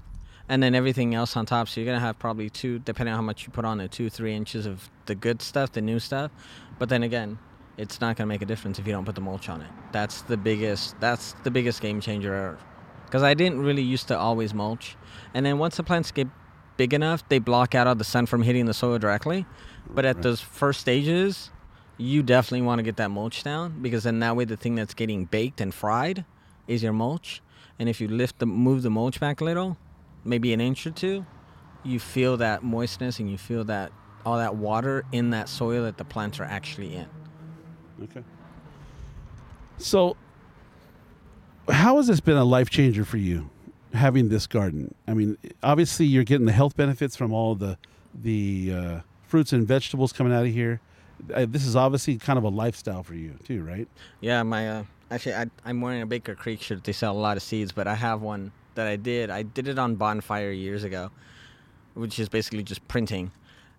and then everything else on top. So you're going to have probably two, depending on how much you put on it, two, three inches of the good stuff, the new stuff. But then again, it's not going to make a difference if you don't put the mulch on it. That's the biggest, that's the biggest game changer. Because I didn't really used to always mulch. And then once the plants get big enough, they block out all the sun from hitting the soil directly. But at Right. those first stages, you definitely want to get that mulch down because then that way the thing that's getting baked and fried is your mulch. And if you lift the move the mulch back a little, maybe an inch or two, you feel that moistness and you feel that all that water in that soil that the plants are actually in. Okay. So, how has this been a life changer for you, having this garden? I mean, obviously you're getting the health benefits from all the the uh, fruits and vegetables coming out of here. Uh, this is obviously kind of a lifestyle for you too, right? Yeah, my uh, actually I, I'm wearing a Baker Creek shirt. They sell a lot of seeds, but I have one that I did. I did it on Bonfire years ago, which is basically just printing.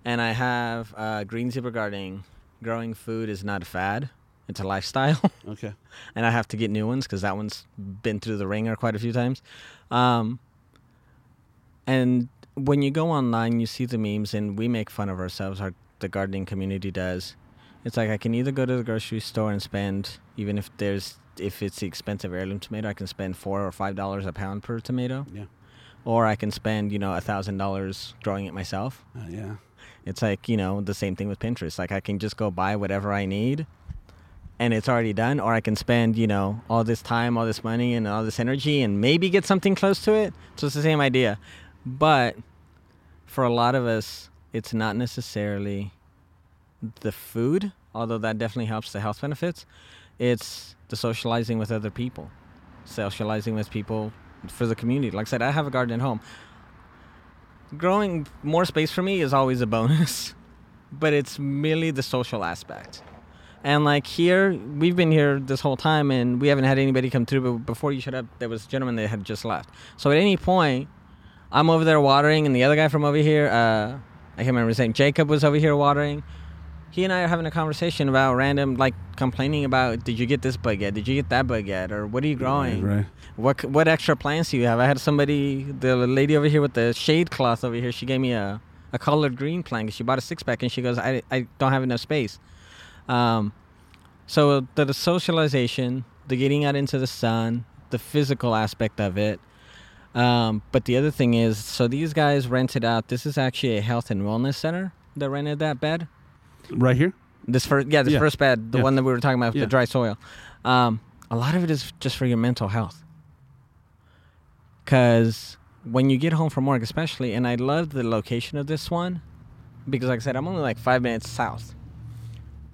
And I have uh, Green Zebra Gardening. Growing food is not a fad; it's a lifestyle. Okay. and I have to get new ones because that one's been through the ringer quite a few times. Um, and when you go online, you see the memes, and we make fun of ourselves. Our the gardening community does. It's like I can either go to the grocery store and spend, even if there's if it's the expensive heirloom tomato, I can spend four or five dollars a pound per tomato, Yeah. or I can spend you know a thousand dollars growing it myself. Uh, yeah. It's like, you know, the same thing with Pinterest. Like I can just go buy whatever I need and it's already done or I can spend, you know, all this time, all this money and all this energy and maybe get something close to it. So it's the same idea. But for a lot of us, it's not necessarily the food, although that definitely helps the health benefits. It's the socializing with other people, socializing with people for the community. Like I said, I have a garden at home growing more space for me is always a bonus, but it's merely the social aspect. And like here, we've been here this whole time, and we haven't had anybody come through. But before you showed up, there was a gentleman that had just left. So at any point, I'm over there watering, and the other guy from over here, uh, I can't remember his name, Jacob was over here watering. He and I are having a conversation about random, like complaining about, did you get this bug yet? Did you get that bug yet? Or what are you growing? Right. What what extra plants do you have? I had somebody, the lady over here with the shade cloth over here. She gave me a, a colored green plant. She bought a six pack, and she goes, I, I don't have enough space. Um, so the, the socialization, the getting out into the sun, the physical aspect of it. Um, but the other thing is, so these guys rented out. This is actually a health and wellness center that rented that bed. Right here. This first, yeah, this Yeah. first bed, the Yeah. one that we were talking about, Yeah. the dry soil. Um, a lot of it is just for your mental health. Because when you get home from work, especially, and I love the location of this one, because like I said, I'm only like five minutes south.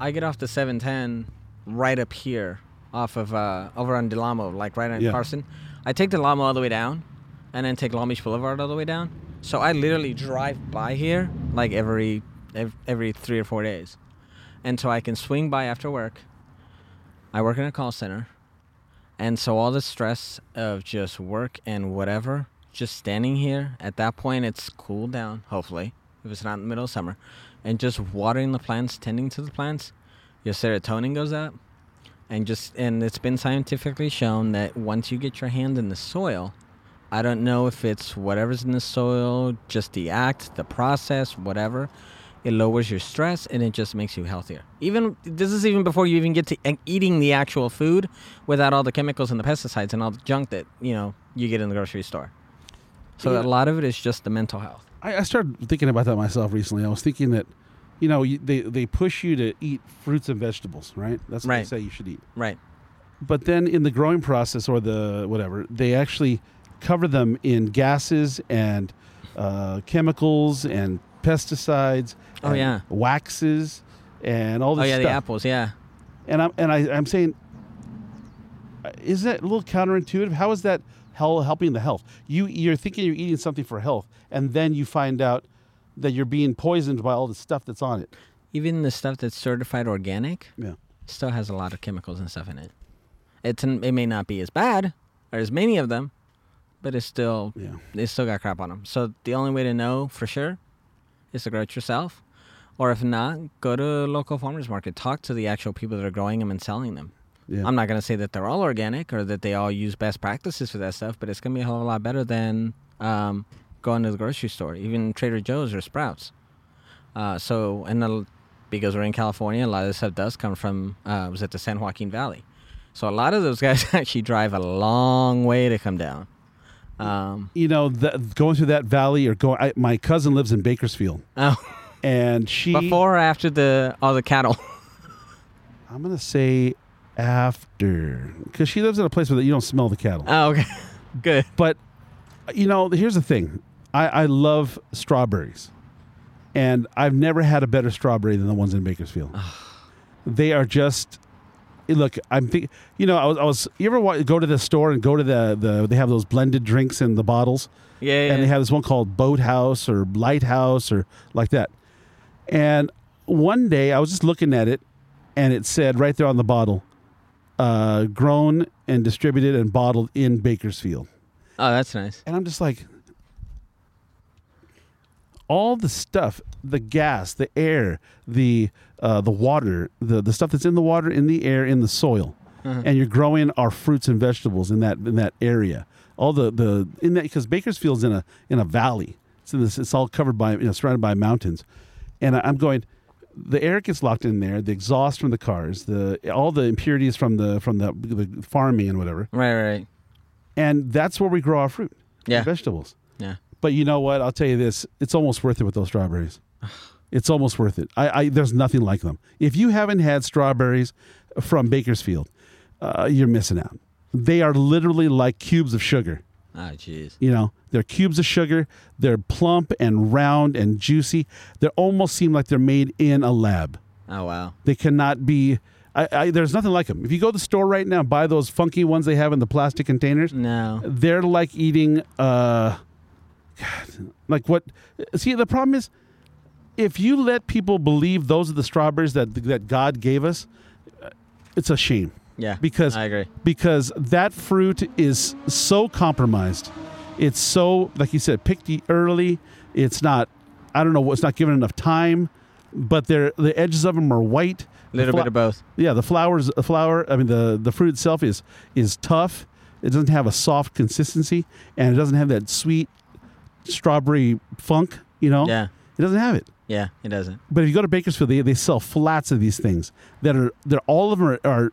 I get off the 710 right up here, off of uh, over on Del Amo, like right on Yeah. Carson. I take Del Amo all the way down, and then take Long Beach Boulevard all the way down. So I literally drive by here like every ev- every three or four days, and so I can swing by after work. I work in a call center, and so all the stress of just work and whatever, just standing here at that point, it's cooled down. Hopefully, if it's not in the middle of summer, and just watering the plants, tending to the plants, your serotonin goes up, and just and it's been scientifically shown that once you get your hand in the soil, I don't know if it's whatever's in the soil, just the act, the process, whatever. It lowers your stress and it just makes you healthier. Even this is even before you even get to eating the actual food, without all the chemicals and the pesticides and all the junk that you know you get in the grocery store. So Yeah. a lot of it is just the mental health. I, I started thinking about that myself recently. I was thinking that, you know, you, they they push you to eat fruits and vegetables, right? That's what Right. they say you should eat. Right. But then in the growing process or the whatever, they actually cover them in gases and uh, chemicals and pesticides. Oh, yeah. waxes and all this. Stuff. Oh yeah, stuff. the apples. Yeah. And I'm and I, I'm saying, is that a little counterintuitive? How is that hell helping the health? You you're thinking you're eating something for health, and then you find out that you're being poisoned by all the stuff that's on it. Even the stuff that's certified organic Yeah. still has a lot of chemicals and stuff in it. It's it may not be as bad or as many of them, but it's still Yeah. it's still got crap on them. So the only way to know for sure is to grow it yourself, or if not, go to a local farmers market. Talk to the actual people that are growing them and selling them. Yeah. I'm not gonna say that they're all organic or that they all use best practices for that stuff, but it's gonna be a whole lot better than um, going to the grocery store, even Trader Joe's or Sprouts. Uh, so and the, because we're in California, a lot of this stuff does come from uh, was at the San Joaquin Valley. So a lot of those guys actually drive a long way to come down. Um, you know, the, going through that valley or going. I, my cousin lives in Bakersfield, oh, and she. before or after the all the cattle? I'm gonna say after, because she lives in a place where you don't smell the cattle. oh, okay, good. But you know, here's the thing. I, I love strawberries, and I've never had a better strawberry than the ones in Bakersfield. they are just. Eh, look, I'm think. You know, I was. I was you ever wa- go to the store and go to the the? They have those blended drinks in the bottles, Yeah, yeah. and they have this one called Boathouse or Lighthouse or like that. And one day I was just looking at it, and it said right there on the bottle, uh, grown and distributed and bottled in Bakersfield. Oh, that's nice. and I'm just like, all the stuff, the gas, the air, the uh, the water, the the stuff that's in the water, in the air, in the soil, and you're growing our fruits and vegetables in that in that area. All the the in that because Bakersfield's in a in a valley, so this it's all covered by you know surrounded by mountains, and I'm going. The air gets locked in there. The exhaust from the cars, the all the impurities from the from the, the farming and whatever, Right, right, right. and that's where we grow our fruit, Yeah. and vegetables. Yeah. But you know what? I'll tell you this: it's almost worth it with those strawberries. It's almost worth it. I, I there's nothing like them. If you haven't had strawberries from Bakersfield, uh, you're missing out. They are literally like cubes of sugar. Oh, jeez. You know, they're cubes of sugar. They're plump and round and juicy. They almost seem like they're made in a lab. Oh, wow. They cannot be. I, I, there's nothing like them. If you go to the store right now, buy those funky ones they have in the plastic containers No. they're like eating uh God, like what see the problem is if you let people believe those are the strawberries that that God gave us uh, it's a shame Yeah. because I agree. because that fruit is so compromised it's so like you said picked early it's not I don't know it's not given enough time but they're the edges of them are white A little bit of both. yeah, the flowers, the flower. I mean, the the fruit itself is is tough. It doesn't have a soft consistency, and it doesn't have that sweet strawberry funk. You know, Yeah. it doesn't have it. Yeah, it doesn't. But if you go to Bakersfield, they, they sell flats of these things that are they're all of them are, are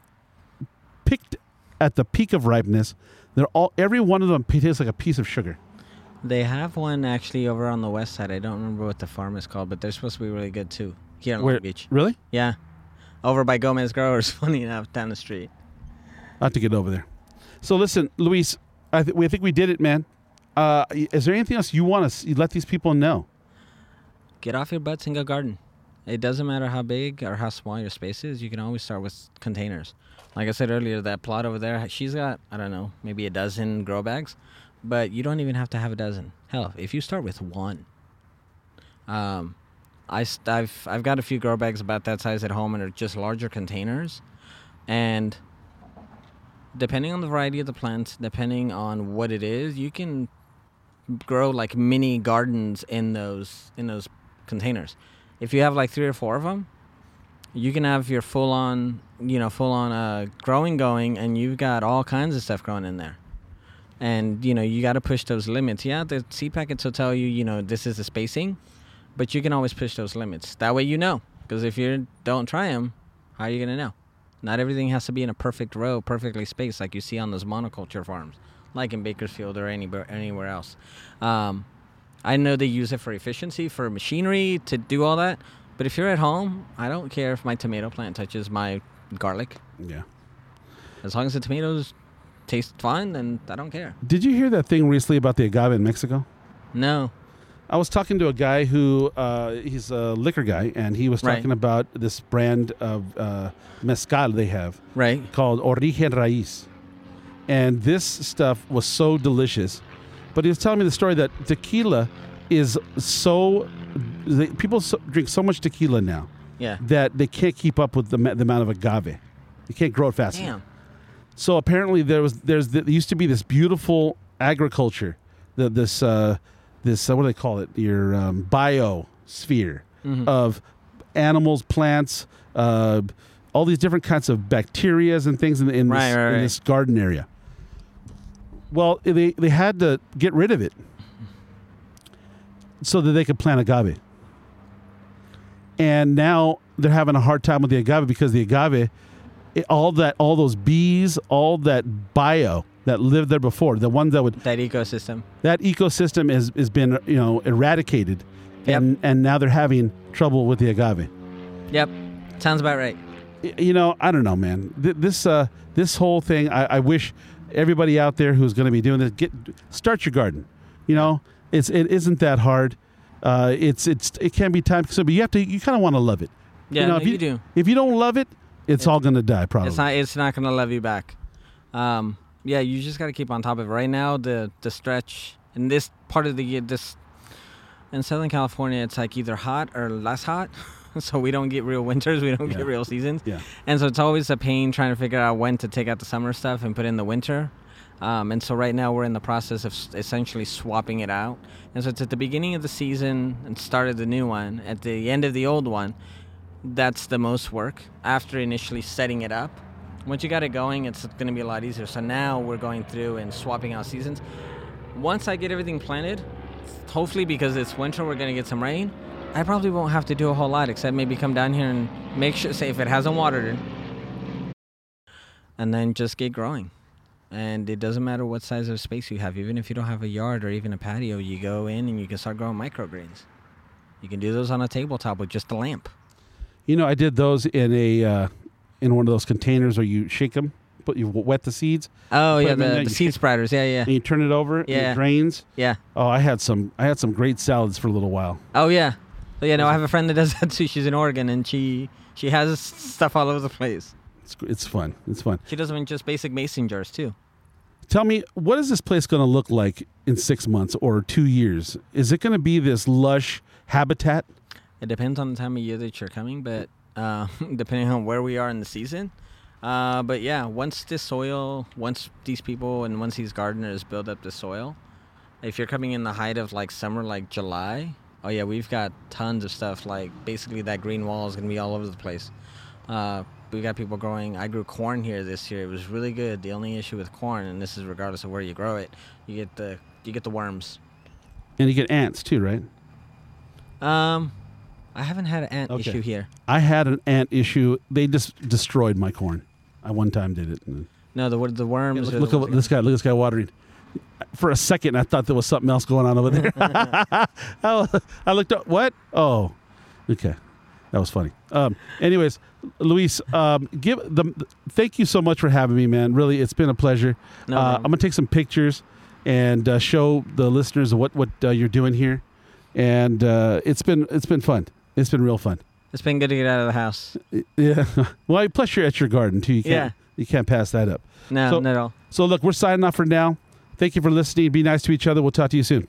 picked at the peak of ripeness. They're all every one of them tastes like a piece of sugar. They have one actually over on the west side. I don't remember what the farm is called, but they're supposed to be really good too. Here in Where- Long Beach. Really? Yeah. Over by Gomez Growers, funny enough, down the street. I have to get over there. So listen, Luis, I, th- we I think we did it, man. Uh, is there anything else you want us to let these people know? Get off your butts and go garden. It doesn't matter how big or how small your space is. You can always start with containers. Like I said earlier, that plot over there, she's got I don't know, maybe a dozen grow bags, but you don't even have to have a dozen. Hell, if you start with one, um, I st- I've I've got a few grow bags about that size at home and are just larger containers, and depending on the variety of the plant, depending on what it is, you can grow like mini gardens in those in those containers. If you have like three or four of them, you can have your full on, you know, full on uh, growing going, and you've got all kinds of stuff growing in there. And you know, you got to push those limits. Yeah, the seed packets will tell you, you know, this is the spacing, but you can always push those limits. That way, you know, because if you don't try them, how are you gonna know? Not everything has to be in a perfect row, perfectly spaced, like you see on those monoculture farms, like in Bakersfield or anywhere anywhere else. Um, I know they use it for efficiency, for machinery to do all that. But if you're at home, I don't care if my tomato plant touches my garlic. Yeah. As long as the tomatoes taste fine, then I don't care. Did you hear that thing recently about the agave in Mexico? No. I was talking to a guy who uh, he's a liquor guy, and he was Right. talking about this brand of uh, mezcal they have Right. called Origen Raiz, and this stuff was so delicious. But he was telling me the story that tequila is so they, people so, drink so much tequila now Yeah. that they can't keep up with the, the amount of agave. You can't grow it fast enough. Damn. So apparently there was there's there used to be this beautiful agriculture, the, this uh, this uh, what do they call it? Your um, biosphere Mhm. of animals, plants, uh, all these different kinds of bacterias and things in, in, Right, this, right, in this garden area. Well, they they had to get rid of it so that they could plant agave. And now they're having a hard time with the agave because the agave, it, all that, all those bees, all that bio that lived there before, the ones that would That ecosystem. that ecosystem has has been you know eradicated, and and now they're having trouble with the agave. Yep. Sounds about right. You know, I don't know, man. This uh, this whole thing, I, I wish everybody out there who's going to be doing this get start your garden. You know, it's it isn't that hard. Uh, it's it's it can be time consuming, but you have to you kind of want to love it. Yeah, you know, no, if you do. If you don't love it, it's all going to die probably. It's not. It's not gonna love you back. Um, yeah, you just gotta keep on top of it. Right now, the the stretch in this part of the year, this in Southern California, it's like either hot or less hot. so we don't get real winters. We don't Yeah. get real seasons. yeah. And so it's always a pain trying to figure out when to take out the summer stuff and put in the winter. Um, and so right now we're in the process of essentially swapping it out. And so it's at the beginning of the season and start of the new one. At the end of the old one, that's the most work after initially setting it up. Once you got it going, it's going to be a lot easier. So now we're going through and swapping out seasons. Once I get everything planted, hopefully because it's winter, we're going to get some rain. I probably won't have to do a whole lot except maybe come down here and make sure, say, if it hasn't watered it, and then just get growing. And it doesn't matter what size of space you have, even if you don't have a yard or even a patio, you go in and you can start growing microgreens. You can do those on a tabletop with just a lamp. You know, I did those in a uh, in one of those containers where you shake them, but you wet the seeds, Oh yeah, the, the seed spreaders. Yeah, yeah, and you turn it over, Yeah. it drains. yeah. Oh, I had some. I had some great salads for a little while. Oh yeah. So yeah, no, I have a friend that does that too. She's in Oregon, and she she has stuff all over the place. It's it's fun. It's fun. She does them in just basic mason jars too. Tell me, what is this place going to look like in six months or two years? Is it going to be this lush habitat? It depends on the time of year that you're coming, but uh, depending on where we are in the season. Uh, but yeah, once this soil, once these people and once these gardeners build up the soil, if you're coming in the height of like summer, like July, oh yeah, we've got tons of stuff. Like basically, that green wall is gonna be all over the place. Uh, we got people growing. I grew corn here this year. It was really good. The only issue with corn, and this is regardless of where you grow it, you get the you get the worms. And you get ants too, right? Um, I haven't had an ant Okay. issue here. I had an ant issue. They just destroyed my corn. I one time did it. No, the the worms. look look the at this guy. Look at this guy watering. For a second, I thought there was something else going on over there. I looked up. What? Oh, okay. That was funny. Um, anyways, Luis, um, give the. Thank you so much for having me, man. Really, it's been a pleasure. No, uh. I'm gonna take some pictures and uh, show the listeners what what uh, you're doing here, and uh, it's been it's been fun. It's been real fun. It's been good to get out of the house. Yeah. well, plus you're at your garden too. You can't Yeah. you can't pass that up. No, So- not at all. So look, we're signing off for now. Thank you for listening. Be nice to each other. We'll talk to you soon.